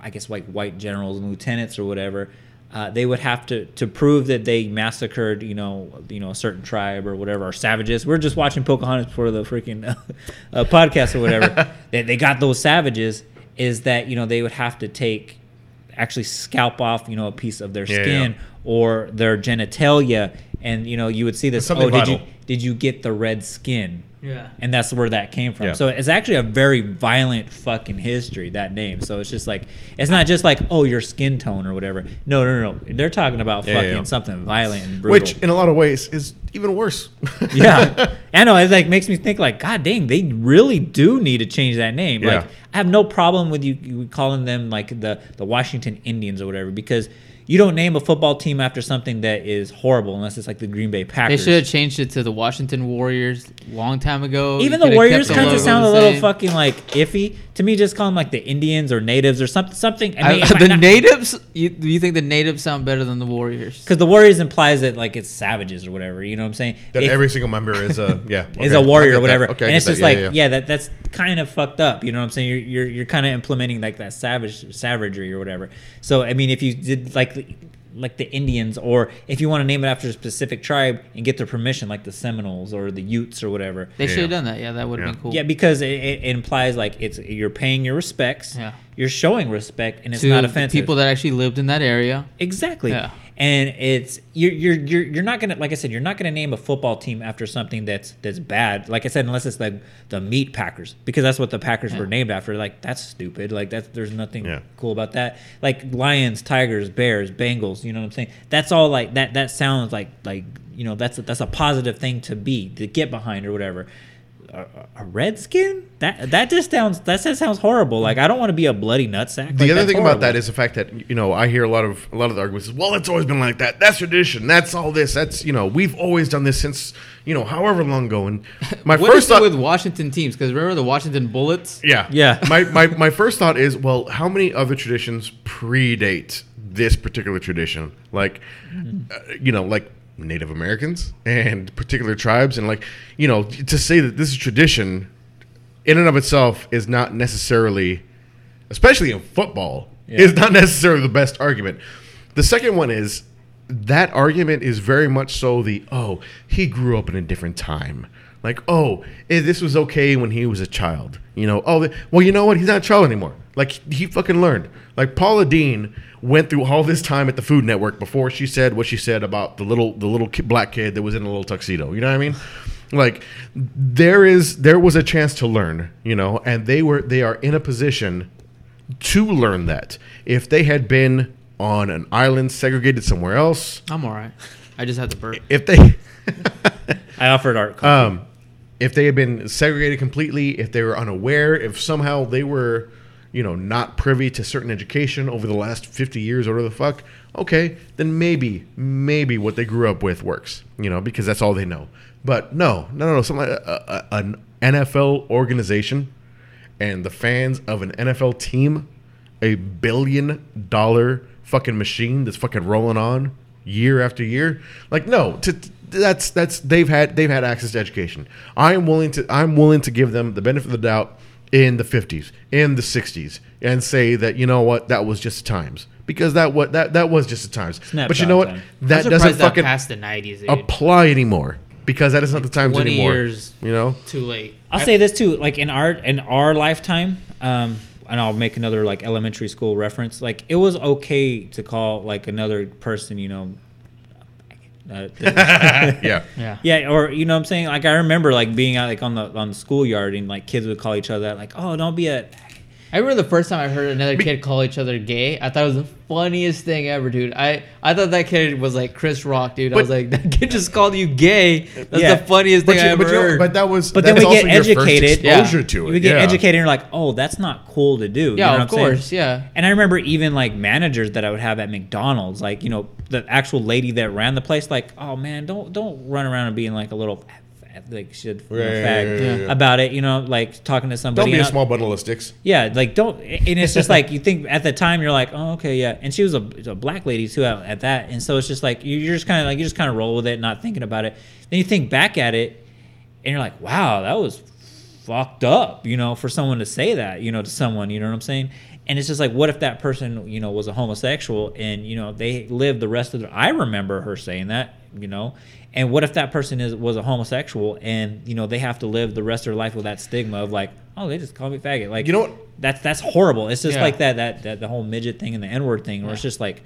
I guess like white generals and lieutenants or whatever. Uh, they would have to to prove that they massacred, you know, you know, a certain tribe or whatever, or savages. We're just watching Pocahontas for the freaking uh, podcast or whatever. that they got those savages is that you know they would have to take actually scalp off you know a piece of their Yeah, skin yeah. or their genitalia. And you know you would see this oh did you did you get the red skin Yeah. and that's where that came from Yeah. so it's actually a very violent fucking history that name so it's just like it's not just like oh your skin tone or whatever no no no, no. they're talking about Yeah, fucking yeah, yeah. something violent and brutal Which, in a lot of ways, is even worse. yeah, I know. It like makes me think like, God dang, they really do need to change that name. Like, Yeah. I have no problem with you, you calling them like the the Washington Indians or whatever because you don't name a football team after something that is horrible unless it's like the Green Bay Packers. They should have changed it to the Washington Warriors long time ago. Even You the Warriors kept kind of logo sound a little fucking like iffy to me. Just call them like the Indians or natives or something. Something. I I- mean, it might the not- natives. You, do you think the natives sound better than the Warriors? because the Warriors implies that like it's savages or whatever. You know what I'm saying? that If- every single member is a yeah is a warrior get or that. whatever. Okay, and it's just Yeah, like, yeah, yeah, yeah. that that's kind of fucked up. You know what I'm saying? You're you're, you're kind of implementing like that savage savagery or whatever. So I mean, if you did like the- like the Indians, or if you want to name it after a specific tribe and get their permission, like the Seminoles or the Utes or whatever. They Yeah. should have done that. Yeah, that would have Yeah. been cool. Yeah, because it, it, it implies like it's you're paying your respects. Yeah. You're showing respect, and it's to not the offensive. people that actually lived in that area. Exactly. Yeah. And it's you're you're you're you're not gonna like I said you're not gonna name a football team after something that's that's bad. Like I said, unless it's like the meat Packers because that's what the Packers were named after. Like that's stupid. Like that's there's nothing Yeah. cool about that. Like Lions, Tigers, Bears, Bengals. You know what I'm saying? That's all like that. That sounds like like you know that's a, that's a positive thing to be to get behind or whatever. A, a redskin? That that just sounds that just sounds horrible. Like I don't want to be a bloody nutsack. The Like, other that's thing about that is the fact that you know I hear a lot of a lot of the arguments. Is, well, it's always been like that. That's tradition. That's all this. That's you know we've always done this since you know however long ago. And my What first is thought, with Washington teams? Because remember the Washington Bullets? yeah, Yeah. My, my my first thought is, well, how many other traditions predate this particular tradition? Like, uh, you know, like Native Americans and particular tribes, and like you know to say that this is tradition in and of itself is not necessarily, especially in football, Yeah. is not necessarily the best argument. The second one is that argument is very much so the oh he grew up in a different time. Like oh eh, this was okay when he was a child. You know oh well you know what he's not a child anymore. Like he fucking learned. Like Paula Deen went through all this time at the Food Network before she said what she said about the little the little black kid that was in a little tuxedo. You know what I mean? Like there is there was a chance to learn, you know, and they were they are in a position to learn that. If they had been on an island segregated somewhere else, I'm all right. I just had to burp. if they I offered art. um if they had been segregated completely, if they were unaware, if somehow they were, you know, not privy to certain education over the last 50 years or whatever the fuck, okay, then maybe, maybe what they grew up with works, you know, because that's all they know. But no, no, no, no, something like a, a, an NFL organization and the fans of an NFL team, a billion dollar fucking machine that's fucking rolling on year after year. Like no, to, that's that's they've had they've had access to education. I am willing to I'm willing to give them the benefit of the doubt in the 50s, in the 60s, and say that you know what that was just times because that what that that was just the times. but you know what Snapshot time. that I'm doesn't surprised that fucking past the 90s, dude. apply anymore because that is not the times 20 anymore. years You know. too late. I'll say this too, like in our in our lifetime, um, and I'll make another like elementary school reference. Like it was okay to call like another person, you know. Uh, yeah. Yeah. yeah, or you know what I'm saying. Like I remember like being out like on the on the schoolyard and like kids would call each other like, oh, don't be a, I remember the first time I heard another kid call each other gay. I thought it was the funniest thing ever, dude. I, I thought that kid was like Chris Rock, dude. I was like, that kid just called you gay. That's Yeah. the funniest But, thing you- I ever but, heard. but that was But then we get also your first educated. Yeah. exposure to it. we get yeah. educated and you're like, oh, that's not cool to do. You yeah, know what of I'm saying? course, yeah. And I remember even like managers that I would have at McDonald's, like you know the actual lady that ran the place, like, oh man, don't don't run around and being like a little like shit you know, Yeah, yeah, yeah, yeah, yeah. about it, you know, like talking to somebody. Don't be a small bundle of sticks. Yeah, like don't, and it's just like you think at the time you're like, oh okay, yeah, and she was a, a black lady too at, at that, and so it's just like you- you're just kind of like you just kind of roll with it, not thinking about it. Then you think back at it, and you're like, wow, that was fucked up, you know, for someone to say that, you know, to someone, you know what I'm saying? And it's just like, what if that person, you know, was a homosexual and you know they lived the rest of their? I remember her saying that, you know, and what if that person is was a homosexual and you know they have to live the rest of their life with that stigma of like, oh, they just call me faggot, like You know what? That's that's horrible. It's just Yeah. like that that that the whole midget thing and the N word thing, where it's just like,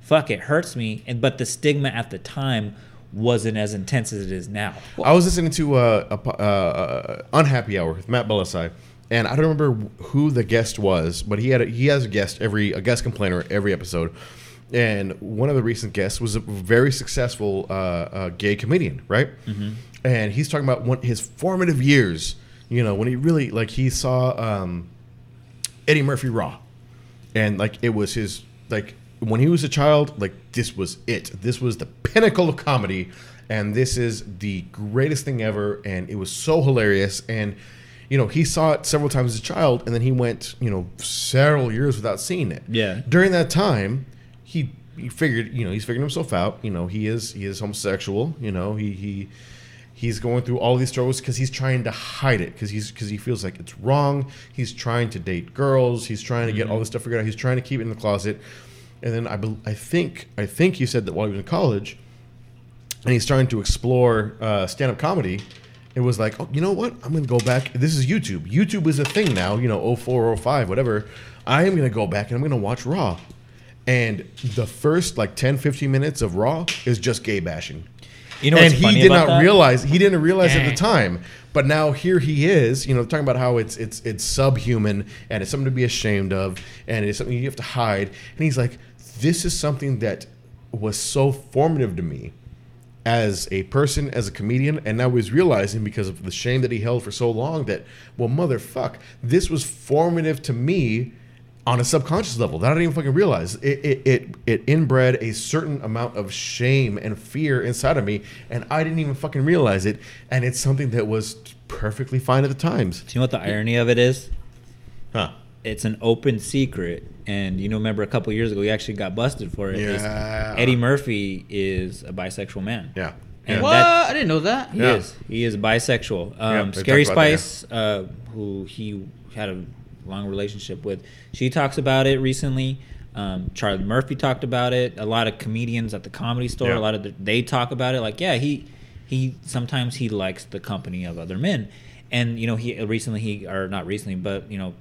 fuck, it hurts me, and but the stigma at the time wasn't as intense as it is now. I was listening to uh, a, uh, uh, Unhappy Hour with Matt Belassai, and I don't remember who the guest was, but he had a, he has a guest every a guest complainer every episode, and one of the recent guests was a very successful uh, uh, gay comedian, right? And he's talking about one, his formative years. You know, when he really like he saw um, Eddie Murphy Raw, and like it was his like when he was a child like this was it. This was the pinnacle of comedy. And this is the greatest thing ever. And it was so hilarious. And you know he saw it several times as a child. And then he went you know several years without seeing it. Yeah. during that time he he figured you know he's figuring himself out. You know he is he is homosexual you know he he he's going through all these struggles because he's trying to hide it because he's because he feels like it's wrong. He's trying to date girls. He's trying to get all this stuff figured out. He's trying to keep it in the closet. And then i bel i think i think he said that while he was in college and he's starting to explore uh, stand-up comedy it was like oh you know what? I'm gonna go back. This is youtube. Youtube is a thing now you know 04 05 whatever. I am gonna go back and i'm gonna watch raw and the first like 10 15 minutes of raw is just gay bashing. You know, and he did not that? realize he didn't realize at the time. But now here he is you know talking about how it's it's it's subhuman and it's something to be ashamed of and it's something you have to hide. And he's like this is something that was so formative to me as a person as a comedian and now he's realizing because of the shame that he held for so long that well motherfuck this was formative to me on a subconscious level that I didn't even fucking realize. It, it, it, it inbred a certain amount of shame and fear inside of me, and I didn't even fucking realize it. And it's something that was perfectly fine at the times. Do you know what the irony of it is? Huh. It's an open secret, and you know, remember a couple years ago, he actually got busted for it. Yeah. Eddie Murphy is a bisexual man. Yeah. And What? that- I didn't know that. He Yeah. is. He is bisexual. Yeah, Um, they Scary talked about that, yeah. Spice, uh, who he had a long relationship with, she talks about it recently. Um, Charlie Murphy talked about it. A lot of comedians at the comedy store, Yeah. a lot of the, they talk about it. Like, yeah, he he sometimes he likes the company of other men, and you know he recently he or not recently, but you know.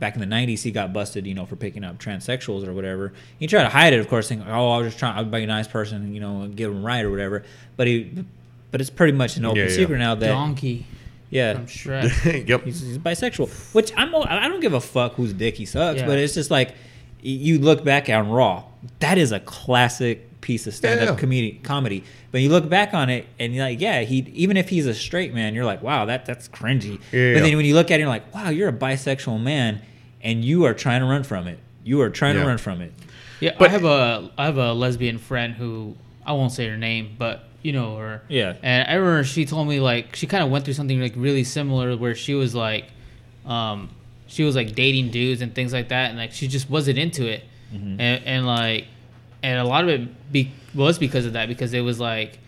Back in the '90s, he got busted, you know, for picking up transsexuals or whatever. He tried to hide it, of course, saying, "Oh, I was just trying. I'll be a nice person, you know, and give him right or whatever." But he, but it's pretty much an open Yeah, yeah. secret now that Donkey yeah, from Shrek. yep. he's, he's bisexual. Which I'm I don't give a fuck whose dick he sucks, Yeah. but it's just like you look back on Raw. That is a classic piece of stand-up Yeah. comedy. Comedy, but you look back on it and you're like, yeah, he even if he's a straight man, you're like, wow, that that's cringy. Yeah. But then when you look at it, you're like, wow, you're a bisexual man, and you are trying to run from it. You are trying Yeah. to run from it. Yeah, But- I have a I have a lesbian friend who I won't say her name, but you know her. Yeah. And I remember she told me like she kind of went through something like really similar where she was like, um, she was like dating dudes and things like that, and like she just wasn't into it, Mm-hmm. and, and like, and a lot of it be, was because of that because it was like.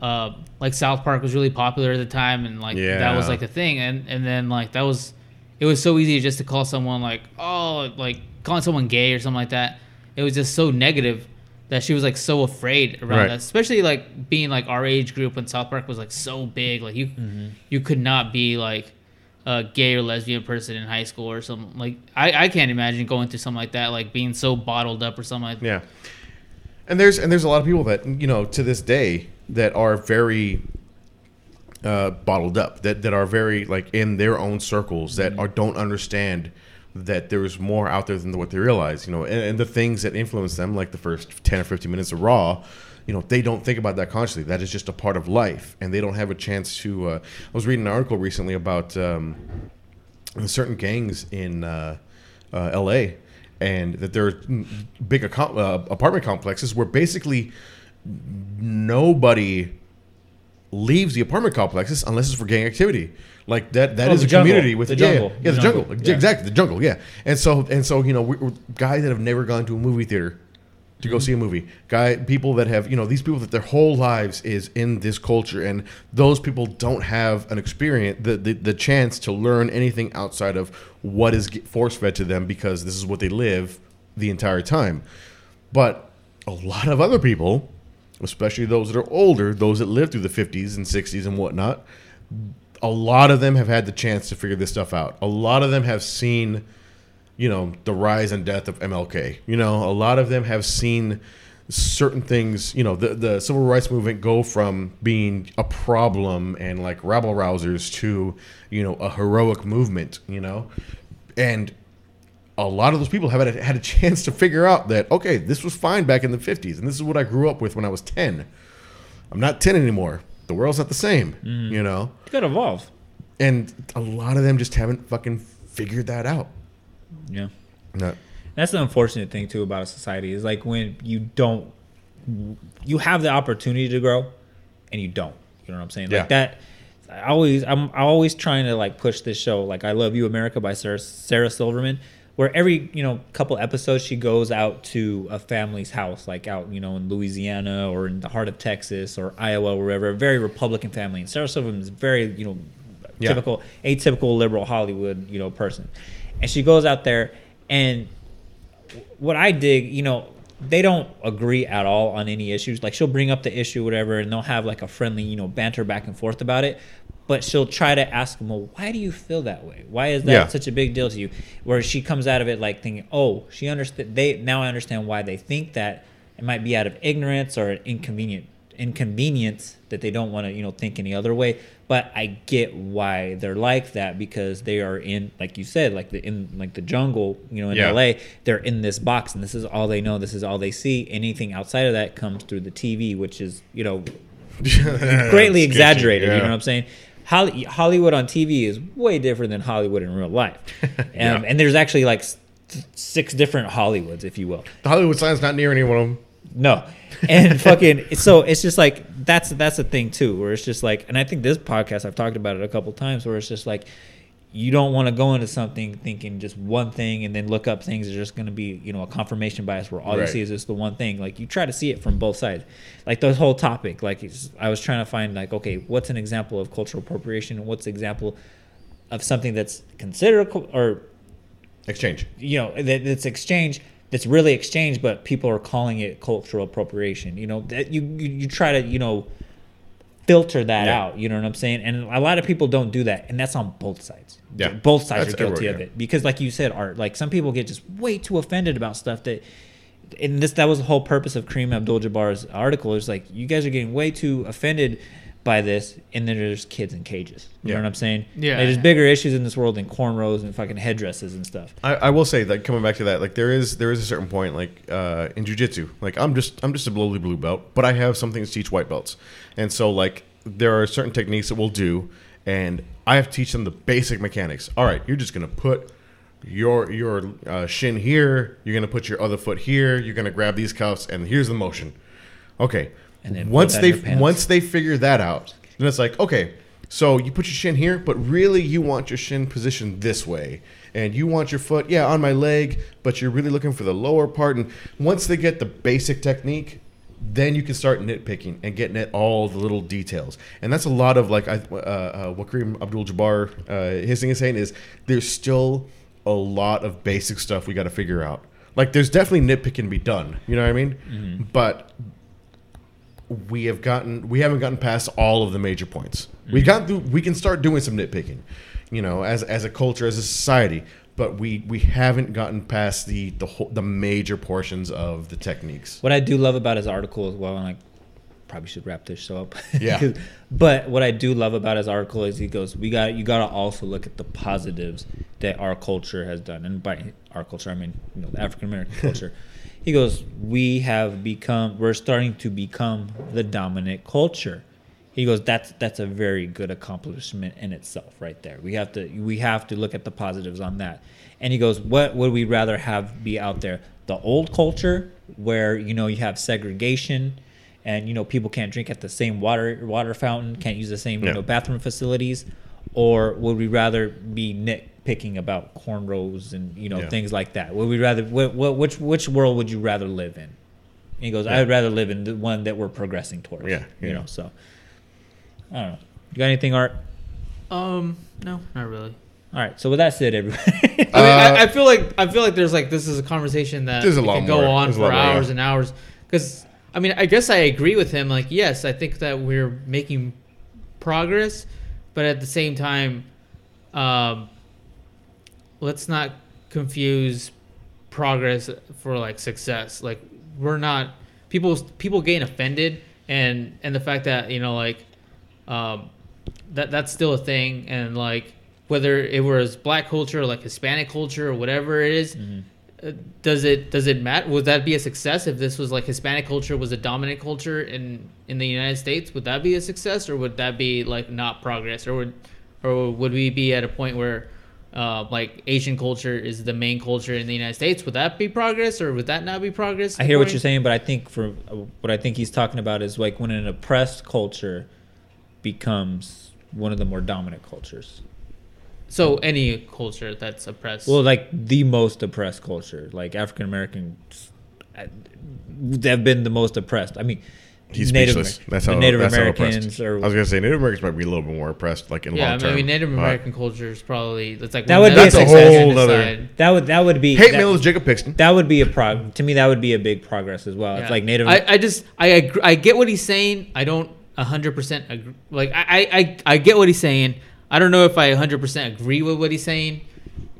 Uh, like South Park was really popular at the time, and like that was like the thing, and and then like that was, it was so easy just to call someone like oh like calling someone gay or something like that. It was just so negative that she was like so afraid around Right. that, especially like being like our age group when South Park was like so big. Like you, you could not be like a gay or lesbian person in high school or something. Like I, I can't imagine going through something like that, like being so bottled up or something like that. Yeah. And there's and there's a lot of people that you know to this day that are very uh, bottled up that that are very like in their own circles that are don't understand that there was more out there than what they realize. You know, and, and the things that influence them, like the first ten or fifteen minutes of Raw. You know, they don't think about that consciously. That is just a part of life, and they don't have a chance to. Uh, I was reading an article recently about um, certain gangs in uh, uh, L.A. and that there are big accom- uh, apartment complexes where basically nobody leaves the apartment complexes unless it's for gang activity. Like that that Oh, is a jungle. community with The yeah, jungle. Yeah, The the jungle. jungle. Yeah. Exactly, the jungle. Yeah, and so and so you know we, we're guys that have never gone to a movie theater to Mm-hmm. go see a movie. Guy people that have you know these people that their whole lives is in this culture, and those people don't have an experience the the, the chance to learn anything outside of what is force fed to them because this is what they live the entire time. But a lot of other people, especially those that are older, those that lived through the 50s and 60s and whatnot, a lot of them have had the chance to figure this stuff out. A lot of them have seen, you know, the rise and death of MLK. You know, a lot of them have seen certain things, you know, the, the civil rights movement go from being a problem and like rabble rousers to, you know, a heroic movement, you know? And a lot of those people have had a, had a chance to figure out that okay, this was fine back in the '50s, and this is what I grew up with when I was 10. I'm not 10 anymore. The world's not the same, mm. you know. You gotta evolve. And a lot of them just haven't fucking figured that out. Yeah. No. That's the unfortunate thing too about a society is like when you don't, you have the opportunity to grow, and you don't. You know what I'm saying? Yeah. Like that. I always, I'm always trying to like push this show, like "I Love You, America" by Sarah, Sarah Silverman, where every you know couple episodes she goes out to a family's house, like out you know in Louisiana or in the heart of Texas or Iowa or wherever, a very Republican family. And Sarah Silverman is very you know Yeah. typical, atypical liberal Hollywood you know person, and she goes out there and what I dig, you know, they don't agree at all on any issues. Like she'll bring up the issue, whatever, and they'll have like a friendly, you know, banter back and forth about it. But she'll try to ask them, well, why do you feel that way? Why is that Yeah. such a big deal to you? Where she comes out of it like thinking, oh, she understood. They now I understand why they think that. It might be out of ignorance or inconvenient inconvenience that they don't want to, you know, think any other way. But I get why they're like that because they are in, like you said, like the in like the jungle, you know, in Yeah. LA they're in this box and this is all they know this is all they see anything outside of that comes through the tv which is you know greatly exaggerated you know what i'm saying hollywood on tv is way different than hollywood in real life um, Yeah. and there's actually like s- six different hollywoods if you will The Hollywood sign's not near any one of them. no and fucking so it's just like that's that's a thing too where it's just like and i think this podcast i've talked about it a couple times where it's just like you don't want to go into something thinking just one thing and then look up things that are just going to be you know a confirmation bias where all you see is just the one thing. Like you try to see it from both sides. Like the whole topic like it's, i was trying to find like okay what's an example of cultural appropriation and what's an example of something that's considered or Exchange. you know that it's exchange that's really exchange but people are calling it cultural appropriation. You know that you you, you try to you know filter that Yeah. out you know what i'm saying and a lot of people don't do that and that's on both sides Yeah. both sides That's are guilty everywhere, of it because like you said art like some people get just way too offended about stuff that and this that was the whole purpose of Kareem Abdul-Jabbar's article is like you guys are getting way too offended by this and then there's kids in cages you Yeah. know what i'm saying Yeah. there's bigger issues in this world than cornrows and fucking headdresses and stuff I, I will say that coming back to that, like there is there is a certain point, like uh, in jujitsu, like I'm just I'm just a lowly blue belt, but I have something to teach white belts, and so like there are certain techniques that we'll do, and I have to teach them the basic mechanics. All right, you're just gonna put your your uh, shin here, you're gonna put your other foot here, you're gonna grab these cuffs, and here's the motion. Okay, And then once they once they figure that out, then it's like okay, so you put your shin here, but really you want your shin positioned this way, and you want your foot yeah on my leg, but you're really looking for the lower part. And once they get the basic technique, then you can start nitpicking and getting at all the little details. And that's a lot of like I, uh, uh, what Kareem Abdul-Jabbar uh, his thing is saying is there's still a lot of basic stuff we got to figure out. Like there's definitely nitpicking to be done. You know what I mean? But we have gotten we haven't gotten past all of the major points. We've mm. gotten through we can start doing some nitpicking, you know, as as a culture, as a society, but we we haven't gotten past the the whole, the major portions of the techniques. What I do love about his article as well, and I probably should wrap this show up. Yeah. but what I do love about his article is he goes, "We got you got to also look at the positives that our culture has done, and by our culture I mean you know the African American culture. He goes, we have become, we're starting to become the dominant culture. He goes, that's that's a very good accomplishment in itself, right there. We have to we have to look at the positives on that. And he goes, what would we rather have be out there? The old culture where you know you have segregation, and you know people can't drink at the same water water fountain, can't use the same you know bathroom facilities, or would we rather be nitpicking about cornrows and you know Yeah. things like that? Would we rather what, what which which world would you rather live in? And he goes, Yeah. I'd rather live in the one that we're progressing towards. Yeah, you know. So I don't know. You got anything, Art? Um, no, not really. All right. So with that said, everybody. I mean, Uh, I, I feel like I feel like there's like this is a conversation that There's a we lot can go more. on There's for lot more, hours and hours. Because I mean, I guess I agree with him. Like, yes, I think that we're making progress, but at the same time, um, let's not confuse progress for like success. Like, we're not people. People getting offended, and and the fact that you know like um, that that's still a thing and like whether it was black culture or like hispanic culture or whatever it is, uh, does it does it matter would that be a success if this was like hispanic culture was a dominant culture in in the united states would that be a success or would that be like not progress or would or would we be at a point where uh, like Asian culture is the main culture in the United States. Would that be progress, or would that not be progress? I hear what you're saying, but I think for what I think he's talking about is like when an oppressed culture becomes one of the more dominant cultures. So any culture that's oppressed. Well, like the most oppressed culture, like African Americans, uh, have been the most oppressed. I mean, He's Native speechless. Amer- That's the how Native that's how Americans oppressed. or I was gonna say Native Americans might be a little bit more oppressed, like in yeah, I long mean, term. I mean, Native American culture is probably that's like That one would be a that's Whole nother- genocide. that would that would be Hate that, mail is Jacob Pixton. that would be a prog. To me, that would be a big progress as well. Yeah. It's like Native. I, I just I agree, I get what he's saying. I don't hundred percent agree. Like I, I I I get what he's saying. I don't know if I hundred percent agree with what he's saying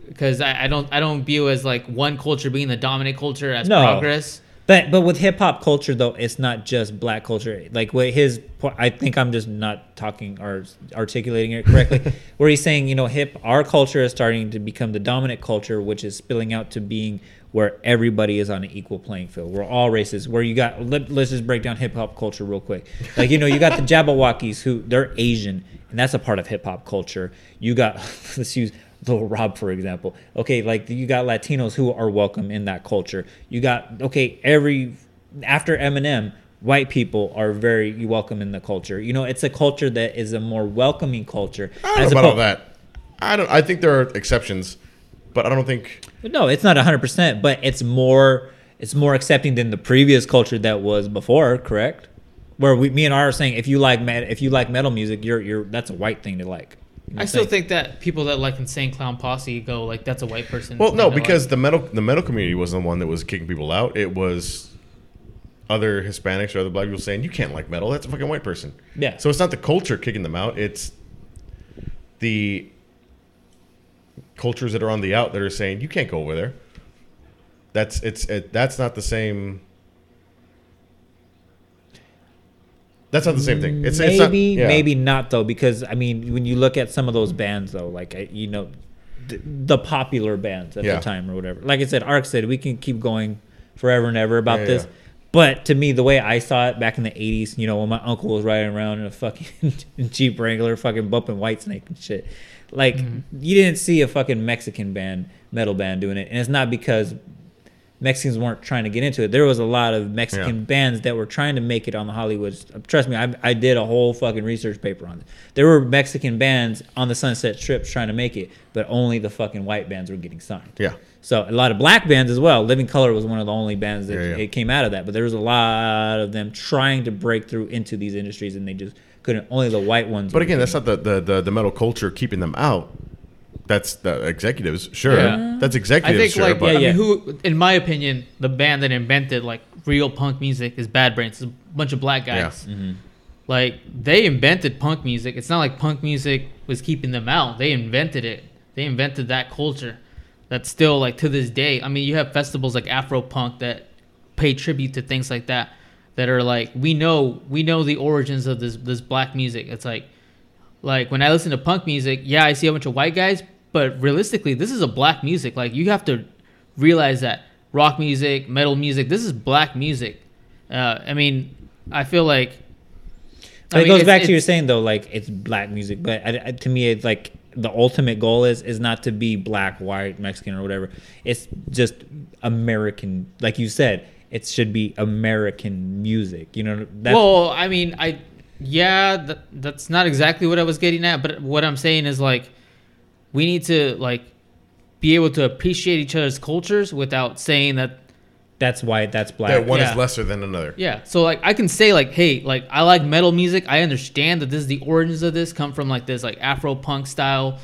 because I, I don't I don't view as like one culture being the dominant culture as No. progress. But but with hip hop culture though, it's not just black culture. Like what his po- I think I'm just not talking or articulating it correctly. where he's saying, you know, hip our culture is starting to become the dominant culture, which is spilling out to being where everybody is on an equal playing field. We're all races. Where you got let, let's just break down hip hop culture real quick. Like you know, you got the Jabbawockeez who they're Asian, and that's a part of hip hop culture. You got let's use Little Rob, for example. Okay, like you got Latinos who are welcome in that culture. You got okay, every after Eminem, white people are very welcome in the culture. You know, it's a culture that is a more welcoming culture. I don't know about oppo- all that. I don't. I think there are exceptions, but I don't think. No, it's not hundred percent, but it's more it's more accepting than the previous culture that was before. Correct? Where we, me and R are saying, if you like if you like metal music, you're you're that's a white thing to like. I still think that people that like Insane Clown Posse go like that's a white person. Well, no, because like- the metal the metal community wasn't the one that was kicking people out. It was other Hispanics or other black people saying you can't like metal. That's a fucking white person. Yeah. So it's not the culture kicking them out. It's the cultures that are on the out that are saying you can't go over there. That's it's it, that's not the same. That's not the same thing. It's maybe it's not, yeah. maybe not though because I mean when you look at some of those bands though like you know the, the popular bands at Yeah. the time or whatever like I said Ark said we can keep going forever and ever about Yeah, this yeah. but to me the way I saw it back in the 80s you know when my uncle was riding around in a fucking Jeep Wrangler fucking bumping Whitesnake and shit like mm-hmm. you didn't see a fucking Mexican band metal band doing it and it's not because Mexicans weren't trying to get into it. There was a lot of Mexican Yeah. bands that were trying to make it on the Hollywood. Uh, trust me, I, I did a whole fucking research paper on it. There were Mexican bands on the Sunset Strip trying to make it, but only the fucking white bands were getting signed. Yeah. So a lot of black bands as well. Living Colour was one of the only bands that Yeah, yeah. it came out of that. But there was a lot of them trying to break through into these industries, and they just couldn't. Only the white ones. But again, that's not the, the, the, the metal culture keeping them out. That's the executives, sure. Yeah. That's I executives, think sure. like but Yeah, I mean, who in my opinion, the band that invented like real punk music is Bad Brains. It's a bunch of black guys. Mm-hmm. Like they invented punk music. It's not like punk music was keeping them out. They invented it. They invented that culture. That's still like to this day. I mean, you have festivals like Afro Punk that pay tribute to things like that. That are like we know we know the origins of this this black music. It's like like when I listen to punk music, yeah, I see a bunch of white guys, but realistically, this is a black music. Like you have to realize that rock music, metal music, this is black music. Uh, I mean, I feel like. I it mean, goes back to you saying though, like it's black music, but I, I- to me, it's like the ultimate goal is is not to be black, white, Mexican, or whatever. It's just American, like you said. It should be American music. You know, that's, well, I mean, I yeah, that, that's not exactly what I was getting at, but what I'm saying is like we need to like be able to appreciate each other's cultures without saying that that's why that's black. That one Yeah. is lesser than another. yeah. So like I can say like, hey, like I like metal music. I understand that this is the origins of this come from like this like Afro punk style.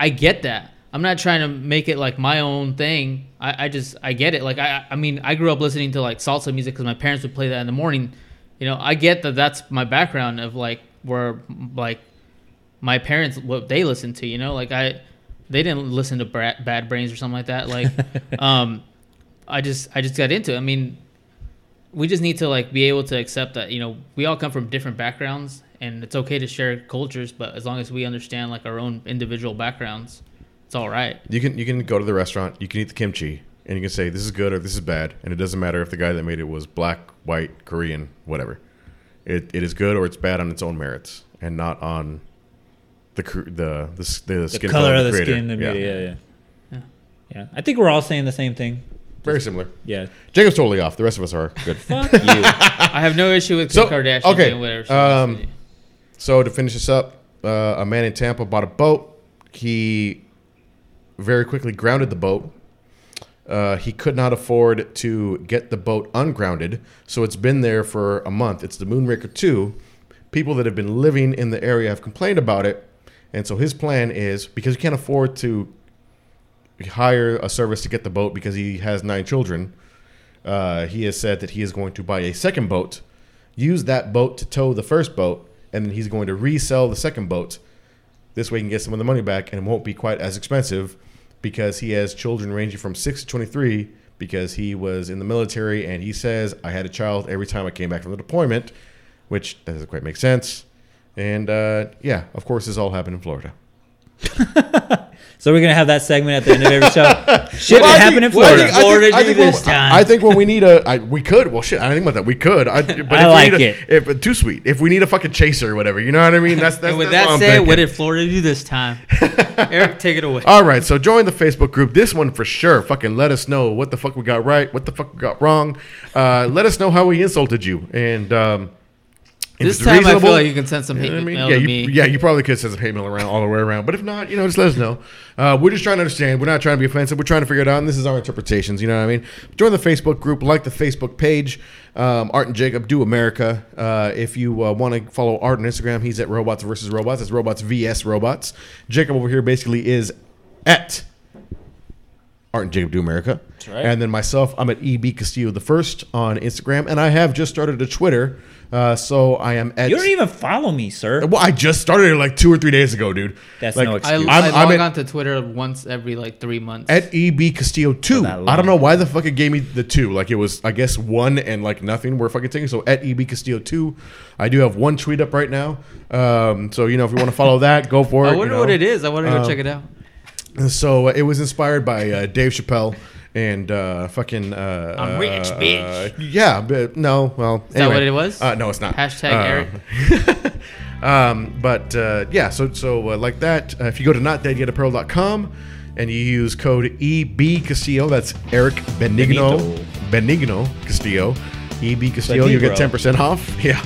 I get that. I'm not trying to make it like my own thing. I, I just I get it. Like I I mean I grew up listening to like salsa music because my parents would play that in the morning. You know I get that that's my background of like where like my parents what they listened to. You know like I they didn't listen to Bad Brains or something like that. Like um I just I just got into. It. I mean we just need to like be able to accept that you know we all come from different backgrounds and it's okay to share cultures but as long as we understand like our own individual backgrounds it's all right You can you can go to the restaurant, you can eat the kimchi, and you can say this is good or this is bad, and it doesn't matter if the guy that made it was black, white, Korean, whatever. It, it is good or it's bad on its own merits, and not on the the the, the, the skin color of the creator. skin. Yeah. Yeah, yeah, Yeah. yeah. I think we're all saying the same thing. very similar. Yeah. Jacob's totally off. The rest of us are good. Fuck you. i have no issue with Kim So, kardashian okay, doing whatever she wants um, to do. So to finish this up, uh, a man in Tampa bought a boat. He very quickly grounded the boat. Uh, he could not afford to get the boat ungrounded, so it's been there for a month. It's the Moonraker 2. People that have been living in the area have complained about it, and so his plan is because he can't afford to hire a service to get the boat because he has nine children. Uh, he has said that he is going to buy a second boat, use that boat to tow the first boat, and then he's going to resell the second boat. This way, he can get some of the money back, and it won't be quite as expensive because he has children ranging from six to twenty-three. Because he was in the military, and he says, "I had a child every time I came back from the deployment," which doesn't quite make sense. And uh, yeah, of course, this all happened in Florida. So we're gonna have that segment at the end of every show. Shit Well, I happened in think- well, I Florida. think- I think- I think this when- time. I think when we need a, I, we could. Well, shit, I didn't think about that. We could. I, but I if like we need it. A, if too sweet. If we need a fucking chaser or whatever, you know what I mean? That's that's. and with that's what that I'm said what did florida do this time eric take it away All right, so join the Facebook group. This one for sure. Fucking let us know what the fuck we got right, what the fuck we got wrong. Uh, let us know how we insulted you, and um, if this it's time i feel like you can send some you hate know I mean? mail yeah, to you, me yeah, you probably could send some hate mail around all the way around. But if not, you know, just let us know. Uh, we're just trying to understand. We're not trying to be offensive. We're trying to figure it out. And this is our interpretations. You know what I mean? Join the Facebook group, like the Facebook page. Um, Art and Jacob do America. Uh, if you uh, want to follow Art on Instagram, he's at Robots versus Robots. That's Robots vs Robots. Jacob over here basically is at Art and Jacob Do America. right. And then myself, I'm at EB Castillo the first on Instagram, and I have just started a Twitter. Uh, so I am at. You don't even follow me, sir. Well, I just started it like two or three days ago, dude. That's like, no I, excuse. I I'm- I'm log at- on to Twitter once every like three months. At EB Castillo two. that I don't know why the fuck it gave me the two. Like it was, I guess one and like nothing were fucking taking. So at EB Castillo two, I do have one tweet up right now. Um, so you know if you want to follow that, go for it. I you wonder know. what it is. I want to go Um, check it out. So uh, it was inspired by uh, Dave Chappelle and uh, fucking. Uh, I'm rich, uh, bitch. yeah, but no. Well, Is that what it was? Uh, no, it's not. Hashtag Uh, Eric. um, but uh, yeah, so so uh, like that. Uh, if you go to notdeadyetapparel.com and you use code EB Castillo, that's Eric Benigno Benigno Castillo, EB Castillo, you get ten percent off. Yeah.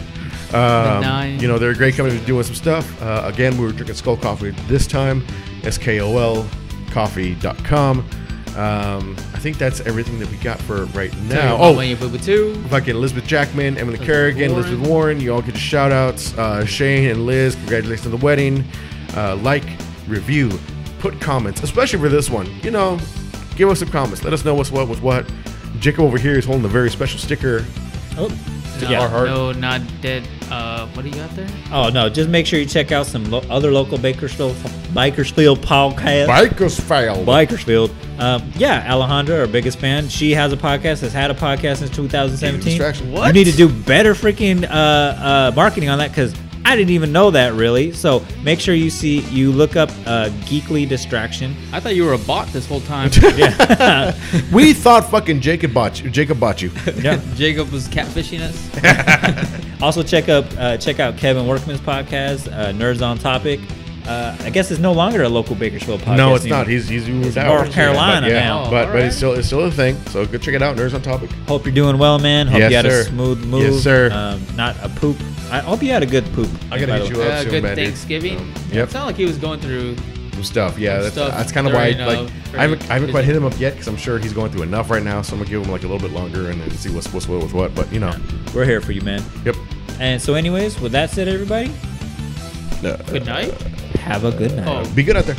Um, you know they're a great company doing some stuff. Uh, again, we were drinking Skol Coffee this time, S K O L Coffee.com. Um, I think that's everything that we got for right now. oh, you boo too. fucking Elizabeth Jackman, Emily Kerrigan, Warren. Elizabeth Warren. You all get shout outs. Uh, Shane and Liz, congratulations on the wedding. Uh, like, review, put comments, especially for this one. You know, give us some comments. Let us know what's what was what. Jacob over here is holding a very special sticker. Oh, No, yeah. Carhartt. no, not dead. Uh, what do you got there? Oh no! Just make sure you check out some lo- other local Bakersfield Bakersfield podcast. Bakersfield. Bakersfield. Um, yeah, Alejandra, our biggest fan. She has a podcast. Has had a podcast since 2017. What? You need to do better freaking uh, uh, marketing on that because I didn't even know that really. So make sure you see you look up uh, Geekly Distraction. I thought you were a bot this whole time. We thought fucking Jacob bought you. Jacob bought you. Yeah. Jacob was catfishing us. also check up uh, check out Kevin Workman's podcast, uh, Nerds on Topic. Uh, I guess it's no longer a local Bakersfield podcast. no, it's anymore. not. He's he's moved out. North Carolina but, yeah, now. But but Alright. it's still it's still a thing. So go check it out. Nerds on topic. Hope you're doing well, man. Hope Yes, you had sir. a smooth move. Yes, sir. Um, not a poop. I hope you had a good poop. I gotta by hit the you up Uh, soon, good man. Thanksgiving. Um, It yep. sounded like he was going through. Some stuff. Yeah, Some that's stuff that's kind of why during, uh, like I haven't I haven't quite hit him up yet because I'm sure he's going through enough right now. So I'm gonna give him like a little bit longer and then see what's what's what with what. But you know, We're here for you, man. yep. And so, anyways, with that said, everybody, Uh, Good night. Have a good night. Oh. be good out there.